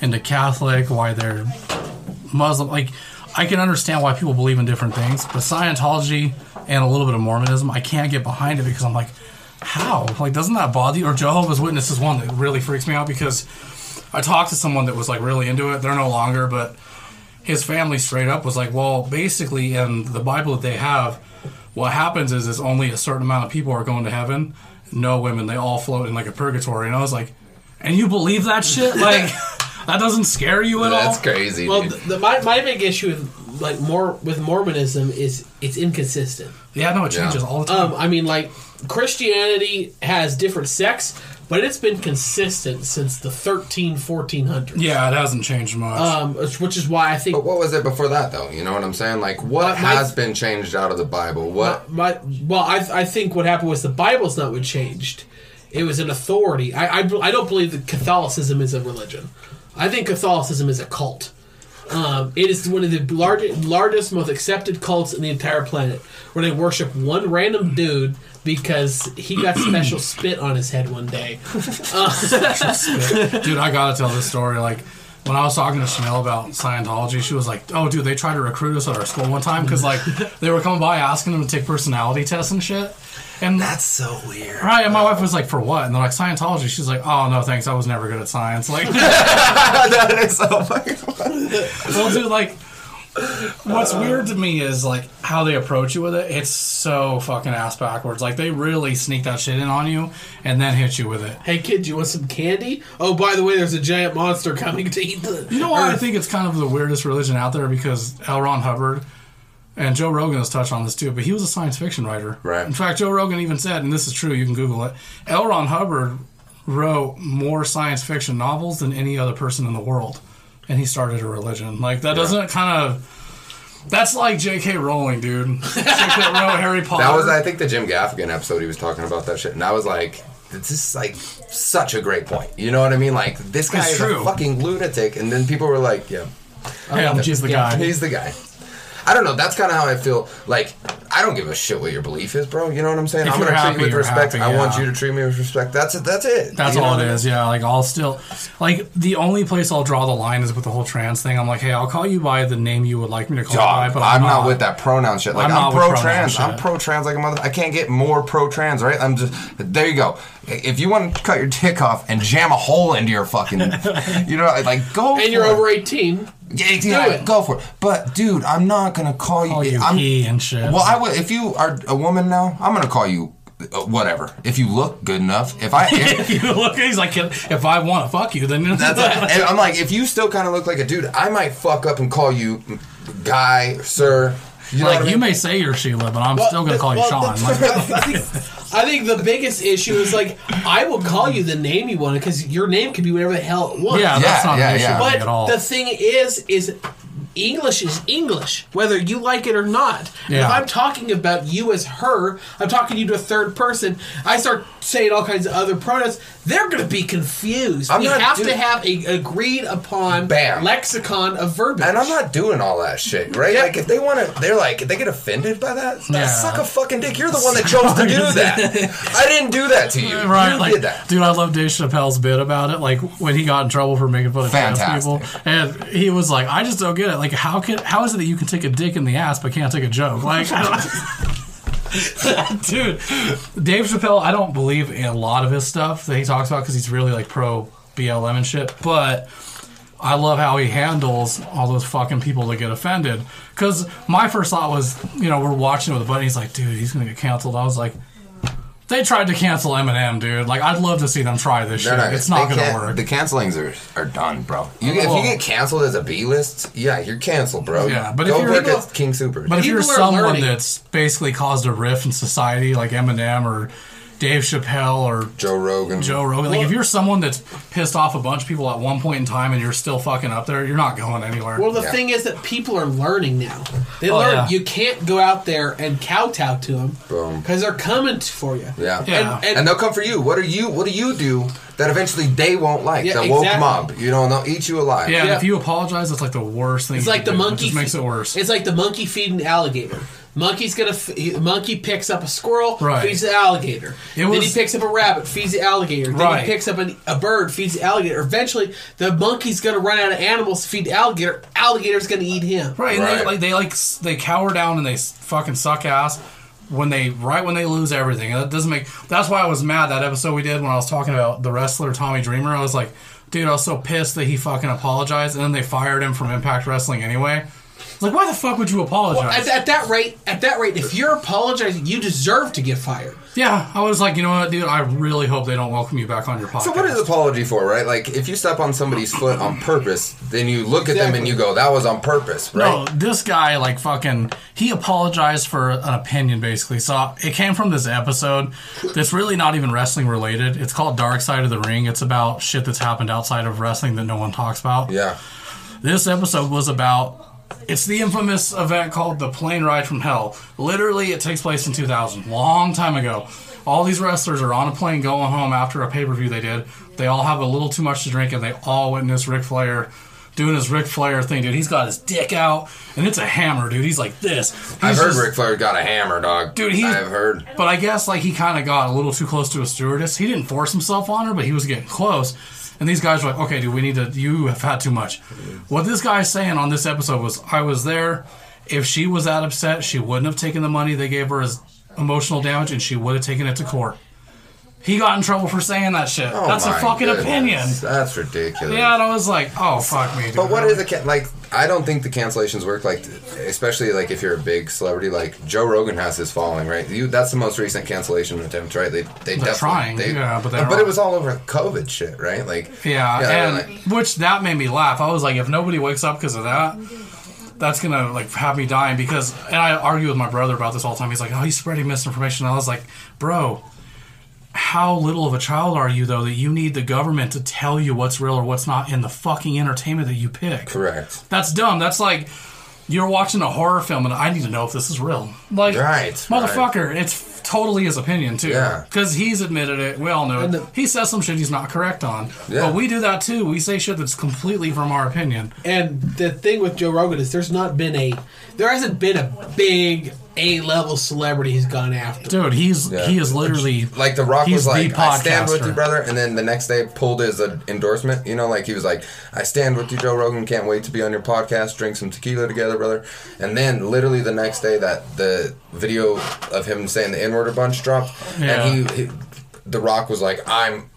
into Catholic, why they're Muslim. Like I can understand why people believe in different things, but Scientology and a little bit of Mormonism, I can't get behind it because I'm like, how? Like, doesn't that bother you? Or Jehovah's Witness is one that really freaks me out because I talked to someone that was like really into it. They're no longer, but his family straight up was like, well, basically, in the Bible that they have, what happens is is only a certain amount of people are going to heaven. No women, they all float in like a purgatory. And I was like, and you believe that shit? Like, that doesn't scare you at all? That's crazy. Well, dude. the, the, my, my big issue with like more with Mormonism is it's inconsistent. Yeah, no, it Yeah. changes all the time. Um, I mean, like Christianity has different sects, but it's been consistent since the 13, 1400s. Yeah, it hasn't changed much. Um, which which is why I think But what was it before that, though? You know what I'm saying? Like, what My- my- has been changed out of the Bible? What? My, well, I, I think what happened was the Bible's not what changed. It was an authority. I, I, I don't believe that Catholicism is a religion. I think Catholicism is a cult. Um, it is one of the largest, largest, most accepted cults in the entire planet, where they worship one random dude because he got special spit on his head one day. dude, I gotta tell this story. Like when I was talking to Chanel about Scientology, she was like, "Oh, dude, they tried to recruit us at our school one time because like they were coming by asking them to take personality tests and shit." And That's so weird. right, and my wife was like, "For what?" And they're like, "Scientology." She's like, "Oh no, thanks. I was never good at science." Like, that is so fucking funny. well, dude, like. What's weird to me is like how they approach you with it. It's so fucking ass backwards. Like they really sneak that shit in on you and then hit you with it. hey, kid, do you want some candy? Oh, by the way, there's a giant monster coming to eat the. You know why I think it's kind of the weirdest religion out there because L. Ron Hubbard and Joe Rogan has touched on this too, but he was a science fiction writer. Right. In fact, Joe Rogan even said, and this is true, you can Google it. L. Ron Hubbard wrote more science fiction novels than any other person in the world, and he started a religion. Like that doesn't kind of. That's like J.K. Rowling, dude. That wrote Harry Potter. That was, I think, the Jim Gaffigan episode. He was talking about that shit, and I was like, "This is like such a great point." You know what I mean? Like this guy It's is true. a fucking lunatic, and then people were like, "Yeah, yeah, he's the Yeah, guy. he's the guy." I don't know. That's kind of how I feel. Like I don't give a shit what your belief is, bro. You know what I'm saying? If I'm gonna treat you with respect. happy, I want you to treat me with respect. That's it. That's it. That's You all what it I mean? is, yeah. Like I'll still like the only place I'll draw the line is with the whole trans thing. I'm like, hey, I'll call you by the name you would like me to call you by, but I'm, I'm, not, with that pronoun shit. Like I'm I'm, pro trans. I'm pro trans like a mother. I can't get more pro trans, right? I'm just there. You go. If you want to cut your dick off and jam a hole into your fucking, you know, like go. And you're it. over 18. Yeah, it. go for it. But dude, I'm not gonna call you. Call you I'm, he and shit. Well, I would. If you are a woman now, I'm gonna call you uh, whatever. If you look good enough. If I. If, you look, he's like, if I want to fuck you, then That's. And I'm like, if you still kind of look like a dude, I might fuck up and call you guy, sir. You know like you mean? may say you're Sheila, but I'm Well, still gonna the- call you well, Sean. the- Like, I, think, the biggest issue is like I will call you the name you want because your name can be whatever the hell it wants. yeah, that's Yeah, not yeah, an issue yeah. with But at all. the thing is, is English is English, whether you like it or not. And If I'm talking about you as her, I'm talking to you to a third person. I start saying all kinds of other pronouns. They're going to be confused. I'm we not have do- to have a agreed upon Bam. lexicon of verbiage. And I'm not doing all that shit, right? Yeah. Like if they want to, they're like, if they get offended by that, Yeah. suck a fucking dick. You're the one that chose to do that. I didn't do that to you. Right, you like, did that. dude, I love Dave Chappelle's bit about it. Like when he got in trouble for making fun of trans people, and he was like, "I just don't get it. Like, how can how is it that you can take a dick in the ass but can't take a joke? Like, I don't- dude, Dave Chappelle. I don't believe in a lot of his stuff that he talks about because he's really like pro BLM and shit. But I love how he handles all those fucking people that get offended. Because my first thought was, you know, we're watching it with a buddy. He's like, dude, he's gonna get canceled. I was like. They tried to cancel Eminem, dude. Like, I'd love to see them try this shit. They're it's not they gonna can't- work. The cancelings are, are done, bro. You, if Well- you get canceled as a B list, yeah, you're canceled, bro. Yeah, but if go you're- work People- at King Sooper. But if you're People are someone learning. that's basically caused a rift in society, like Eminem or Dave Chappelle or Joe Rogan. Joe Rogan, like if you're someone that's pissed off a bunch of people at one point in time and you're still fucking up there, you're not going anywhere. Well, the Yeah. thing is that people are learning now. They Oh, learn yeah. you can't go out there and kowtow to them Boom. because they're coming for you. Yeah. Yeah. And, and, And they'll come for you. What are you? What do you do that eventually they won't like? Yeah, the woke exactly. mob. You know, and they'll eat you alive. yeah, and yeah. if you apologize, it's like the worst thing. it's you like the do. monkey. It just makes it worse. It's like the monkey feeding the alligator. Monkey's gonna. F- he- monkey picks up a squirrel, Right. feeds the alligator. It then he picks up a rabbit, feeds the alligator. Then Right. he picks up an, a bird, feeds the alligator. Eventually, the monkey's gonna run out of animals to feed the alligator. Alligator's gonna eat him. Right, and they like they like they cower down and they fucking suck ass when they right when they lose everything. That doesn't make. That's why I was mad that episode we did when I was talking about the wrestler Tommy Dreamer. I was like, dude, I was so pissed that he fucking apologized, and then they fired him from Impact Wrestling anyway. It's like, why the fuck would you apologize? At, at that rate, at that rate, if you're apologizing, you deserve to get fired. yeah, I was like, you know what, dude? I really hope they don't welcome you back on your podcast. So what is apology for, right? Like if you step on somebody's foot on purpose, then you look at them and you go, "That was on purpose," right? No, this guy like fucking he apologized for an opinion basically. So it came from this episode that's really not even wrestling related. It's called Dark Side of the Ring. It's about shit that's happened outside of wrestling that no one talks about. Yeah. This episode was about it's the infamous event called the plane ride from hell. Literally it takes place in 2000, long time ago. All these wrestlers are on a plane going home after a pay-per-view they did. They all have a little too much to drink and they all witness Ric Flair doing his Ric Flair thing, dude. He's got his dick out and it's a hammer, dude. He's like this. I've heard just- Ric Flair got a hammer, dog. Dude, he- I've heard. but I guess like he kind of got a little too close to a stewardess. He didn't force himself on her, but he was getting close. And these guys were like, "Okay, dude, we need to. You have had too much." What this guy's saying on this episode was, "I was there. If she was that upset, she wouldn't have taken the money they gave her as emotional damage, and she would have taken it to court." He got in trouble for saying that shit. Oh That's a fucking goodness. opinion. That's ridiculous. Yeah, and I was like, "Oh fuck me." Dude. But what is it like? I don't think the cancellations work. Like, especially like if you're a big celebrity, like Joe Rogan has his following, right? You that's the most recent cancellation attempt, right? They they They're trying, they, yeah, but but it was all over COVID shit, right? Like, Yeah, Yeah, and like- which that made me laugh. I was like, if nobody wakes up because of that, that's gonna like have me dying. Because and I argue with my brother about this all the time. He's like, oh, he's spreading misinformation. And I was like, bro, how little of a child are you though that you need the government to tell you what's real or what's not in the fucking entertainment that you pick? correct. That's dumb. That's like you're watching a horror film and I need to know if this is real. Like, Right, motherfucker, it's totally his opinion too. Yeah. because he's admitted it. We all know it. And the- he says some shit he's not correct on. Yeah. But we do that too. We say shit that's completely from our opinion. And the thing with Joe Rogan is there's not been a there hasn't been a big A level celebrity he's gone after. Dude, he's Yeah. he is literally Like The Rock was like, "I stand with you, brother," and then the next day pulled his uh, endorsement. You know, like he was like, "I stand with you, Joe Rogan. Can't wait to be on your podcast. Drink some tequila together, brother." And then literally the next day, that the video of him saying the N word a bunch dropped, Yeah. and he, he, The Rock was like, "I'm."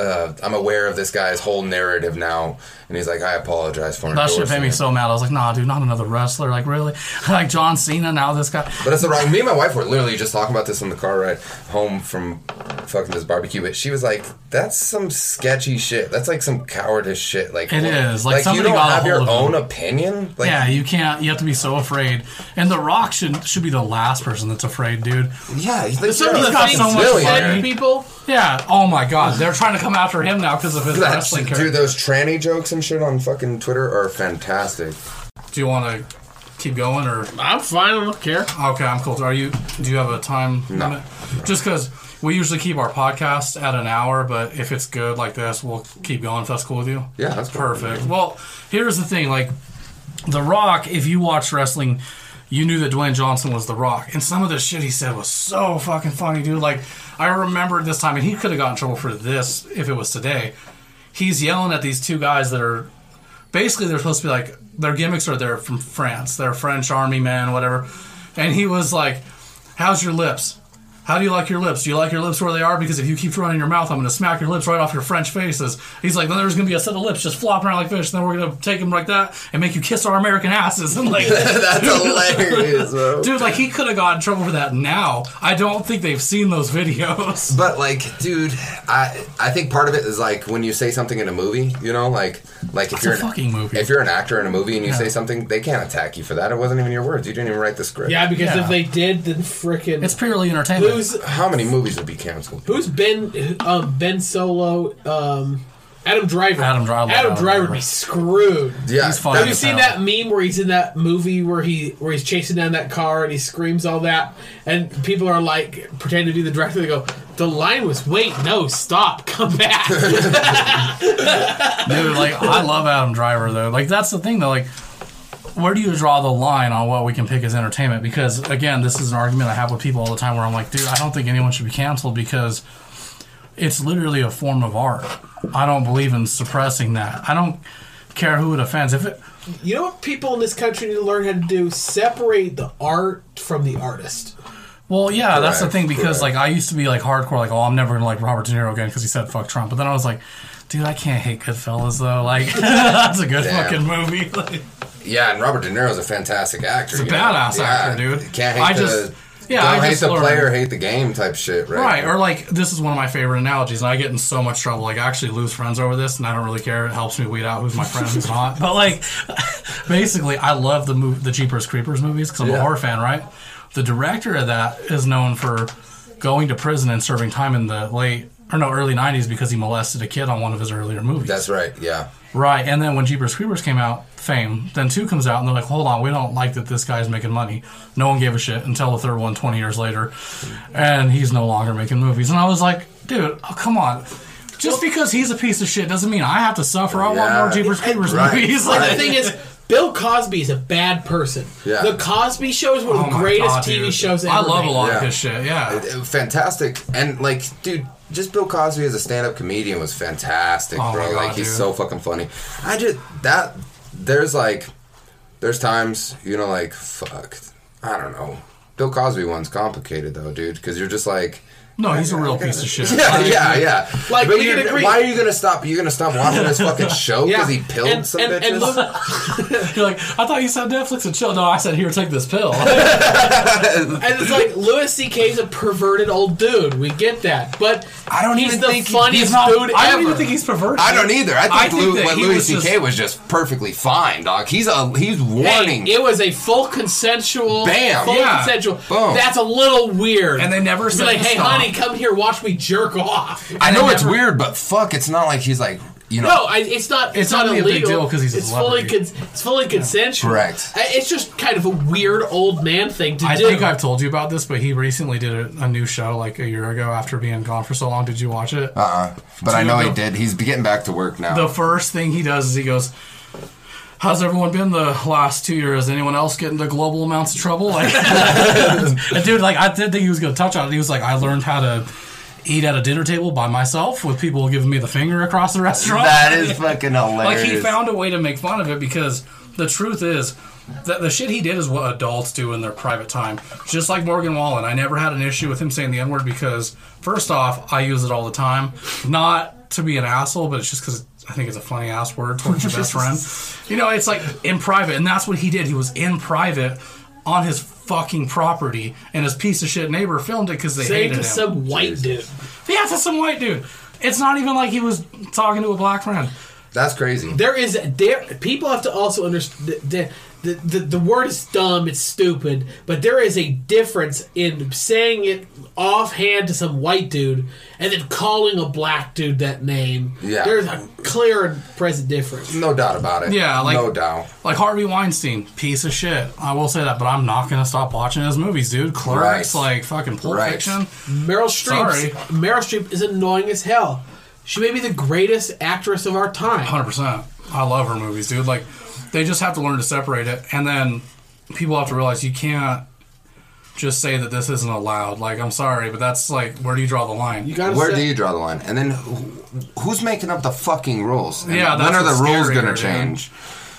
Uh, I'm aware of this guy's whole narrative now, and he's like, "I apologize for That should endorsing made me so mad. I was like, nah, dude, not another wrestler. Like, really? Like John Cena now, this guy. But it's the wrong. Me and my wife were literally just talking about this in the car ride home from fucking this barbecue. But she was like, "That's some sketchy shit. That's like some cowardice shit. Like It what- is. Like, you somebody don't got have your own him. opinion. Like, yeah, you can't. You have to be so afraid. And The Rock should should be the last person that's afraid, dude. yeah. He's like, Some of you're the a got so much he money. said billionaire. to people. Yeah. Oh my God, they're trying to come after him now because of his That wrestling shit- career. dude, those tranny jokes and shit on fucking Twitter are fantastic. Do you want to keep going or? I'm fine. I don't care. Okay, I'm cool. Are you? Do you have a time No. limit? Just because we usually keep our podcast at an hour, but if it's good like this, we'll keep going. If that's cool with you. Yeah, that's cool. perfect. Well, here's the thing: like The Rock. If you watch wrestling, you knew that Dwayne Johnson was The Rock, and some of the shit he said was so fucking funny, dude. Like I remember this time, and he could have gotten in trouble for this if it was today. He's yelling at these two guys that are basically they're supposed to be like their gimmicks are they're from France, they're French army men, whatever. And he was like, "How's your lips? How do you like your lips? Do you like your lips where they are? Because if you keep running your mouth, I'm going to smack your lips right off your French faces." He's like, "Then there's going to be a set of lips just flopping around like fish, and then we're going to take them like that and make you kiss our American asses." And like, That's hilarious, bro. dude, like he could have got in trouble for that. Now I don't think they've seen those videos. But like, dude, I I think part of it is like when you say something in a movie, you know, like like if It's you're a an- fucking movie. if you're an actor in a movie and you Yeah. say something, they can't attack you for that. It wasn't even your words. You didn't even write the script. Yeah, because Yeah. if they did, then frickin' It's purely entertainment. Who's How many movies would be canceled? who's Ben um, Ben Solo um, Adam Driver. Adam Driver. Adam Adam Driver would be screwed. Yeah, He's funny Have you seen that meme where he's in that movie where he where he's chasing down that car and he screams all that and people are like pretending to be the director? They go, "The line was wait, no, stop, come back." Dude, like I love Adam Driver though. Like that's the thing though. Like, where do you draw the line on what we can pick as entertainment? Because again, this is an argument I have with people all the time where I'm like, dude, I don't think anyone should be canceled because it's literally a form of art. I don't believe in suppressing that. I don't care who it offends. If it, you know what people in this country need to learn how to do? Separate the art from the artist. well, yeah, that's the thing because correct. like I used to be like hardcore, like, oh, I'm never gonna like Robert De Niro again because he said fuck Trump. But then I was like, dude, I can't hate Goodfellas though. Like, that's a good Damn. fucking movie. Like, Yeah, and Robert De Niro's a fantastic actor. He's a you know? badass Yeah, actor, dude. Can't hate I the. just- yeah, don't I hate just the learned- player, hate the game type shit, right? Right, or like this is one of my favorite analogies, and I get in so much trouble. Like I actually lose friends over this, and I don't really care. It helps me weed out who's my friend, who's not. But like, basically, I love the move, the Jeepers Creepers movies because I'm a horror fan, right? The director of that is known for going to prison and serving time in the late or no early '90s because he molested a kid on one of his earlier movies. That's right. Yeah. Right, and then when Jeepers Creepers came out, Fame, then two comes out, and they're like, hold on, we don't like that this guy's making money. No one gave a shit until the third one 20 years later, and he's no longer making movies. And I was like, dude, oh, come on. Just because he's a piece of shit doesn't mean I have to suffer. I want Yeah. more Jeepers Creepers Right. movies. Like Like, the thing is, Bill Cosby is a bad person. Yeah. The Cosby Show is one of oh the my greatest God, TV dude. shows ever I love a made. lot of Yeah. his shit, yeah. Fantastic. And like, dude, just Bill Cosby as a stand-up comedian was fantastic, Oh bro. God, like, he's dude. so fucking funny. I just that there's like, there's times you know, like, fuck, I don't know. Bill Cosby one's complicated though, dude, because you're just like. No, he's a real piece of shit. Yeah, Like, yeah, yeah. Like, but we you're- can agree. why are you gonna stop? You're gonna stop watching this fucking show Yeah. because he pilled and, some and, bitches? and look, You're like, I thought you said Netflix and chill. No, I said, here, take this pill. and it's like Louis C.K.'s a perverted old dude. We get that, but I don't he's even the think funniest He's not, dude I don't even think he's perverted. I don't either. I think, I think Lou, what Louis was just- C.K. was just perfectly fine, dog. He's a he's warning. Hey, it was a full consensual. Bam. Full Yeah. consensual. Boom. That's a little weird. And they never said like, "Hey, stop." Honey, come here, watch me jerk off." I know they it's never- weird, but fuck, it's not like he's like you know. No, I, it's not. It's, It's not only a big illegal deal 'cause he's a it's fully. celebrity. Con- it's fully consensual. Correct. I- It's just kind of a weird old man thing to do. I do. think I've told you about this, but he recently did a, a new show like a year ago after being gone for so long. Did you watch it? uh uh But I Two know he did. He's getting back to work now. the first thing he does is he goes, "How's everyone been the last two years? Anyone else get into global amounts of trouble?" Like, and dude, like I did think he was going to touch on it. He was like, "I learned how to." Eat at a dinner table by myself with people giving me the finger across the restaurant. that is fucking hilarious. like he found a way to make fun of it because the truth is that the shit he did is what adults do in their private time. Just like Morgan Wallen, I never had an issue with him saying the N word because first off, I use it all the time, not to be an asshole, but it's just because I think it's a funny ass word towards your best friend. You know, it's like in private, and that's what he did. He was in private on his fucking property, and his piece of shit neighbor filmed it because they hated him. Say hated to him. some white dude. yeah, to some white dude. It's not even like he was talking to a black friend. That's crazy. There is there. People have to also understand. The, the, the, the word is dumb. It's stupid. But there is a difference in saying it offhand to some white dude and then calling a black dude that name. Yeah. There's a clear and present difference. No doubt about it. Yeah, like- no doubt. Like Harvey Weinstein, piece of shit. I will say that, but I'm not gonna stop watching his movies, dude. Clerks, Right. like fucking Pulp Right. Fiction. Meryl Streep. Sorry. Meryl Streep is annoying as hell. She may be the greatest actress of our time. Hundred percent. I love her movies, dude. Like they just have to learn to separate it, and then people have to realize you can't just say that this isn't allowed. Like I'm sorry, but that's like where do you draw the line? You gotta Where set- do you draw the line? And then who, who's making up the fucking rules? And Yeah, when that's are the what's rules scarier, going to dude. change?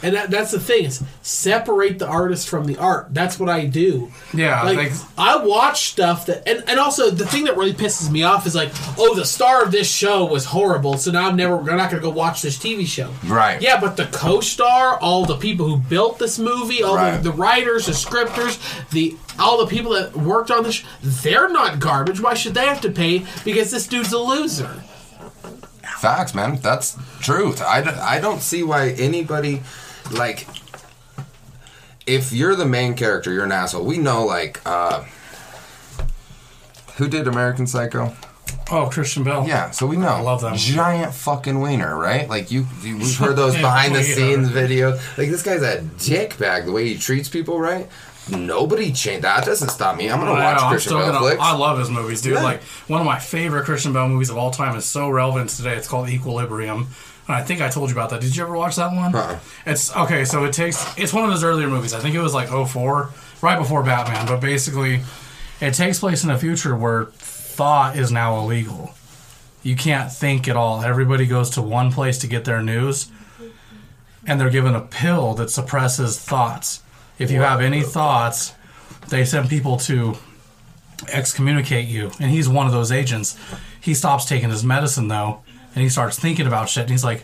And that, that's the thing is separate the artist from the art. That's what I do. Yeah, like like- I watch stuff that, and, and also the thing that really pisses me off is like, oh, the star of this show was horrible, so now I'm never, I'm not going to go watch this TV show. Right. Yeah, but the co-star, all the people who built this movie, all Right. the, the writers, the scripters, the all the people that worked on this, they're not garbage. Why should they have to pay? Because this dude's a loser. Facts, man. That's truth. I, I don't see why anybody, like, if you're the main character, you're an asshole. We know, like, uh, who did American Psycho? Oh, Christian Bale. Yeah, so we know. I love them. Giant fucking wiener, right? Like you, you we've heard those behind the scenes videos. Like this guy's a dickbag. The way he treats people, right? Nobody changed. That doesn't stop me. I'm gonna I watch know, Christian gonna- flicks. I love his movies, dude. Yeah. Like one of my favorite Christian Bale movies of all time is so relevant today. It's called Equilibrium, and I think I told you about that. Did you ever watch that one? Uh-uh. It's okay. So it takes. It's one of his earlier movies. I think it was like 04, right before Batman. But basically, it takes place in a future where thought is now illegal. You can't think at all. Everybody goes to one place to get their news, and they're given a pill that suppresses thoughts. If you have any thoughts, they send people to excommunicate you. And he's one of those agents. He stops taking his medicine though, and he starts thinking about shit. And he's like,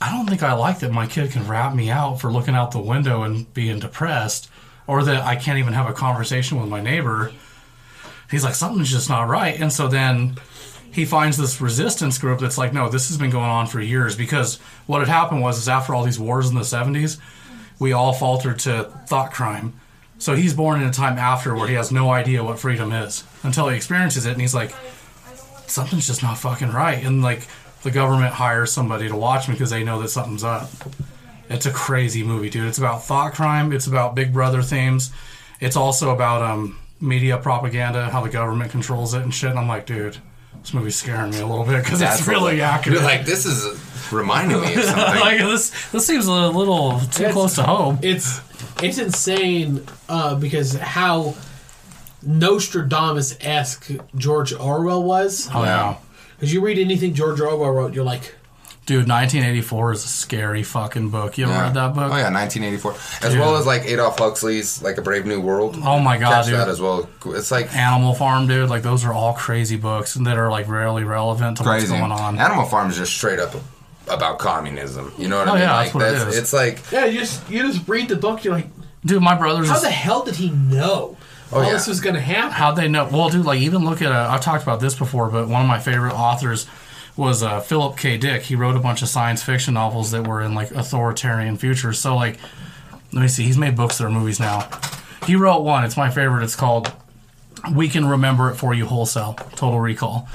I don't think I like that my kid can rat me out for looking out the window and being depressed, or that I can't even have a conversation with my neighbor. He's like, something's just not right. And so then he finds this resistance group that's like, no, this has been going on for years. Because what had happened was, is after all these wars in the 70s, we all faltered to thought crime. So he's born in a time after where he has no idea what freedom is until he experiences it, and he's like, something's just not fucking right. And like the government hires somebody to watch me because they know that something's up. It's a crazy movie, dude. It's about thought crime. It's about Big Brother themes. It's also about um, media propaganda, how the government controls it and shit. And I'm like, dude, this movie's scaring me a little bit because it's really what- accurate. You're like, this is reminding me of something. like this, this seems a little too close to home. It's it's insane uh, because how Nostradamus esque George Orwell was. Oh yeah, Because you read anything George Orwell wrote, you're like, dude, 1984 is a scary fucking book. You ever Yeah. read that book? Oh yeah, 1984, as well as like Aldous Huxley's like A Brave New World. Oh my god, Catch dude. that as well. It's like Animal Farm, dude. Like those are all crazy books that are like rarely relevant to crazy. what's going on. Animal Farm is just straight up about communism. You know what Oh, I mean? yeah, like that's what it is. It's like yeah, you just you just read the book, you're like, Dude, my brother's. how the hell did he know Oh, all yeah. this was going to happen? How'd they know? Well, dude, like even look at. Uh, I've talked about this before, but one of my favorite authors was uh, Philip K. Dick. He wrote a bunch of science fiction novels that were in like authoritarian futures. So like, let me see. He's made books that are movies now. He wrote one. It's my favorite. It's called "We Can Remember It for You Wholesale." Total Recall.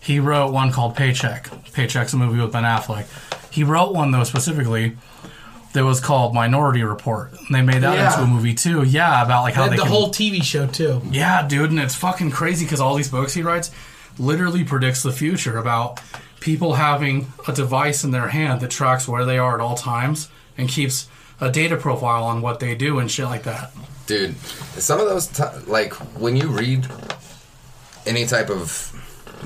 He wrote one called Paycheck. Paycheck's a movie with Ben Affleck. He wrote one though specifically that was called Minority Report. And they made that Yeah. into a movie too. Yeah, about like how And they the can, whole TV show too. yeah, dude, and it's fucking crazy because all these books he writes literally predicts the future about people having a device in their hand that tracks where they are at all times and keeps a data profile on what they do and shit like that. dude some of those t- like when you read any type of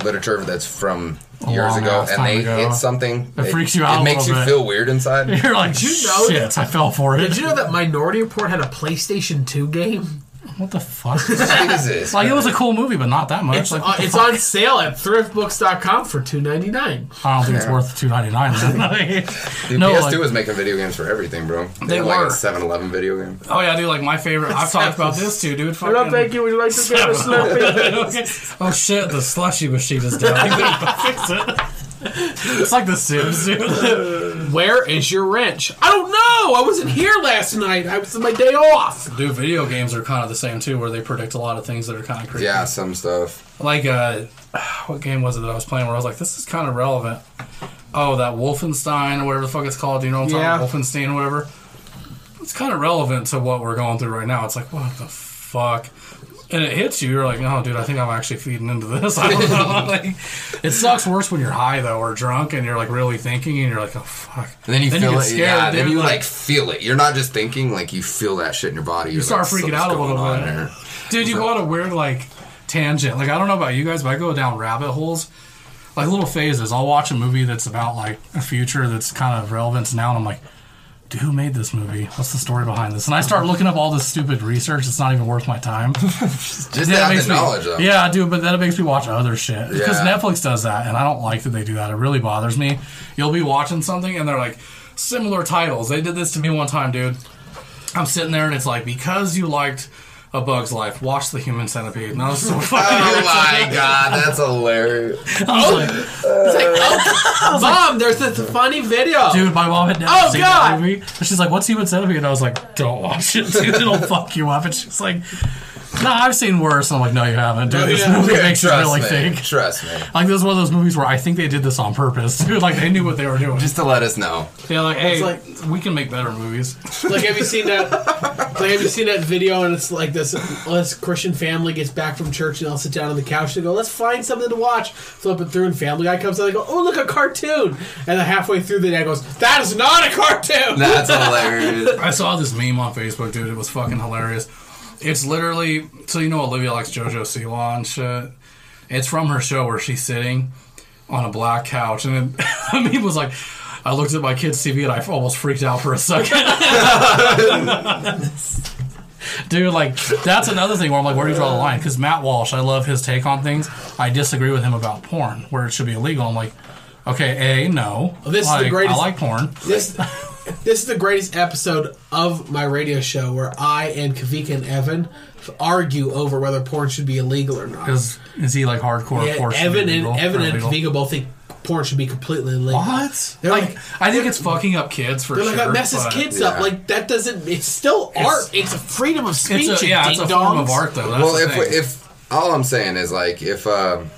literature that's from A years long ago ass and time they ago. hit something It freaks you out it a makes you little bit. feel weird inside You're like, Did you know shit, I fell for it. Did you know that Minority Report had a PlayStation 2 game? What the fuck? Jesus like it was a cool movie, but not that much. It's, like, uh, it's on sale at thriftbooks.com for two ninety nine. I don't think it's worth two ninety nine. Dude, no, PS2 like, was making video games for everything, bro. They had, like were. a 7-Eleven video game. oh yeah, dude, like my favorite. I've talked about this too, dude. Fucking, you. Would you like to get a Okay. Oh shit, the slushy machine is down. You gotta fix it. It's like the Sims, dude. Where is your wrench? I don't know. I wasn't here last night. I was on my day off. Dude, video games are kind of the same too, where they predict a lot of things that are kind of crazy. Yeah, some stuff. Like, uh, what game was it that I was playing where I was like, this is kind of relevant? Oh, that Wolfenstein or whatever the fuck it's called. Do you know what I'm Yeah. talking about? Wolfenstein or whatever. It's kind of relevant to what we're going through right now. It's like, what the fuck? And it hits you. You're like, oh, dude, I think I'm actually feeding into this. I don't know. like, it sucks worse when you're high though, or drunk, and you're like really thinking, and you're like, oh fuck. And then you feel get it. scared, yeah, then you like feel it. You're not just thinking, like you feel that shit in your body. You start freaking out a little bit. Dude, you So- go on a weird like tangent. Like I don't know about you guys, but I go down rabbit holes, like little phases. I'll watch a movie that's about like a future that's kind of relevant to now, and I'm like, dude, who made this movie? What's the story behind this? And I start looking up all this stupid research. It's not even worth my time. Just to have makes the me- knowledge, though. Yeah, I do, but then it makes me watch other shit because Yeah. Netflix does that, and I don't like that they do that. It really bothers me. You'll be watching something, and they're like similar titles. They did this to me one time, dude. I'm sitting there, and it's like because you liked A Bug's Life, watch The Human Centipede, and I was so fucking. Oh my god, that's hilarious. I was like, It's like, oh, mom, there's this funny video. dude, my mom had never Oh, seen God. that movie. And she's like, "What's Human Centipede?" And I was like, "Don't watch it, dude. It'll fuck you up." And she's like, "No, I've seen worse." And I'm like, "No, you haven't, dude. This yeah. movie Yeah, makes you really me. think." Trust me. Like this is one of those movies where I think they did this on purpose, dude. Like they knew what they were doing. Just to let us know. Yeah, like, hey, like- we can make better movies. Like, have you seen that? Like, have you seen that video? And it's like this: this Christian family gets back from church, and they'll sit down on the couch and go, "Let's find something to watch." Flip it through, and Family Guy comes out. and They go, "Oh, look, a cartoon!" And then halfway through, the dad goes, "That is not a cartoon." That's hilarious. I saw this meme on Facebook, dude. It was fucking hilarious. It's literally so you know Olivia likes JoJo Siwa and shit. It's from her show where she's sitting on a black couch, and then the meme was like, I looked at my kid's TV and I almost freaked out for a second. Dude, like that's another thing where I'm like, where do you draw the line? Because Matt Walsh, I love his take on things. I disagree with him about porn, where it should be illegal. I'm like, Okay, a no. This is the greatest- I like porn. This this is the greatest episode of my radio show where I and Kavika and Evan argue over whether porn should be illegal or not. Because is he like hardcore? Yeah, porn Evan and Evan or and? Kavika both think porn should be completely illegal. What? They're like, like- I think it's fucking up kids for They're sure. like that messes but kids yeah. up. Like that doesn't. It's still art. It's a freedom of speech. It's a, yeah, it's a form of art though. That's well, the if thing. we, if all I'm saying is like if um,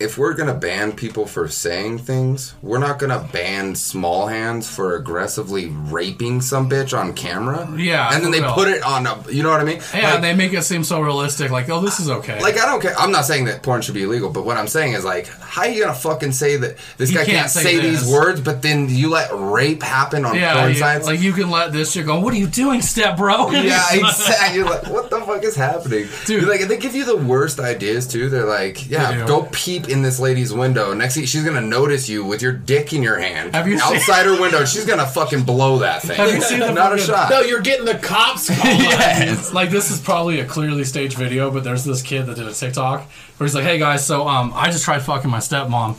if we're gonna ban people for saying things, we're not gonna ban small hands for aggressively raping some bitch on camera. Yeah, and then they put it on a. You know what I mean? yeah, Like- they make it seem so realistic. Like, oh, this is okay. Like I don't care. I'm not saying that porn should be illegal, but what I'm saying is like, how are you gonna fucking say that this You guy can't can't, say say, these words, but then you let rape happen on yeah, porn you, sites? like you can let this shit go. What are you doing, step bro? yeah, exactly. You're like, what the fuck is happening, Dude. You're like, they give you the worst ideas too. They're like, yeah, go peep in this lady's window. Next thing, she's gonna notice you with your dick in your hand Have you seen- outside her window. She's gonna fucking blow that thing. Have you seen the Not a shot. No, you're getting the cops. yes. like this is probably a clearly staged video, but there's this kid that did a TikTok where he's like, "Hey guys, so um, I just tried fucking my stepmom."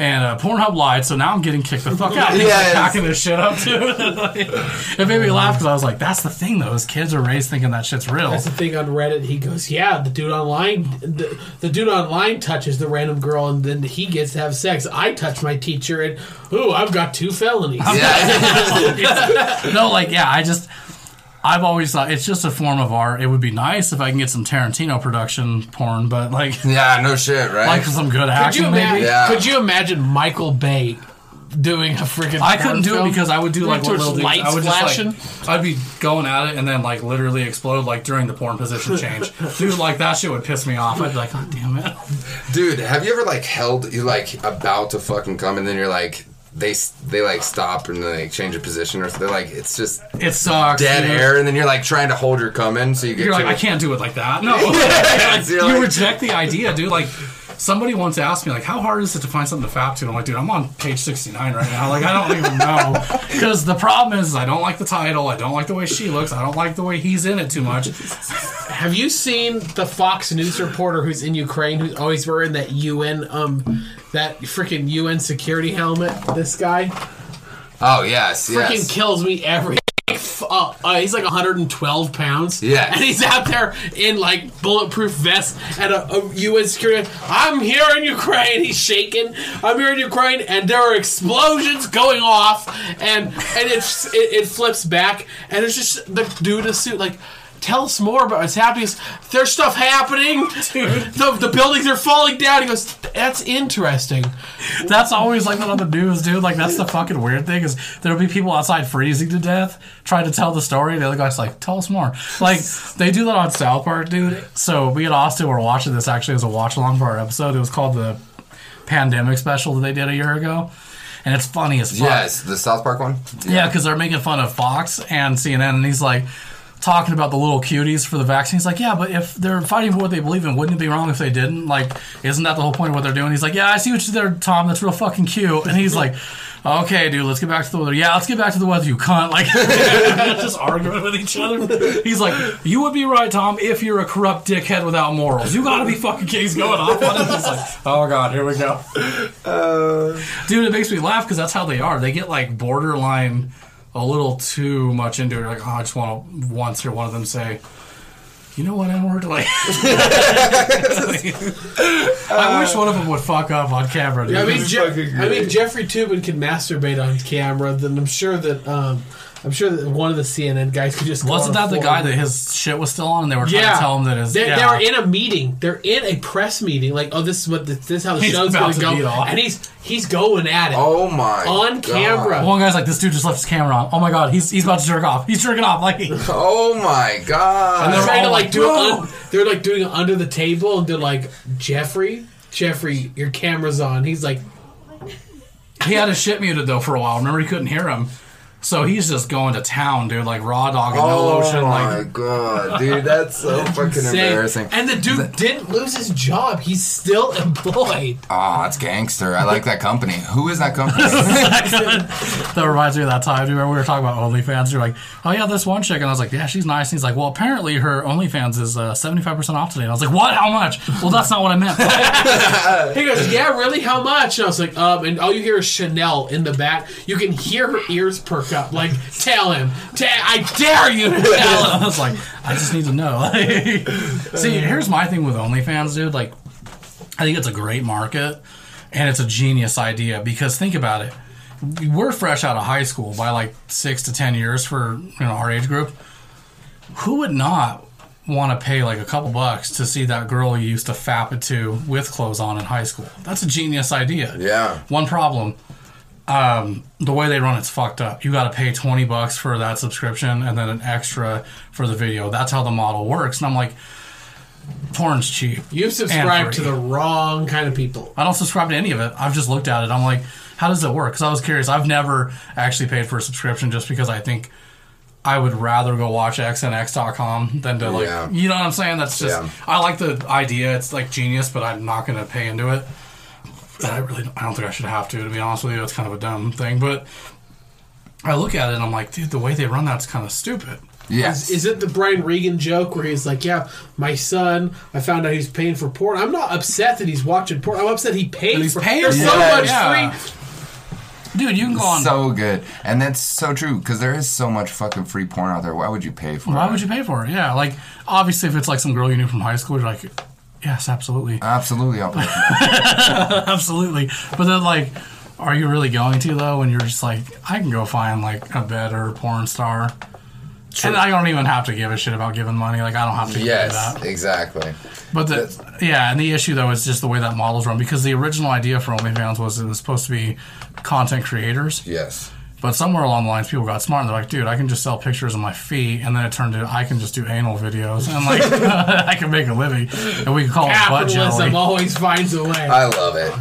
And uh, Pornhub lied, so now I'm getting kicked the fuck out. He's like Yes. hacking this shit up too. it made me laugh because I was like, "That's the thing, though. Is kids are raised thinking that shit's real." That's the thing on Reddit. He goes, "Yeah, the dude online, the, the dude online touches the random girl, and then he gets to have sex. I touch my teacher, and ooh, I've got two felonies." Yeah. no, like yeah, I just I've always thought it's just a form of art. It would be nice if I can get some Tarantino production porn, but like yeah, no shit, right? like some good Could action you maybe. Yeah. Could you imagine Michael Bay doing a freaking? I couldn't do it because I would do like what Towards little dudes. lights I would flashing. just like I'd be going at it and then like literally explode like during the porn position change. Dude, like that shit would piss me off. I'd be like, God damn it. Dude, have you ever like held you like about to fucking come and then you're like they they like stop and then they change a position or they're like it's just It sucks. dead dude. air and then you're like trying to hold your cum in so you get You're like, I can't do it like that. No. You like- reject the idea, dude. Like somebody once asked me, like, how hard is it to find something to fap to? And I'm like, dude, I'm on page 69 right now. Like, I don't even know. Because the problem is, I don't like the title. I don't like the way she looks. I don't like the way he's in it too much. Have you seen the Fox News reporter who's in Ukraine who's always wearing that UN um that freaking UN security helmet? This guy Oh yes, freaking yes. kills me every. Uh, uh, he's like 112 pounds. Yeah. and he's out there in like bulletproof vest at a, a UN security. I'm here in Ukraine. He's shaking. I'm here in Ukraine, and there are explosions going off, and and it's it, it flips back, and it's just the dude in a suit like. Tell us more about what's happening. There's stuff happening. The, the buildings are falling down. He goes, That's interesting. That's always like that on the news, dude. Like, that's the fucking weird thing is there'll be people outside freezing to death trying to tell the story. The other guy's like, tell us more. Like, they do that on South Park, dude. So, me and Austin were watching this actually as a watch along for our episode. It was called the pandemic special that they did a year ago. And it's funny as fuck. Yes, the South Park one. Yeah, because they're making fun of Fox and CNN, and he's like talking about the little cuties for the vaccine. He's like, yeah, but if they're fighting for what they believe in, wouldn't it be wrong if they didn't? Like, isn't that the whole point of what they're doing? He's like, yeah, I see what you did there, Tom. That's real fucking cute. And he's like, okay, dude, let's get back to the weather. Yeah, let's get back to the weather, you cunt. Like, just arguing with each other. He's like, you would be right, Tom, if you're a corrupt dickhead without morals. You gotta be fucking kidding. Going off on. He's like, oh god, here we go. Uh, dude, it makes me laugh because that's how they are. They get like borderline a little too much into it. Like, oh, I just want to once hear one of them say, "You know what, N word?" Like, I wish one of them would fuck up on camera. Dude. I mean, Je- I mean. Jeffrey Toobin can masturbate on camera. Then I'm sure that um, I'm sure that one of the CNN guys could just wasn't that the guy that his shit was still on, and they were trying Yeah, to tell him that his they, yeah. they were in a meeting. They're in a press meeting. Like, oh, this is what the, this is how the He's show's about going to to beat go, off. and he's he's going at it. Oh my. On God. camera. One guy's like, "This dude just left his camera on. Oh my god, he's he's about to jerk off. He's jerking off." Like, Oh my god. And they're they're trying to oh like like, do it. Un- they're like doing it under the table, and they're like, Jeffrey, Jeffrey, your camera's on. He's like, he had his shit muted though for a while. Remember, he couldn't hear him. So he's just going to town, dude, like raw dog and no lotion. oh lotion. my Like, god, dude, that's so fucking Insane. embarrassing. And the dude didn't lose his job. He's still employed. Oh, it's gangster. I like that company. Who is that company? that reminds me of that time, where we were talking about OnlyFans. You're like, oh yeah, this one chick, and I was like, yeah, she's nice. And he's like, well, apparently her OnlyFans is uh, 75% off today. And I was like, what? How much? Well, that's not what I meant. He goes, "Yeah, really? How much?" And I was like, "Um," and all you hear is Chanel in the back. You can hear her ears perk up. Like, tell him, Ta- I dare you to tell him. I was like, I just need to know. See, here's my thing with OnlyFans, dude. Like, I think it's a great market and it's a genius idea because think about it. We're fresh out of high school by like six to ten years for you know our age group. Who would not want to pay like a couple bucks to see that girl you used to fap it to with clothes on in high school? That's a genius idea. Yeah. One problem. Um, the way they run it's fucked up. You got to pay 20 bucks for that subscription and then an extra for the video. That's how the model works. And I'm like, porn's cheap. You've subscribed to the wrong kind of people. I don't subscribe to any of it. I've just looked at it. I'm like, how does it work? Because I was curious. I've never actually paid for a subscription just because I think I would rather go watch xnx.com than to like, Yeah. you know what I'm saying? That's just, Yeah. I like the idea. It's like genius, but I'm not going to pay into it. And I really, I don't think I should have to, to be honest with you. It's kind of a dumb thing, but I look at it and I'm like, dude, the way they run that's kind of stupid. yes. Is it the Brian Regan joke where he's like, "Yeah, my son, I found out he's paying for porn. I'm not upset that he's watching porn. I'm upset he paid That he's for. paying There's for so it, much yeah. free. Dude, you can go on. so good, and that's so true because there is so much fucking free porn out there. Why would you pay for why it? Why would you pay for it? Yeah, like obviously if it's like some girl you knew from high school, you're like, yes, absolutely. Absolutely, I'll. Absolutely. But then, like, are you really going to, though, when you're just like, I can go find, like, a better porn star? And I don't even have to give a shit about giving money. Like, I don't have to do yes, that. exactly. But the, yeah, and the issue, though, is just the way that model's run. Because the original idea for OnlyFans was it was supposed to be content creators. Yes. But somewhere along the lines, people got smart and they're like, dude, I can just sell pictures of my feet. And then it turned into, I can just do anal videos. And, like, I can make a living. And we can call it butt Capitalism jelly. always finds a way. I love it.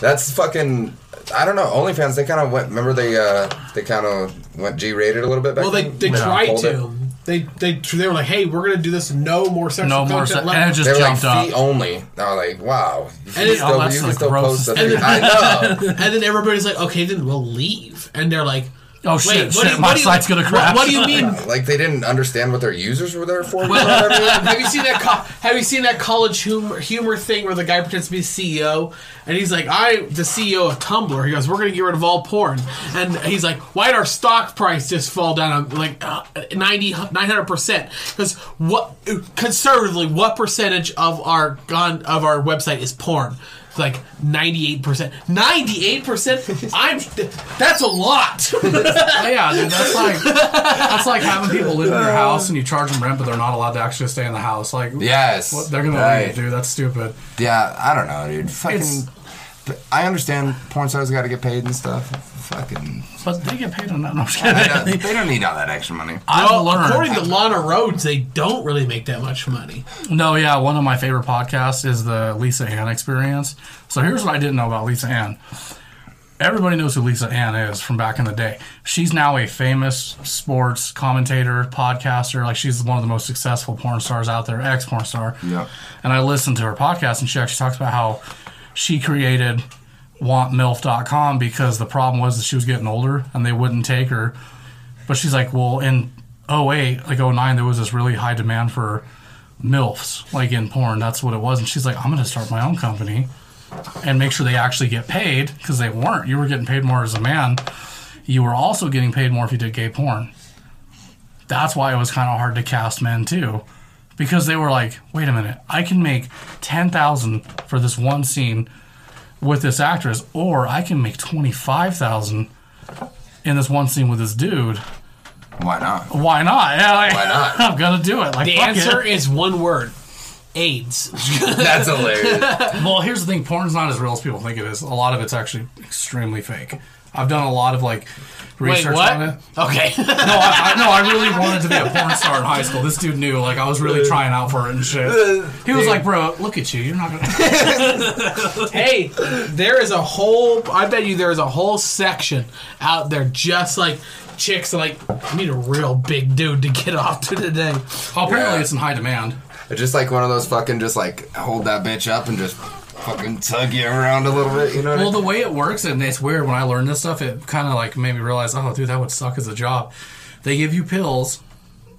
That's fucking. I don't know. OnlyFans. They kind of went. Remember they uh they kind of went G rated a little bit back. well, they then? they Yeah. tried Hold to. They they they were like, "Hey, we're gonna do this. No more sexual No more content. se- left." and it just They were like jumped up. feet only. I was like, wow. You can it- still, oh, that's you the still post thing. the I know. and then everybody's like, "Okay, then we'll leave." And they're like, Oh, shit, Wait, what shit, you- my you- site's gonna crash. What, do you mean? Like they didn't understand what their users were there for. Well, you know what I mean? have you seen that? Co- have you seen that college humor, humor thing where the guy pretends to be CEO and he's like, "I, the CEO of Tumblr." He goes, "We're going to get rid of all porn," and he's like, "Why did our stock price just fall down like uh, 90 900 percent?" Because what conservatively, what percentage of our gon- of our website is porn? It's like ninety eight percent. Ninety eight percent. I'm. That's a lot. Oh, yeah, dude, that's like that's like having people live in your house and you charge them rent, but they're not allowed to actually stay in the house. Like, Yes. what, they're gonna Right. leave, dude. That's stupid. Yeah, I don't know, dude. Fucking. It's- I understand porn stars got to get paid and stuff. Fucking. But they get paid on that. No, I'm just I kidding. don't- they don't need all that extra money. I've Well, learned. according to Lana Rhoades, they don't really make that much money. No, yeah, one of my favorite podcasts is the Lisa Ann Experience. So here's what I didn't know about Lisa Ann. Everybody knows who Lisa Ann is from back in the day. She's now a famous sports commentator, podcaster. Like she's one of the most successful porn stars out there, ex porn star. Yep. And I listened to her podcast, and she actually talks about how she created wantmilf.com because the problem was that she was getting older and they wouldn't take her. But she's like, well, in 08, like 09, there was this really high demand for MILFs, like in porn. That's what it was. And she's like, I'm going to start my own company and make sure they actually get paid because they weren't. You were getting paid more as a man. You were also getting paid more if you did gay porn. That's why it was kind of hard to cast men too, because they were like, "Wait a minute, I can make ten thousand for this one scene with this actress, or I can make twenty five thousand in this one scene with this dude. Why not? Why not? Yeah, like, Why not? I'm gonna do it. Like The answer it. is one word: AIDS. That's hilarious. Well, here's the thing: porn's not as real as people think it is. A lot of it's actually extremely fake. I've done a lot of like Wait, research what? on it. Okay. No, I, I, no, I really wanted to be a porn star in high school. This dude knew, like, I was really trying out for it and shit. He was like, "Bro, look at you. You're not gonna." hey, there is a whole. I bet you there is a whole section out there just like chicks are like, I need a real big dude to get off to today. Well, apparently Yeah. it's in high demand. Just like one of those fucking just like hold that bitch up and just fucking tug you around a little bit. You know I Well, mean? the way it works, and it's weird when I learned this stuff, it kind of like made me realize, oh, dude, that would suck as a job. They give you pills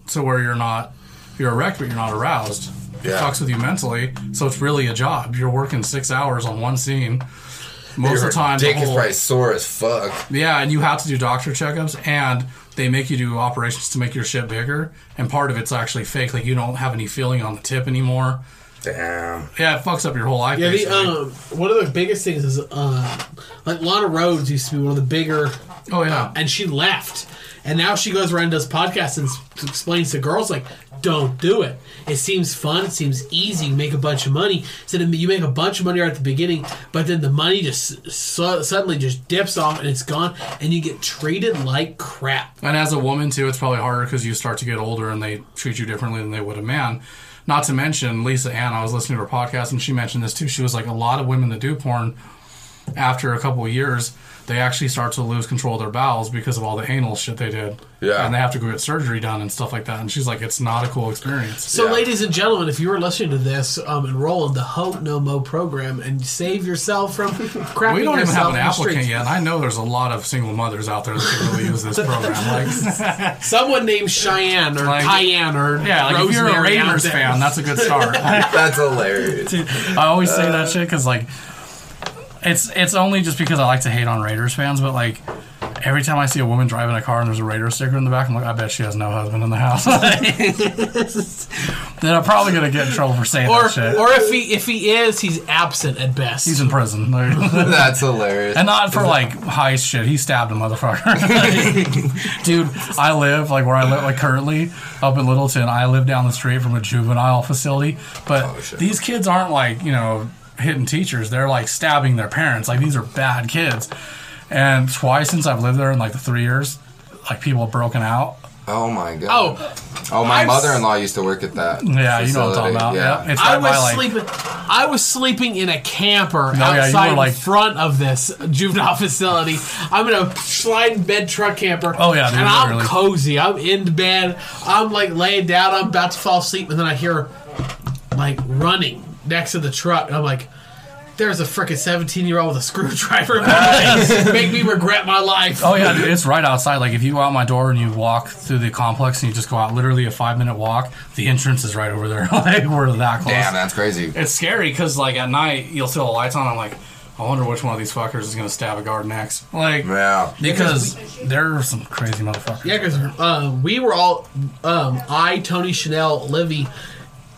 to where you're not, you're erect, but you're not aroused. It Yeah. fucks with you mentally, so it's really a job. You're working six hours on one scene. Most of the time, the dick is probably sore as fuck. yeah, and you have to do doctor checkups, and they make you do operations to make your shit bigger, and part of it's actually fake. Like you don't have any feeling on the tip anymore. Damn. Yeah, it fucks up your whole life. Yeah, the basically. um, one of the biggest things is uh, like Lana Rhoades used to be one of the bigger, oh yeah, and she left, and now she goes around and does podcasts and s- explains to girls like, don't do it. It seems fun. It seems easy. You make a bunch of money. So then you make a bunch of money right at the beginning, but then the money just su- suddenly just dips off and it's gone, and you get treated like crap. And as a woman too, it's probably harder because you start to get older and they treat you differently than they would a man. Not to mention Lisa Ann. I was listening to her podcast and she mentioned this too. She was like, a lot of women that do porn, after a couple of years, they actually start to lose control of their bowels because of all the anal shit they did. Yeah. and they have to go get surgery done and stuff like that. And she's like, it's not a cool experience. So, Yeah. ladies and gentlemen, if you are listening to this, um, enroll in the Hope No Mo program and save yourself from crapping We don't even have an applicant yet. And I know there's a lot of single mothers out there that could really use this program. Like, Someone named Cheyenne or Like- Cayenne or yeah, like if you're a Rosemary Raiders fan, that's a good start. That's hilarious. I always say that shit because like it's it's only just because I like to hate on Raiders fans, but like every time I see a woman driving a car and there's a Raiders sticker in the back, I'm like, I bet she has no husband in the house. then I'm probably gonna get in trouble for saying or that shit. or if he if he is, he's absent at best. He's in prison, That's hilarious. and not for like heist shit. He stabbed a motherfucker, dude. I live like where I live, like currently up in Littleton. I live down the street from a juvenile facility, but Oh, these kids aren't like you know hitting teachers. They're like stabbing their parents. Like these are bad kids. And twice since I've lived there in like the three years, like people have broken out. oh my god. oh, Oh, my I've- mother-in-law used to work at that. Yeah, you know what I'm talking about. Yeah. Yeah, it's I right by was like sleeping. I was sleeping in a camper oh, yeah, you outside were, like- in front of this juvenile facility. I'm in a sliding bed truck camper. Oh, yeah, dude, and I'm literally. cozy. I'm in bed. I'm like laying down. I'm about to fall asleep, and then I hear like running next to the truck. And I'm like. There's a freaking 17 year old with a screwdriver in my face. Make me regret my life. Oh yeah, dude, it's right outside. Like if you go out my door and you walk through the complex and you just go out literally a five minute walk, the entrance is right over there. like we're that close. Damn, that's crazy. It's scary because like at night you'll see the lights on. I'm like, I wonder which one of these fuckers is gonna stab a guard next. Like Yeah. because there are some crazy motherfuckers. Yeah, because uh, we were all, um, I, Tony Chanel, Livy,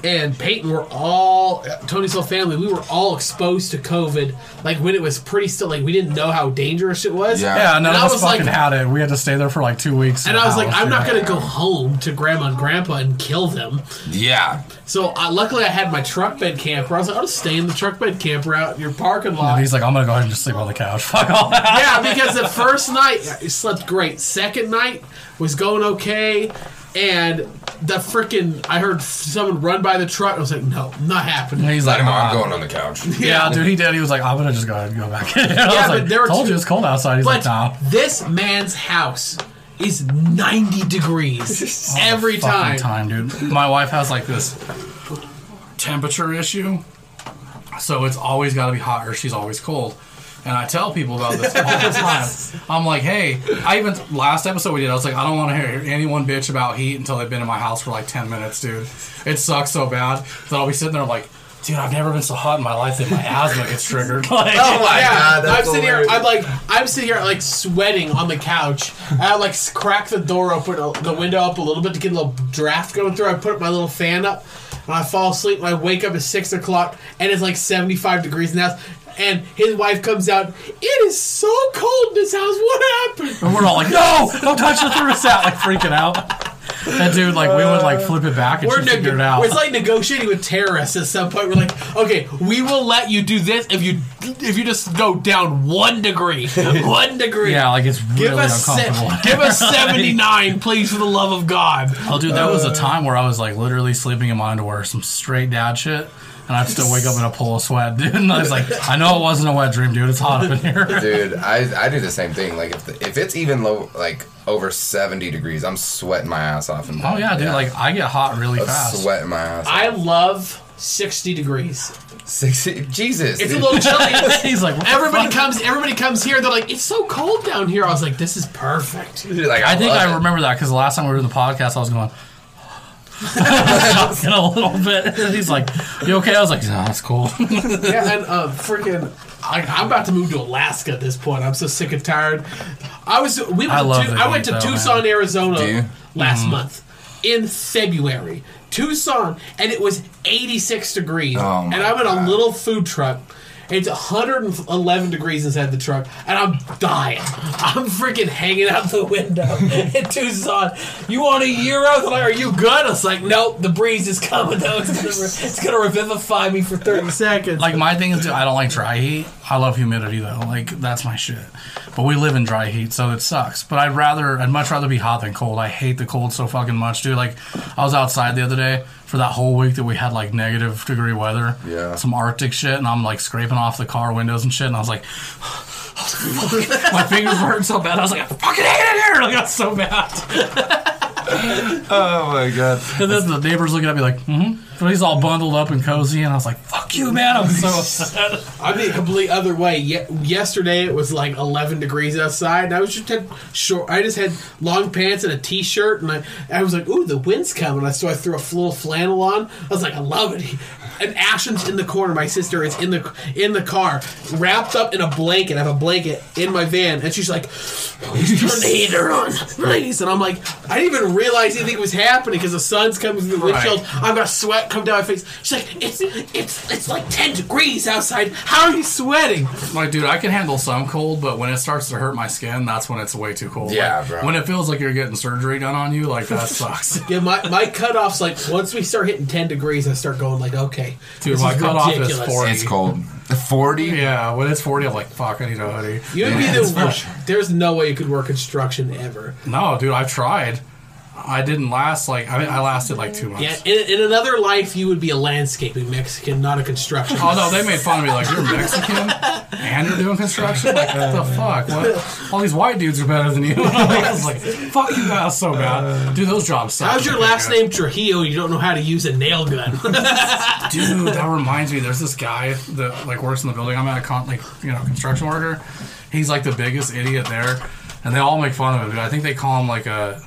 and Peyton were all Tony's whole family. We were all exposed to COVID, like when it was pretty still. Like we didn't know how dangerous it was. Yeah. Yeah, none And of I us was fucking like- had it. We had to stay there for like two weeks. And I was like, I'm not gonna go home to Grandma and Grandpa and kill them. Yeah. So uh, luckily, I had my truck bed camper. I was like, I'll just stay in the truck bed camper out in your parking lot. And he's like, I'm gonna go ahead and just sleep on the couch. Fuck all that. yeah, because the first night I slept great. Second night was going okay, and the freaking I heard someone run by the truck. I was like, no, not happening. And he's Let like, him know. I'm going on the couch. Yeah, dude, he did. He was like, I'm gonna just go ahead and go back. I was Yeah, like, but there were told two- you it's cold outside. He's like, But no. this man's house is 90 degrees oh, every fucking time. time, dude. My wife has like this temperature issue, so it's always got to be hot or she's always cold. And I tell people about this all the time. I'm like, hey, I even last episode we did, I was like, I don't want to hear anyone bitch about heat until they've been in my house for like 10 minutes, dude. It sucks so bad that I'll be sitting there like, dude, I've never been so hot in my life that my asthma gets triggered. Like, Oh my yeah, god, that's I'm sitting here. I'm like, I'm sitting here like sweating on the couch. And I like crack the door open, uh, the window up a little bit to get a little draft going through. I put my little fan up, and I fall asleep. And I wake up at six o'clock, and it's like 75 degrees in the house. And his wife comes out. It is so cold in this house. What happened? And we're all like, no, don't touch the thermostat, like freaking out. That dude, like, we would like flip it back and We're neg- figured it out. It's like negotiating with terrorists at some point. We're like, okay, we will let you do this if you if you just go down one degree, one degree. yeah, like it's really Give us se- uncomfortable. give us seventy nine, please, for the love of God. Oh, dude, that was a uh. time where I was like literally sleeping in my underwear, some straight dad shit, and I'd still wake up in a pool of sweat, dude. And I was like, I know it wasn't a wet dream, dude. It's hot up in here. Dude, I, I do the same thing. Like if the, if it's even low, like over 70 degrees. I'm sweating my ass off. In Oh yeah, dude. Like I get hot really I'm fast. sweating my ass. off. I love 60 degrees. 60. Jesus. It's a little chilly. He's like, what the Everybody fuck? comes. Everybody comes here. They're like, "It's so cold down here." I was like, "This is perfect." Dude, like, I think I it. remember that because the last time we were in the podcast, I was going. In a little bit. And he's like, "You okay?" I was like, "No, it's cool." Yeah, and uh, freaking, I, I'm about to move to Alaska at this point. I'm so sick and tired. I was. We went I to Tu- the I went heat, to though, Tucson, man. Arizona Do you? last Mm-hmm. month in February. Tucson, and it was 86 degrees. Oh, my and I'm in a God. little food truck. It's 111 degrees inside the truck, and I'm dying. I'm freaking hanging out the window in Tucson. You want a euro? They're like, are you good? I was like, nope. The breeze is coming though. It's gonna, it's gonna revivify me for 30 seconds. like my thing is, I don't like dry heat. I love humidity though. Like that's my shit. But we live in dry heat, so it sucks. But I'd rather, I'd much rather be hot than cold. I hate the cold so fucking much, dude. Like I was outside the other day for that whole week that we had like negative degree weather. Yeah. Some Arctic shit, and I'm like scraping off the car windows and shit, and I was like. my fingers were hurting so bad. I was like, I fucking hate it here. Like, got so bad. Oh my god. And then the neighbors looking at me like, mm-hmm. But he's all bundled up and cozy, and I was like, fuck you, man. I'm so upset. I'm the complete other way. Ye- yesterday it was like 11 degrees outside, and I was just had short. I just had long pants and a t-shirt, and I, I was like, "Ooh, the wind's coming!" So I threw a little flannel on. I was like, "I love it." And Ashton's in the corner. My sister is in the in the car, wrapped up in a blanket. I have a blanket in my van, and she's like, "Please turn the heater on, please." And I'm like, I didn't even realize anything was happening because the sun's coming through the Right. windshield. I've got sweat come down my face. She's like, "It's it's it's like 10 degrees outside. How are you sweating?" Like, dude, I can handle some cold, but when it starts to hurt my skin, that's when it's way too cold. Yeah, Like, bro. When it feels like you're getting surgery done on you, like that sucks. Yeah, my, my cutoff's like once we start hitting 10 degrees, I start going like, okay, Dude, this my is cutoff is ridiculous. 40. It's cold. 40? yeah, when it's 40, I'm like, fuck, I need a hoodie. You would be the worst. sure. There's no way you could work construction ever. No, dude, I've tried. I didn't last like I, I lasted like two months. Yeah, in, in another life, you would be a landscaping Mexican, not a construction. Oh no, they made fun of me like you're Mexican and you're doing construction. Like what the fuck? What? All these white dudes are better than you. I was like, fuck you guys so bad, dude. Those jobs suck. How's your last name Trujillo? You don't know how to use a nail gun. dude? That reminds me. There's this guy that like works in the building. I'm at a con- like you know construction worker. He's like the biggest idiot there, and they all make fun of him. Dude. I think they call him like a.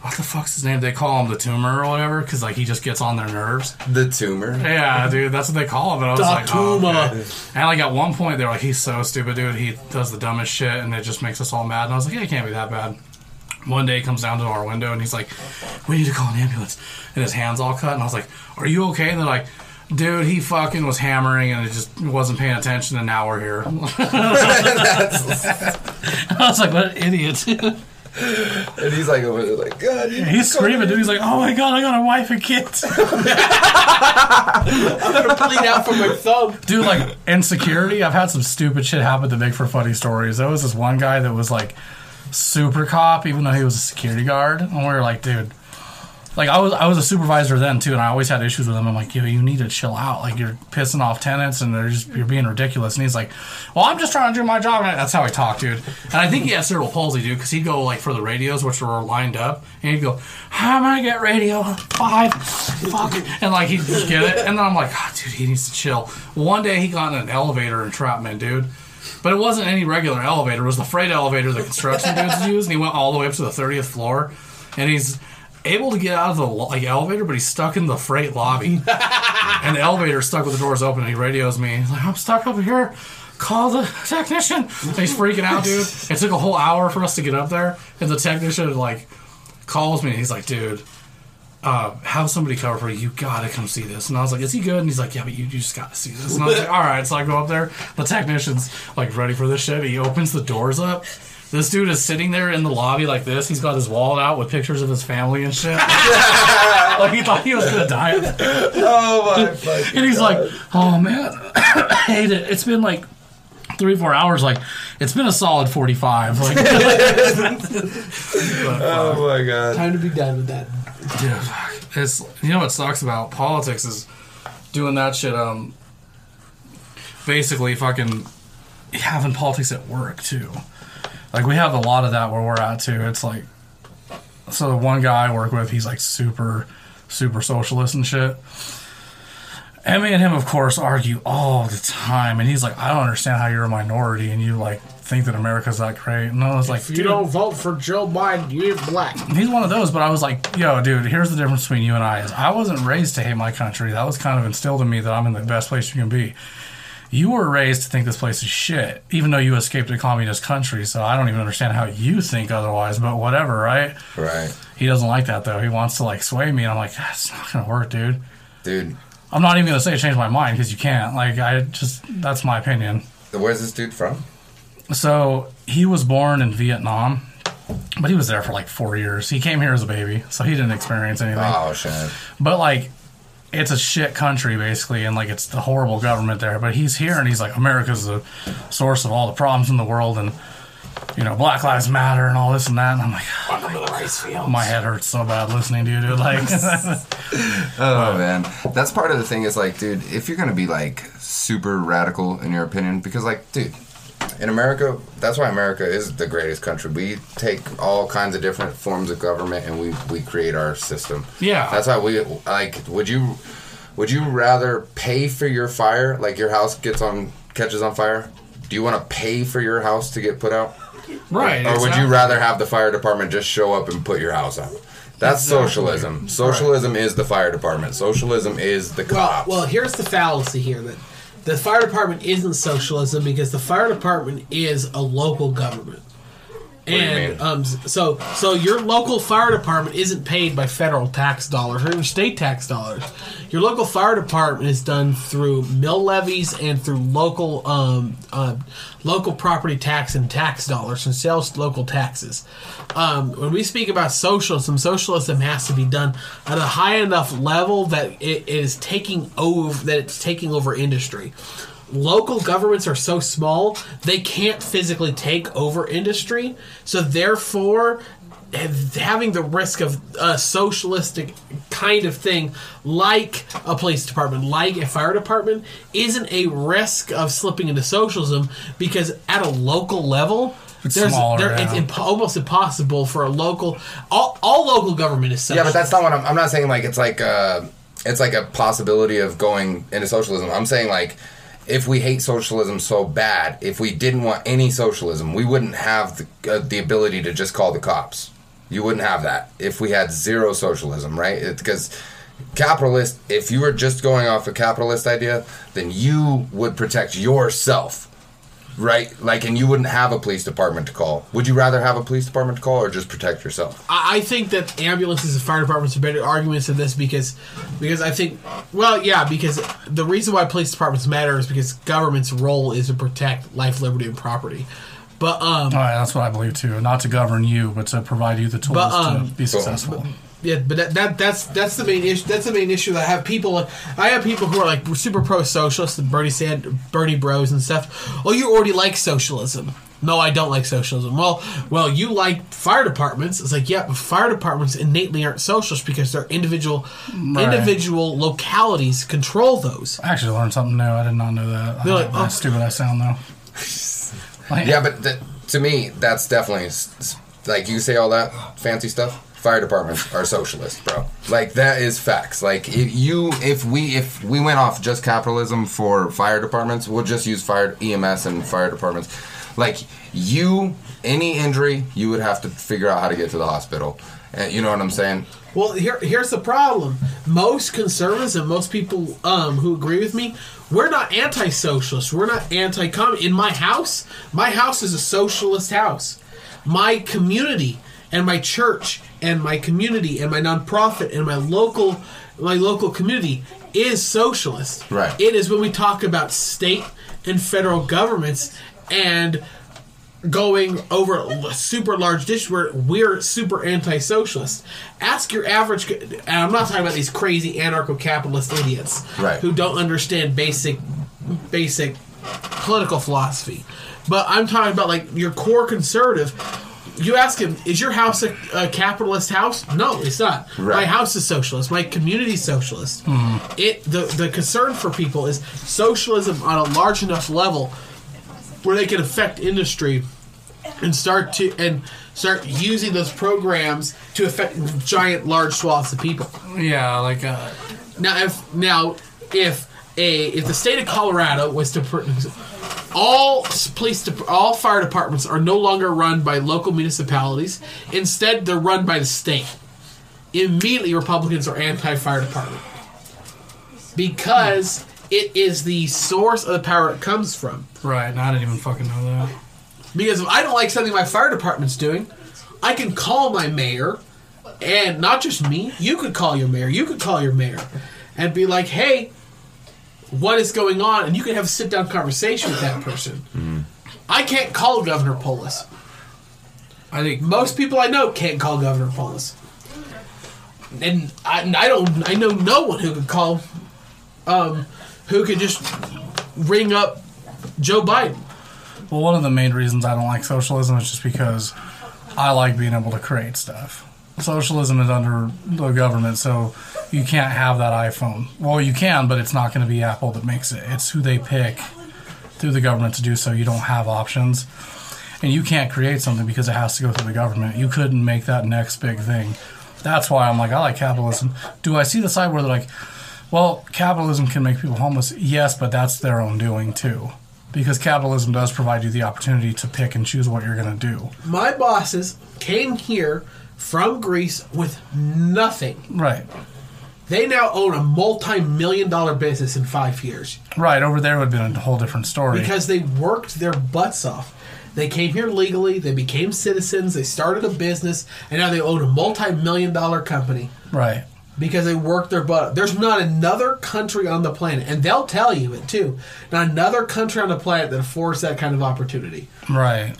What the fuck's his name? They call him the tumor or whatever because like he just gets on their nerves. The tumor. Yeah, dude, that's what they call him. And I was Da like, oh, Tuma. okay. And like at one point, they were like, he's so stupid, dude. He does the dumbest shit, and it just makes us all mad. And I was like, yeah, it can't be that bad. One day he comes down to our window and he's like, we need to call an ambulance. And his hand's all cut. And I was like, are you okay? And they're like, dude, he fucking was hammering and it just wasn't paying attention. And now we're here. I was like, what an idiot. And he's like over there, like, God, you he's screaming, dude. He's like, oh my God, I got a wife and kids. I'm gonna bleed out from my thumb. Dude, like insecurity. I've had some stupid shit happen to make for funny stories. There was this one guy that was like super cop, even though he was a security guard, and we were like, dude. Like I was, I was a supervisor then too, and I always had issues with him. I'm like, yo, you need to chill out. Like you're pissing off tenants, and they're just you're being ridiculous. And he's like, well, I'm just trying to do my job. And that's how he talked, dude. And I think he had cerebral palsy, dude, because he'd go like for the radios, which were lined up, and he'd go, how am I gonna get radio five? Fuck, and like he'd just get it. And then I'm like, oh, dude, he needs to chill. One day he got in an elevator entrapment, dude. But it wasn't any regular elevator. It was the freight elevator the construction dudes use, and he went all the way up to the thirtieth floor, and he's able to get out of the like elevator, but he's stuck in the freight lobby, and the elevator's stuck with the doors open. And he radios me. He's like, "I'm stuck over here. Call the technician." And he's freaking out, dude. It took a whole hour for us to get up there, and the technician like calls me. and He's like, "Dude." Uh, have somebody cover for you. You gotta come see this. And I was like, "Is he good?" And he's like, "Yeah, but you, you just gotta see this." And I was like, "All right." So I go up there. The technician's like ready for this shit. He opens the doors up. This dude is sitting there in the lobby like this. He's got his wallet out with pictures of his family and shit. like he thought he was gonna die. Oh my fucking And he's like, "Oh man, I hate it. It's been like three, four hours. Like it's been a solid forty-five. Like, Oh my god. Time to be done with that. dude, it's you know what sucks about politics is doing that shit. Um, basically, fucking having politics at work too. Like we have a lot of that where we're at too. It's like so the one guy I work with, he's like super super socialist and shit. And me and him, of course, argue all the time. And he's like, I don't understand how you're a minority and you like think that America's that great. And I was like, If you dude, don't vote for Joe Biden, you're black. he's one of those. But I was like, yo, dude, here's the difference between you and I. Is I wasn't raised to hate my country. That was kind of instilled in me that I'm in the best place you can be. You were raised to think this place is shit, even though you escaped a communist country. So I don't even understand how you think otherwise. But whatever, right? Right. He doesn't like that though. He wants to like sway me, and I'm like, ah, that's not gonna work, dude. Dude, I'm not even gonna say change my mind because you can't. Like, I just that's my opinion. where's this dude from? So he was born in Vietnam, but he was there for like four years. He came here as a baby, so he didn't experience anything. Oh, shit. But like, it's a shit country basically, and like it's the horrible government there. But he's here, and he's like, America's the source of all the problems in the world, and you know, Black Lives Matter and all this and that. And I'm like, ah, my head hurts so bad listening to you, dude. Like, Oh man, that's part of the thing. Is like, dude, if you're gonna be like super radical in your opinion, because like, dude, in America, that's why America is the greatest country. We take all kinds of different forms of government and we we create our system. Yeah. that's why we like. Would you would you rather pay for your fire, like your house gets on catches on fire? Do you want to pay for your house to get put out? right? Or would you rather have the fire department just show up and put your house out? That's Exactly. socialism. Socialism is the fire department. Socialism is the Well, cops. well, here's the fallacy here that the fire department isn't socialism because the fire department is a local government. And um, so so your local fire department isn't paid by federal tax dollars or even state tax dollars. Your local fire department is done through mill levies and through local um, uh, local property tax and tax dollars and sales local taxes. Um, when we speak about socialism, socialism has to be done at a high enough level that it is taking over that it's taking over industry local governments are so small they can't physically take over industry so therefore having the risk of a socialistic kind of thing like a police department like a fire department isn't a risk of slipping into socialism because at a local level It's there's, smaller, there, it's yeah. imp- almost impossible for a local all, all local government is yeah, but that's not what I'm. I'm not saying like it's like uh, it's like a possibility of going into socialism. I'm saying like if we hate socialism so bad, if we didn't want any socialism, we wouldn't have the, uh, the ability to just call the cops. You wouldn't have that if we had zero socialism, right? Because capitalist, if you were just going off a capitalist idea, then you would protect yourself. Right, like, and you wouldn't have a police department to call. Would you rather have a police department to call or just protect yourself? I I think that ambulances and fire departments are better arguments in this because because I think well yeah because the reason why police departments matter is because government's role is to protect life, liberty, and property. But um All right, that's what I believe too. Not to govern you, but to provide you the tools But, um, to be successful. yeah, but that, that that's that's the main issue. That's the main issue that I have people. I have people who are like super pro socialist and Bernie Sand, Bernie Bros and stuff. Oh, you already like socialism. No, I don't like socialism. Well, well, you like fire departments. It's like, yeah, but fire departments innately aren't socialist because they're individual individual localities control those. I actually learned something new. I did not know that. They're like, How oh. stupid I sound though. Like, Yeah, but th- to me, that's definitely s- s- like you say all that fancy stuff. Fire departments are socialist, bro. Like that is facts. Like if you, if we, if we went off just capitalism for fire departments, we'll just use fire EMS and fire departments. Like you, any injury, you would have to figure out how to get to the hospital. And you know what I'm saying? Well, here here's the problem. Most conservatives and most people um, who agree with me, we're not anti-socialist. We're not anti-communist. In my house, my house is a socialist house. My community and my church and my community and my nonprofit and my local my local community is socialist. Right. It is when we talk about state and federal governments and going over a super large dish where we're super anti-socialist. Ask your average, and I'm not talking about these crazy anarcho-capitalist idiots Right. who don't understand basic, basic political philosophy. But I'm talking about like your core conservative. You ask him, is your house a, a capitalist house? No, it's not. My house is socialist. My community is socialist. Mm-hmm. It the the concern for people is socialism on a large enough level where they can affect industry and start to and start using those programs to affect giant, large swaths of people. Yeah, like uh, Now, if now if a if the state of Colorado was to pr- all police dep- all fire departments are no longer run by local municipalities. Instead, they're run by the state. Immediately, Republicans are anti-fire department because it is the source of the power it comes from. right. And I didn't even fucking know that. Because if I don't like something my fire department's doing, I can call my mayor, and not just me. You could call your mayor. You could call your mayor, and be like, "Hey, what is going on?" And you can have a sit down conversation with that person. I can't call Governor Polis. I think Most people I know can't call Governor Polis, and I, I don't. I know no one who could call, um, who could just ring up Joe Biden. Well, one of the main reasons I don't like socialism is just because I like being able to create stuff. Socialism is under the government, so you can't have that iPhone. Well, you can, but it's not going to be Apple that makes it. It's who they pick through the government to do so. You don't have options. And you can't create something because it has to go through the government. You couldn't make that next big thing. That's why I'm like, I like capitalism. Do I see the side where they're like, well, capitalism can make people homeless? Yes, but that's their own doing too. Because capitalism does provide you the opportunity to pick and choose what you're going to do. my bosses came here from Greece with nothing. Right. They now own a multi-million dollar business in five years Right. Over there would have been a whole different story. because they worked their butts off. They came here legally. They became citizens. They started a business, and now they own a multi-million dollar company right. Because they work their butt. There's not another country on the planet, and they'll tell you it too. Not another country on the planet that affords that kind of opportunity. Right.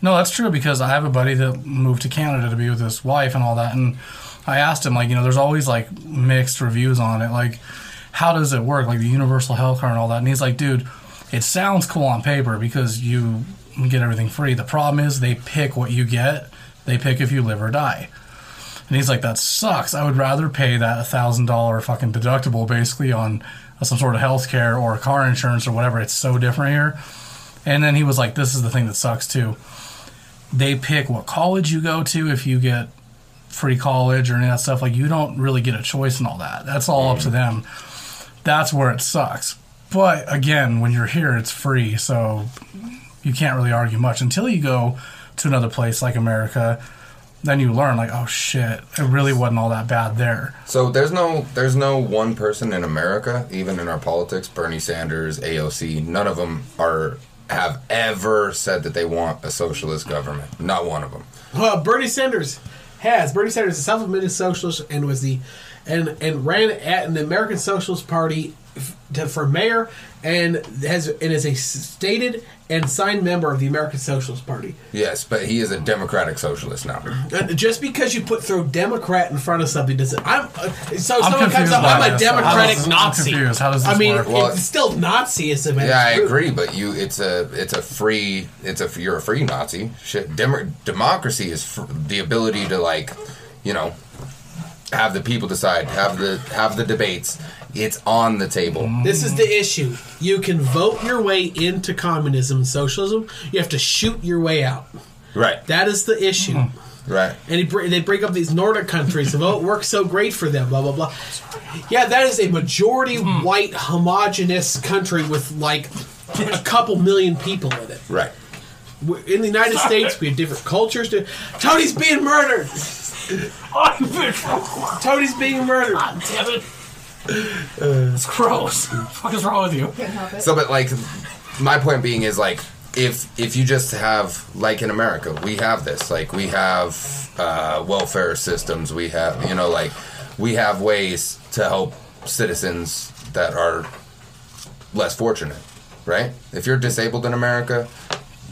No, that's true because I have a buddy that moved to Canada to be with his wife and all that, and I asked him like, you know, there's always like mixed reviews on it, like how does it work, like the universal health card and all that, and he's like, dude, it sounds cool on paper because you get everything free. The problem is they pick what you get. They pick if you live or die. And he's like, that sucks. I would rather pay that thousand dollar fucking deductible basically on uh, some sort of health care or car insurance or whatever. It's so different here. And then he was like, this is the thing that sucks too. They pick what college you go to if you get free college or any of that stuff. Like, you don't really get a choice and all that. That's all up to mm-hmm. them. That's where it sucks. But again, when you're here, it's free. So you can't really argue much until you go to another place like America. Then you learn, like, oh shit, it really wasn't all that bad there. So there's no there's no one person in America, even in our politics, Bernie Sanders, AOC, none of them are have ever said that they want a socialist government. Not one of them. Well, Bernie Sanders has. Bernie Sanders is a self-admitted socialist and was the and and ran at an American Socialist Party f- to, for mayor and has and is a stated and signed member of the American Socialist Party. Yes, but he is a democratic socialist now. And just because you put throw Democrat in front of something doesn't. I'm uh, so I'm someone comes confused up. I'm a this. Democratic How does- I'm Nazi. How does I this mean, work? Well- it's still Nazism. at Yeah, I root. agree, but you it's a it's a free it's a you're a free Nazi. Shit, Demo- democracy is fr- the ability to like, you know, have the people decide, have the have the debates. It's on the table. This is the issue. You can vote your way into communism and socialism. You have to shoot your way out. Right. That is the issue. Mm-hmm. Right. And he, br- they bring up these Nordic countries. Oh, it works so great for them. Blah blah blah. Yeah, that is a majority mm-hmm. white homogenous country with like a couple million people in it. Right. W- In the United States, we have different cultures. To, Tony's being murdered. Tony's being murdered. Damn it. It's gross. What the fuck is wrong with you? Couldn't help it. So, but like, my point being is like, if if you just have like in America, we have this. Like, we have uh, welfare systems. We have you know like we have ways to help citizens that are less fortunate. Right? If you're disabled in America,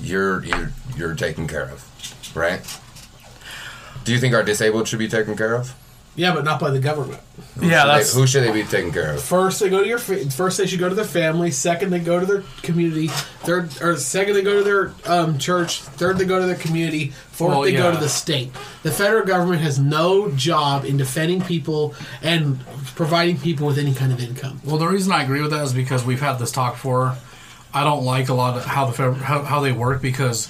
you're you're you're taken care of. Right? Do you think our disabled should be taken care of? Yeah, but not by the government. Yeah, Should they- that's who should they be taken care of? First, they go to your. fa- First, they should go to their family. Second, they go to their community. Third, or second, they go to their um, church. Third, they go to their community. Fourth, Well, they go yeah. to the state. The federal government has no job in defending people and providing people with any kind of income. Well, the reason I agree with that is because we've had this talk before. I don't like a lot of how the fed- how, how they work because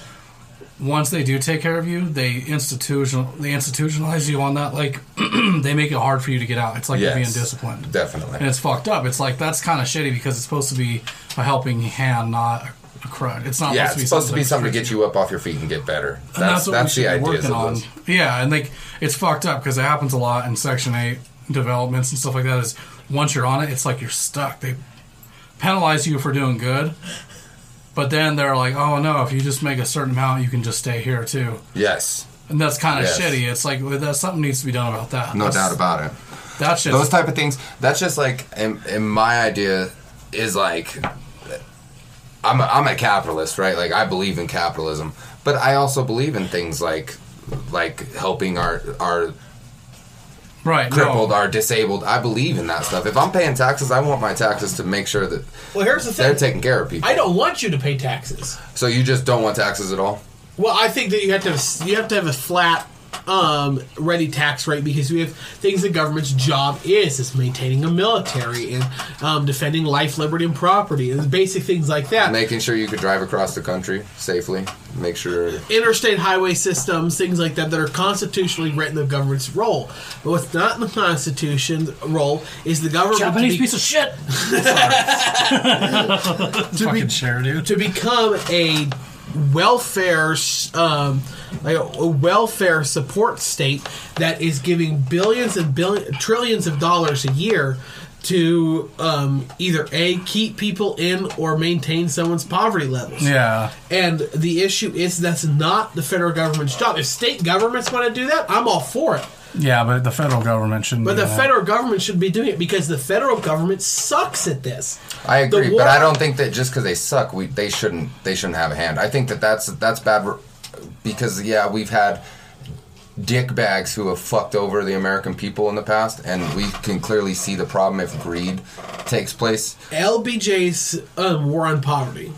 once they do take care of you, they institutional they institutionalize you on that. Like they make it hard for you to get out. It's like you're being disciplined. Definitely. and it's fucked up. It's like that's kind of shitty because it's supposed to be a helping hand, not a crutch. It's not Yeah, supposed it's supposed to be something to get you up off your feet and get better. and That's that's what that's we the be idea. working on. Yeah, and like it's fucked up because it happens a lot in Section Eight developments and stuff like that. Is once you're on it, it's like you're stuck. They penalize you for doing good, but then they're like, "Oh no, if you just make a certain amount, you can just stay here too." Yes, And that's kind of Yes. shitty. It's like well, that something needs to be done about that. no That's- doubt about it. That's just Those type of things. That's just like, in, in my idea is like, I'm a, I'm a capitalist, right? Like I believe in capitalism, but I also believe in things like like helping our our right. crippled, No. our disabled. I believe in that stuff. If I'm paying taxes, I want my taxes to make sure that Well, here's the thing. they're taking care of people. I don't want you to pay taxes. So you just don't want taxes at all? Well, I think that you have to have, you have to have a flat, um, ready tax rate because we have things the government's job is is maintaining a military and um, defending life, liberty, and property and basic things like that. Making sure you could drive across the country safely. Make sure. Interstate highway systems, things like that, that are constitutionally written the government's role. But what's not in the Constitution's role is the government Japanese be- piece of shit. to, be, share, dude. to become a welfare um, like a, a welfare support state that is giving billions and billion trillions of dollars a year to um, either a keep people in or maintain someone's poverty levels. Yeah. And the issue is that's not the federal government's job. If state governments want to do that, I'm all for it. Yeah, but the federal government shouldn't. But do the that. federal government should be doing it because the federal government sucks at this. I agree, war- but I don't think that just because they suck, we they shouldn't they shouldn't have a hand. I think that that's that's bad r- because yeah, we've had dick bags who have fucked over the American people in the past, and we can clearly see the problem if greed takes place. LBJ's um, war on poverty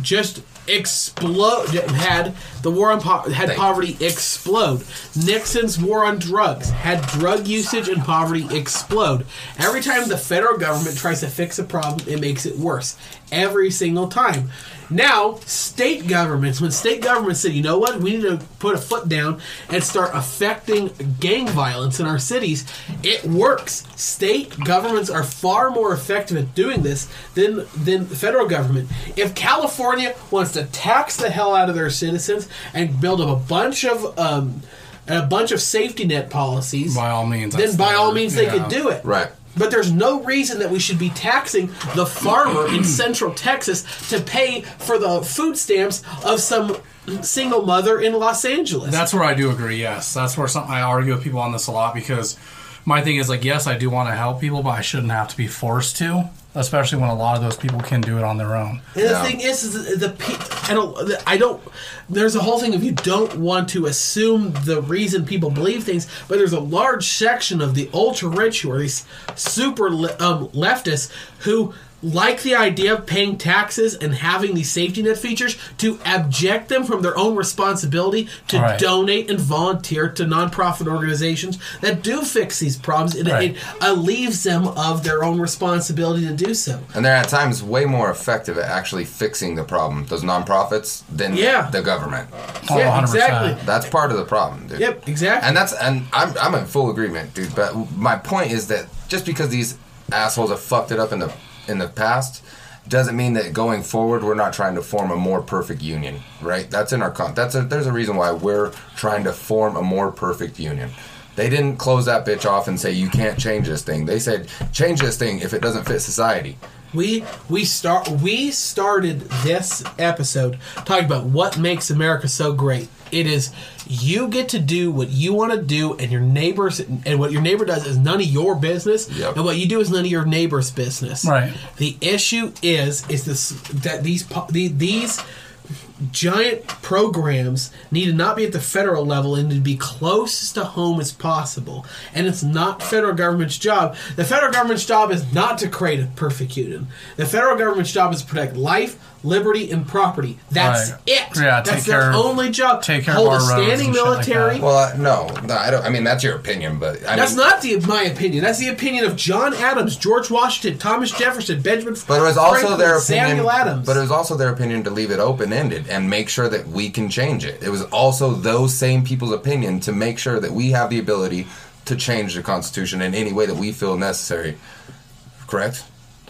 just explode had the war on po- had Thank poverty explode. Nixon's war on drugs had drug usage and poverty explode. Every time the federal government tries to fix a problem, it makes it worse. Every single time. Now, state governments, when state governments said, you know what, we need to put a foot down and start affecting gang violence in our cities, it works. State governments are far more effective at doing this than than the federal government. If California wants to tax the hell out of their citizens and build up a bunch of um, a bunch of safety net policies, By all means, then that's by all means they yeah. could do it. Right. But there's no reason that we should be taxing the farmer in Central Texas to pay for the food stamps of some single mother in Los Angeles. That's where I do agree. Yes, that's where some, I argue with people on this a lot because my thing is like, yes, I do want to help people, but I shouldn't have to be forced to, especially when a lot of those people can do it on their own. And the Yeah. thing is, is the, the I don't, I don't. There's a whole thing of you don't want to assume the reason people believe things, but there's a large section of the ultra rich who are these super um, leftists who like the idea of paying taxes and having these safety net features to abject them from their own responsibility to Right. donate and volunteer to nonprofit organizations that do fix these problems. It, Right. it alleviates them of their own responsibility to do so. And they're at times way more effective at actually fixing the problem, those nonprofits, than Yeah. the government. Oh, yeah, 100%. exactly. That's part of the problem, dude. Yep, exactly. And that's and I'm I'm in full agreement, dude. But my point is that just because these assholes have fucked it up in the in the past doesn't mean that going forward we're not trying to form a more perfect union, right? That's in our con. That's a there's a reason why we're trying to form a more perfect union. They didn't close that bitch off and say you can't change this thing. They said change this thing if it doesn't fit society. We we start we started this episode talking about what makes America so great. It is you get to do what you want to do, and your neighbors and what your neighbor does is none of your business, Yep. and what you do is none of your neighbor's business. Right. The issue is is this that these po- these giant programs need to not be at the federal level and to be closest to home as possible. And it's not federal government's job. The federal government's job is not to create a perfect union. The federal government's job is to protect life, liberty, and property. That's Right. it. Yeah, That's take their care of- only job. take care of Hold our a standing and shit like military. Well, uh, no, no, I don't. I mean, that's your opinion, but I that's mean, not the my opinion. That's the opinion of John Adams, George Washington, Thomas Jefferson, Benjamin. But it was also Franklin, their opinion. Samuel Adams. But it was also their opinion to leave it open ended and make sure that we can change it. It was also those same people's opinion to make sure that we have the ability to change the Constitution in any way that we feel necessary. Correct?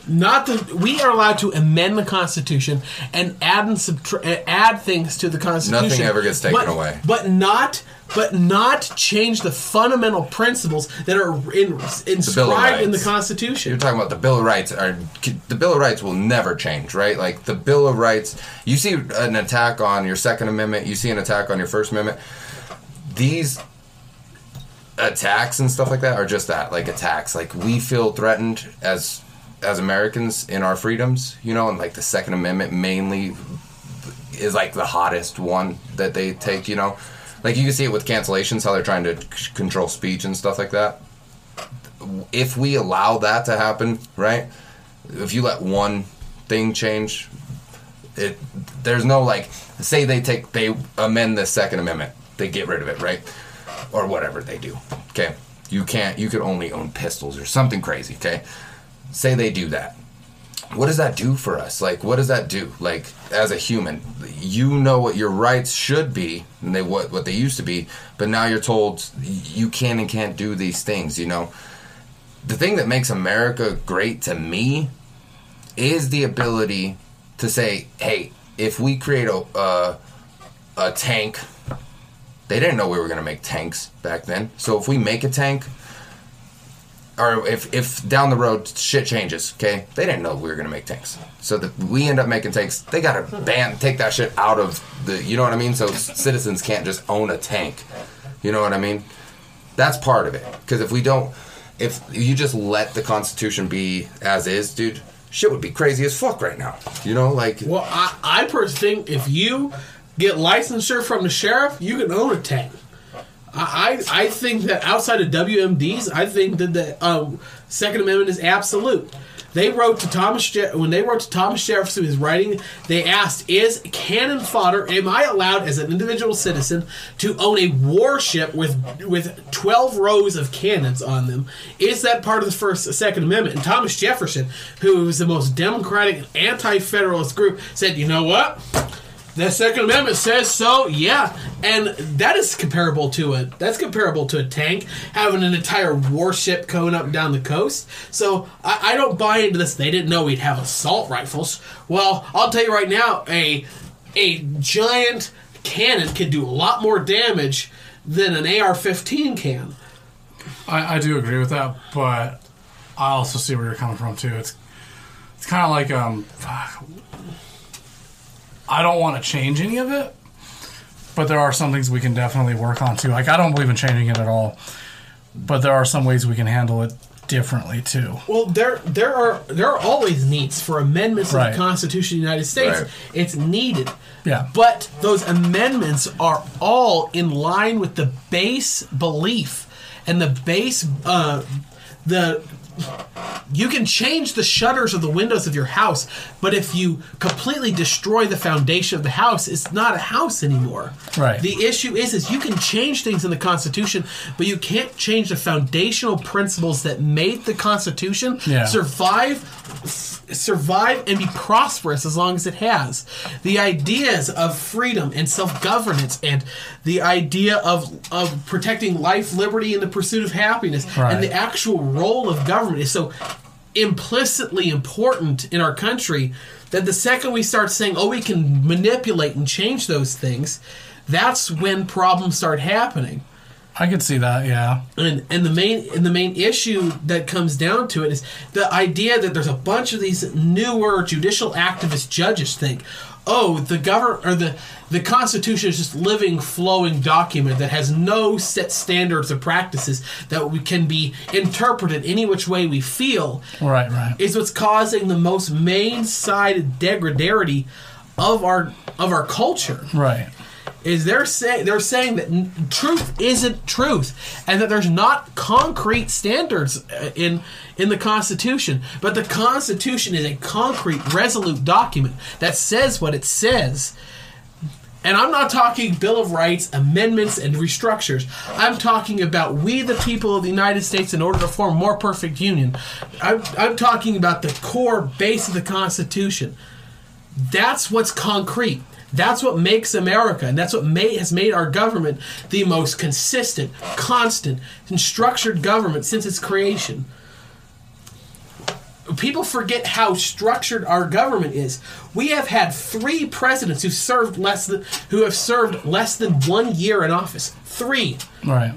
Not the we are allowed to amend the Constitution and add and subtra- uh, add things to the Constitution. Nothing ever gets taken but, away. but not but not change the fundamental principles that are in, inscribed in the Constitution. You're talking about the Bill of Rights. Are the Bill of Rights will never change, right? Like the Bill of Rights. You see an attack on your Second Amendment. You see an attack on your First Amendment. These attacks and stuff like that are just that, like attacks. Like we feel threatened as as Americans in our freedoms, you know, and like the Second Amendment mainly is like the hottest one that they take, you know. Like you can see it with cancellations, how they're trying to c- control speech and stuff like that. If we allow that to happen, right? If you let one thing change, it there's no like say they take they amend the Second Amendment, they get rid of it, right? Or whatever they do. Okay. You can't you could only own pistols or something crazy, okay? Say they do that what does that do for us? Like, what does that do? Like, as a human, you know what your rights should be, and they what what they used to be, but now you're told you can and can't do these things. You know, the thing that makes America great to me is the ability to say, "Hey, if we create a a, a tank." They didn't know we were going to make tanks back then. So if we make a tank, or if if down the road shit changes, okay? They didn't know we were gonna make tanks, so we end up making tanks. They gotta ban take that shit out of the. You know what I mean? So citizens can't just own a tank. You know what I mean? That's part of it. Because if we don't, if you just let the Constitution be as is, dude, shit would be crazy as fuck right now. You know, like Well, I, I personally think if you get licensure from the sheriff, you can own a tank. I, I think that outside of WMDs, I think that the um, Second Amendment is absolute. They wrote to Thomas when they wrote to Thomas Jefferson, his writing. They asked, "Is cannon fodder? Am I allowed as an individual citizen to own a warship with with twelve rows of cannons on them? Is that part of the First Second Amendment?" And Thomas Jefferson, who was the most democratic, anti-federalist group, said, "You know what?" The Second Amendment says so, yeah, and that is comparable to a that's comparable to a tank having an entire warship going up and down the coast. So I, I don't buy into this. They didn't know we'd have assault rifles. Well, I'll tell you right now, a a giant cannon can do a lot more damage than an AR-15 can. I, I do agree with that, but I also see where you're coming from too. It's it's kind of like um. I don't want to change any of it, but there are some things we can definitely work on too. Like I don't believe in changing it at all, but there are some ways we can handle it differently too. Well, there there are there are always needs for amendments to Right. the Constitution of the United States. Right. It's needed. Yeah. But those amendments are all in line with the base belief and the base uh, the you can change the shutters of the windows of your house, but if you completely destroy the foundation of the house, it's not a house anymore. Right. The issue is is you can change things in the Constitution, but you can't change the foundational principles that made the Constitution Yeah. survive survive and be prosperous as long as it has. The ideas of freedom and self-governance and the idea of of protecting life, liberty and the pursuit of happiness Right. and the actual role of government is so implicitly important in our country that the second we start saying, "Oh, we can manipulate and change those things," that's when problems start happening. I could see that. Yeah. And and the main and the main issue that comes down to it is the idea that there's a bunch of these newer judicial activist judges think, oh, the government or the the Constitution is just living, flowing document that has no set standards or practices that we can be interpreted any which way we feel. Right. Right. Is what's causing the most main-sided degradarity of our of our culture Right. Is they're saying they're saying that truth isn't truth and that there's not concrete standards uh, in in the constitution but the constitution is a concrete resolute document that says what it says and I'm not talking Bill of Rights, amendments, and restructures. I'm talking about we, the people of the United States, in order to form more perfect union. I'm, I'm talking about the core base of the Constitution. That's what's concrete. That's what makes America, and that's what may, has made our government the most consistent, constant, and structured government since its creation. People forget how structured our government is. We have had three presidents who served less than who have served less than one year in office. Three. Right.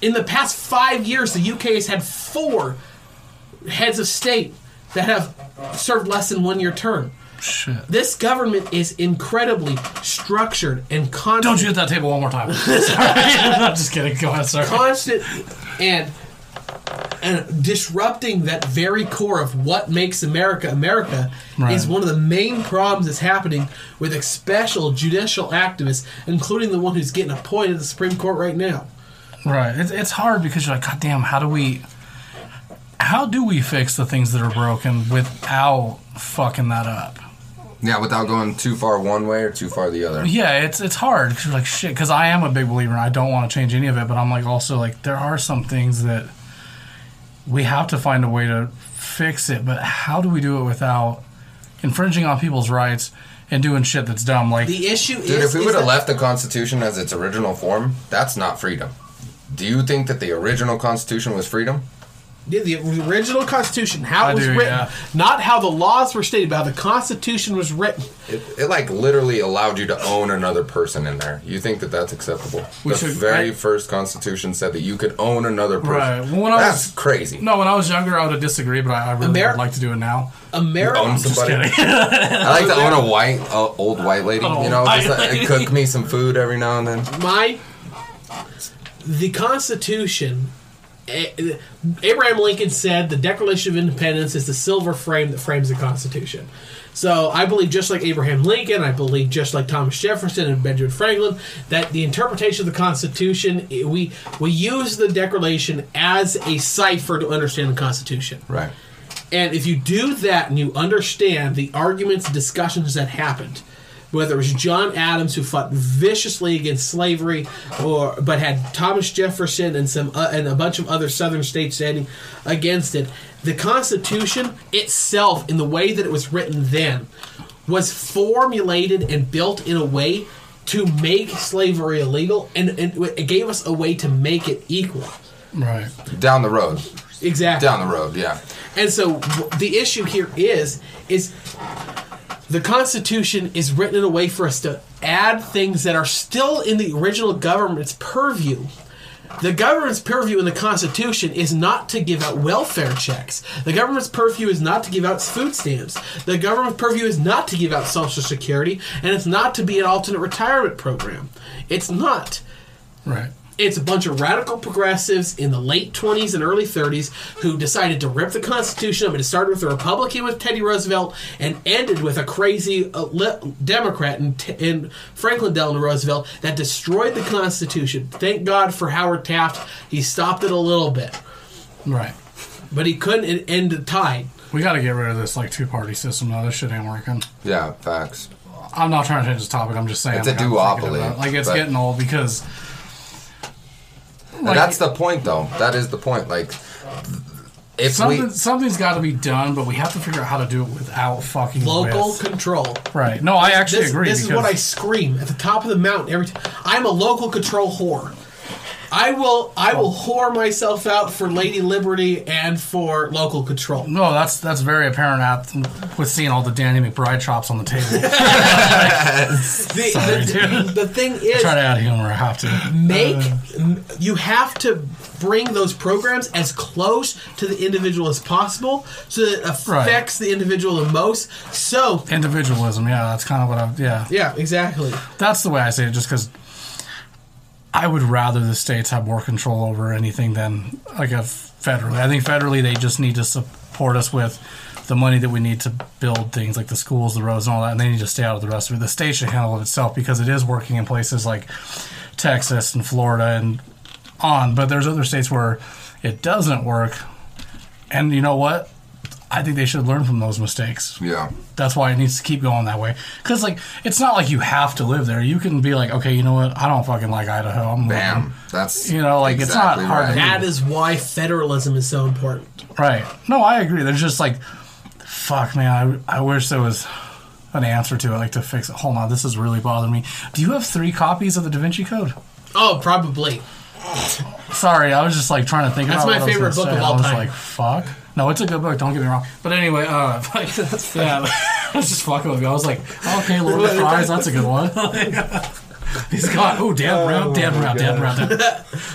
In the past five years, the UK has had four heads of state that have served less than one year term. Shit. This government is incredibly structured and constant. Don't you hit that table one more time. Sorry. I'm just kidding. Go ahead, sorry. constant and and disrupting that very core of what makes America America Right. is one of the main problems that's happening with special judicial activists, including the one who's getting appointed to the Supreme Court right now. Right. It's, it's hard because you're like, God damn, how do we. How do we fix the things that are broken without fucking that up? Yeah, without going too far one way or too far the other. Yeah, it's it's hard because like shit. Because I am a big believer and I don't want to change any of it, but I'm like also like there are some things that we have to find a way to fix it. But how do we do it without infringing on people's rights and doing shit that's dumb? Like The issue Dude, is if we would have left the Constitution as its original form, that's not freedom. Do you think that the original Constitution was freedom? Yeah, the original Constitution, how I it was do, written, yeah. not how the laws were stated, but how the Constitution was written. It, it like literally allowed you to own another person in there. You think that that's acceptable? We the should- very I- first Constitution said that you could own another person. Right. Well, when I that's was- crazy. no, when I was younger, I would have disagreed, but I, I really Ameri- would like to do it now. America, own somebody. kidding. I like to own a white, uh, old white lady. Oh, you know, just like, lady. cook me some food every now and then. my the Constitution. Abraham Lincoln said the Declaration of Independence is the silver frame that frames the Constitution. So I believe, just like Abraham Lincoln, I believe, just like Thomas Jefferson and Benjamin Franklin, that the interpretation of the Constitution eh, we we use the Declaration as a cipher to understand the Constitution. Right. And if you do that and you understand the arguments discussions that happened, whether it was John Adams who fought viciously against slavery, or but had Thomas Jefferson and some uh, and a bunch of other Southern states standing against it, the Constitution itself, in the way that it was written then, was formulated and built in a way to make slavery illegal, and, and it gave us a way to make it equal. Right. Down the road. Exactly. Down the road, yeah. And so the issue here is is the Constitution is written in a way for us to add things that are still in the original government's purview. The government's purview in the Constitution is not to give out welfare checks. The government's purview is not to give out food stamps. The government's purview is not to give out Social Security, and it's not to be an alternate retirement program. It's not Right. It's a bunch of radical progressives in the late 20s and early 30s who decided to rip the Constitution up. And it started with a Republican with Teddy Roosevelt and ended with a crazy uh, li- Democrat in, T- in Franklin Delano Roosevelt that destroyed the Constitution. Thank God for Howard Taft. He stopped it a little bit, Right. but he couldn't end the tide. We got to get rid of this like two party system. No, this shit ain't working. Yeah, facts. I'm not trying to change the topic. I'm just saying It's a like, I'm thinking duopoly, about it. Like it's but- getting old because And Like- that's the point, though. That is the point. Like, if something we something's got to be done, but we have to figure out how to do it without fucking Local with- control. Right. No, I actually this, agree. This is what I scream at the top of the mountain every time. I'm a local control whore. I will I will whore myself out for Lady Liberty and for local control. No, that's that's very apparent at, with seeing all the Danny McBride chops on the table. The, Sorry, the, dude. the thing is, Try to add humor. I have to. make Uh, you have to bring those programs as close to the individual as possible, so that it affects the individual the most. So individualism. Yeah, that's kind of what I. Yeah, yeah, exactly. that's the way I say it. Just because I would rather the states have more control over anything than like a federally. I think federally they just need to support us with the money that we need to build things like the schools, the roads, and all that, and they need to stay out of the rest of it. The state should handle it itself because it is working in places like Texas and Florida and on. But there's other states where it doesn't work, and you know what? I think they should learn from those mistakes. yeah, That's why it needs to keep going that way. Because like, it's not like you have to live there. You can be like, okay, you know what? I don't fucking like Idaho. I'm moving. bam. That's You know, like, it's not hard to do. That is why federalism is so important. Right. No, I agree. There's just like, fuck, man. I, I wish there was an answer to it, like to fix it. Hold on, this is really bothering me. Do you have three copies of the Da Vinci Code? Oh, probably. Sorry, I was just like trying to think. That's about my what I was favorite book say. of all time. I was like, fuck. No, it's a good book. Don't get me wrong. But anyway, uh, yeah, I was just fucking with you. I was like, okay, Lord of the Flies, that's a good one. He's got oh Dan Brown, Dan Brown, Dan Brown. Dan.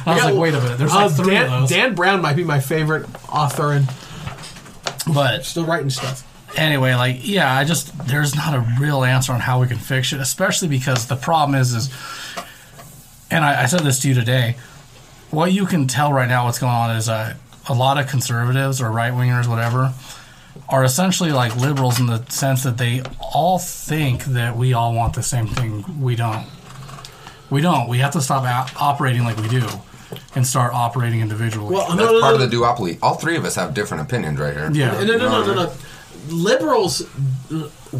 I was like, wait a minute, there's Uh, like three Dan, of those. Dan Brown might be my favorite author and but still writing stuff. anyway, like yeah, I just there's not a real answer on how we can fix it, especially because the problem is is, and I, I said this to you today. What you can tell right now, what's going on is uh, a lot of conservatives or right wingers, whatever, are essentially like liberals in the sense that they all think that we all want the same thing. We don't. We don't. We have to stop a- operating like we do, and start operating individually. Well, no, That's no, part no, of the duopoly. All three of us have different opinions right here. yeah. no, no, no, no, no. Liberals,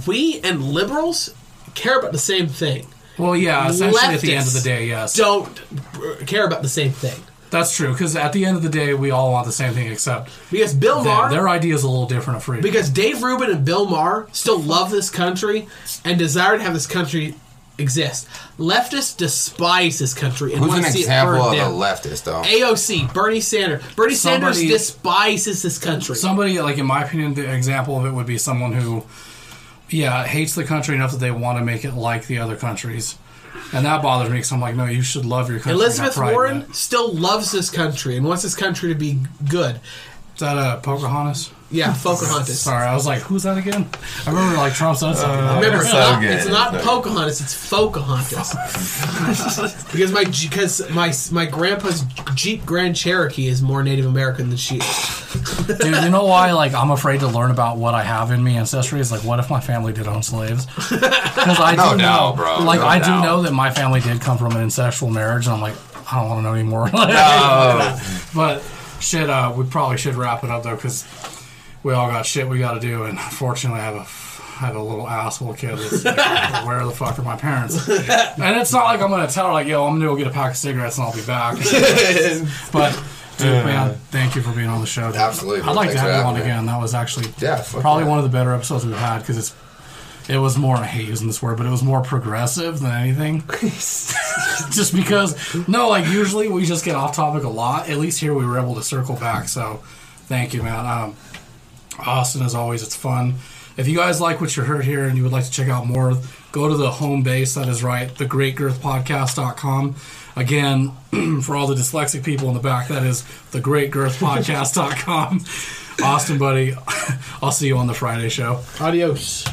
we and liberals care about the same thing. Well, yeah. Essentially, at the end of the Leftists day, yes. Don't care about the same thing That's true. Because at the end of the day, we all want the same thing, except because Bill them. Maher, their idea is a little different of freedom. because Dave Rubin and Bill Maher still love this country and desire to have this country exist. Leftists despise this country and Who's want an to see example it of burned a leftist, though? AOC, Bernie Sanders. Bernie Sanders despises this country. somebody, like in my opinion, the example of it would be someone who, yeah, hates the country enough that they want to make it like the other countries, and that bothers me because I'm like, no, you should love your country. Elizabeth pride Warren still loves this country and wants this country to be good. is that uh, Pocahontas? Yeah, Pocahontas. Sorry, I was like, who's that again? I remember like Trump said something. about. Remember, it's So not, good. it's not So. Pocahontas, it's Pocahontas. because my because my my grandpa's Jeep Grand Cherokee is more Native American than she is. Dude, you know why? Like, I'm afraid to learn about what I have in me ancestry. Is like, what if my family did own slaves? Because I No do doubt, know, bro. like, No I do doubt. know that my family did come from an incestual marriage, and I'm like, I don't want to know anymore. Oh, but shit, uh, we probably should wrap it up though, because we all got shit we got to do, and fortunately, I have a I have a little asshole kid. That's like, where the fuck are my parents? And it's not like I'm gonna tell her like, yo, I'm gonna go get a pack of cigarettes and I'll be back. but. Dude, man, thank you for being on the show. dude. Absolutely, I'd like to Thanks for have you on me. again. That was actually Yeah, probably yeah. one of the better episodes we've had because it's it was more. I hate using this word, but it was more progressive than anything. just because, no, like usually we just get off topic a lot. At least here we were able to circle back. So, thank you, man. Um, Austin, as always, it's fun. If you guys like what you heard here and you would like to check out more, go to the home base. That is right, thegreatgirthpodcast.com. Again, for all the dyslexic people in the back, that is thegreatgirthpodcast.com. Austin, buddy, I'll see you on the Friday show. Adios.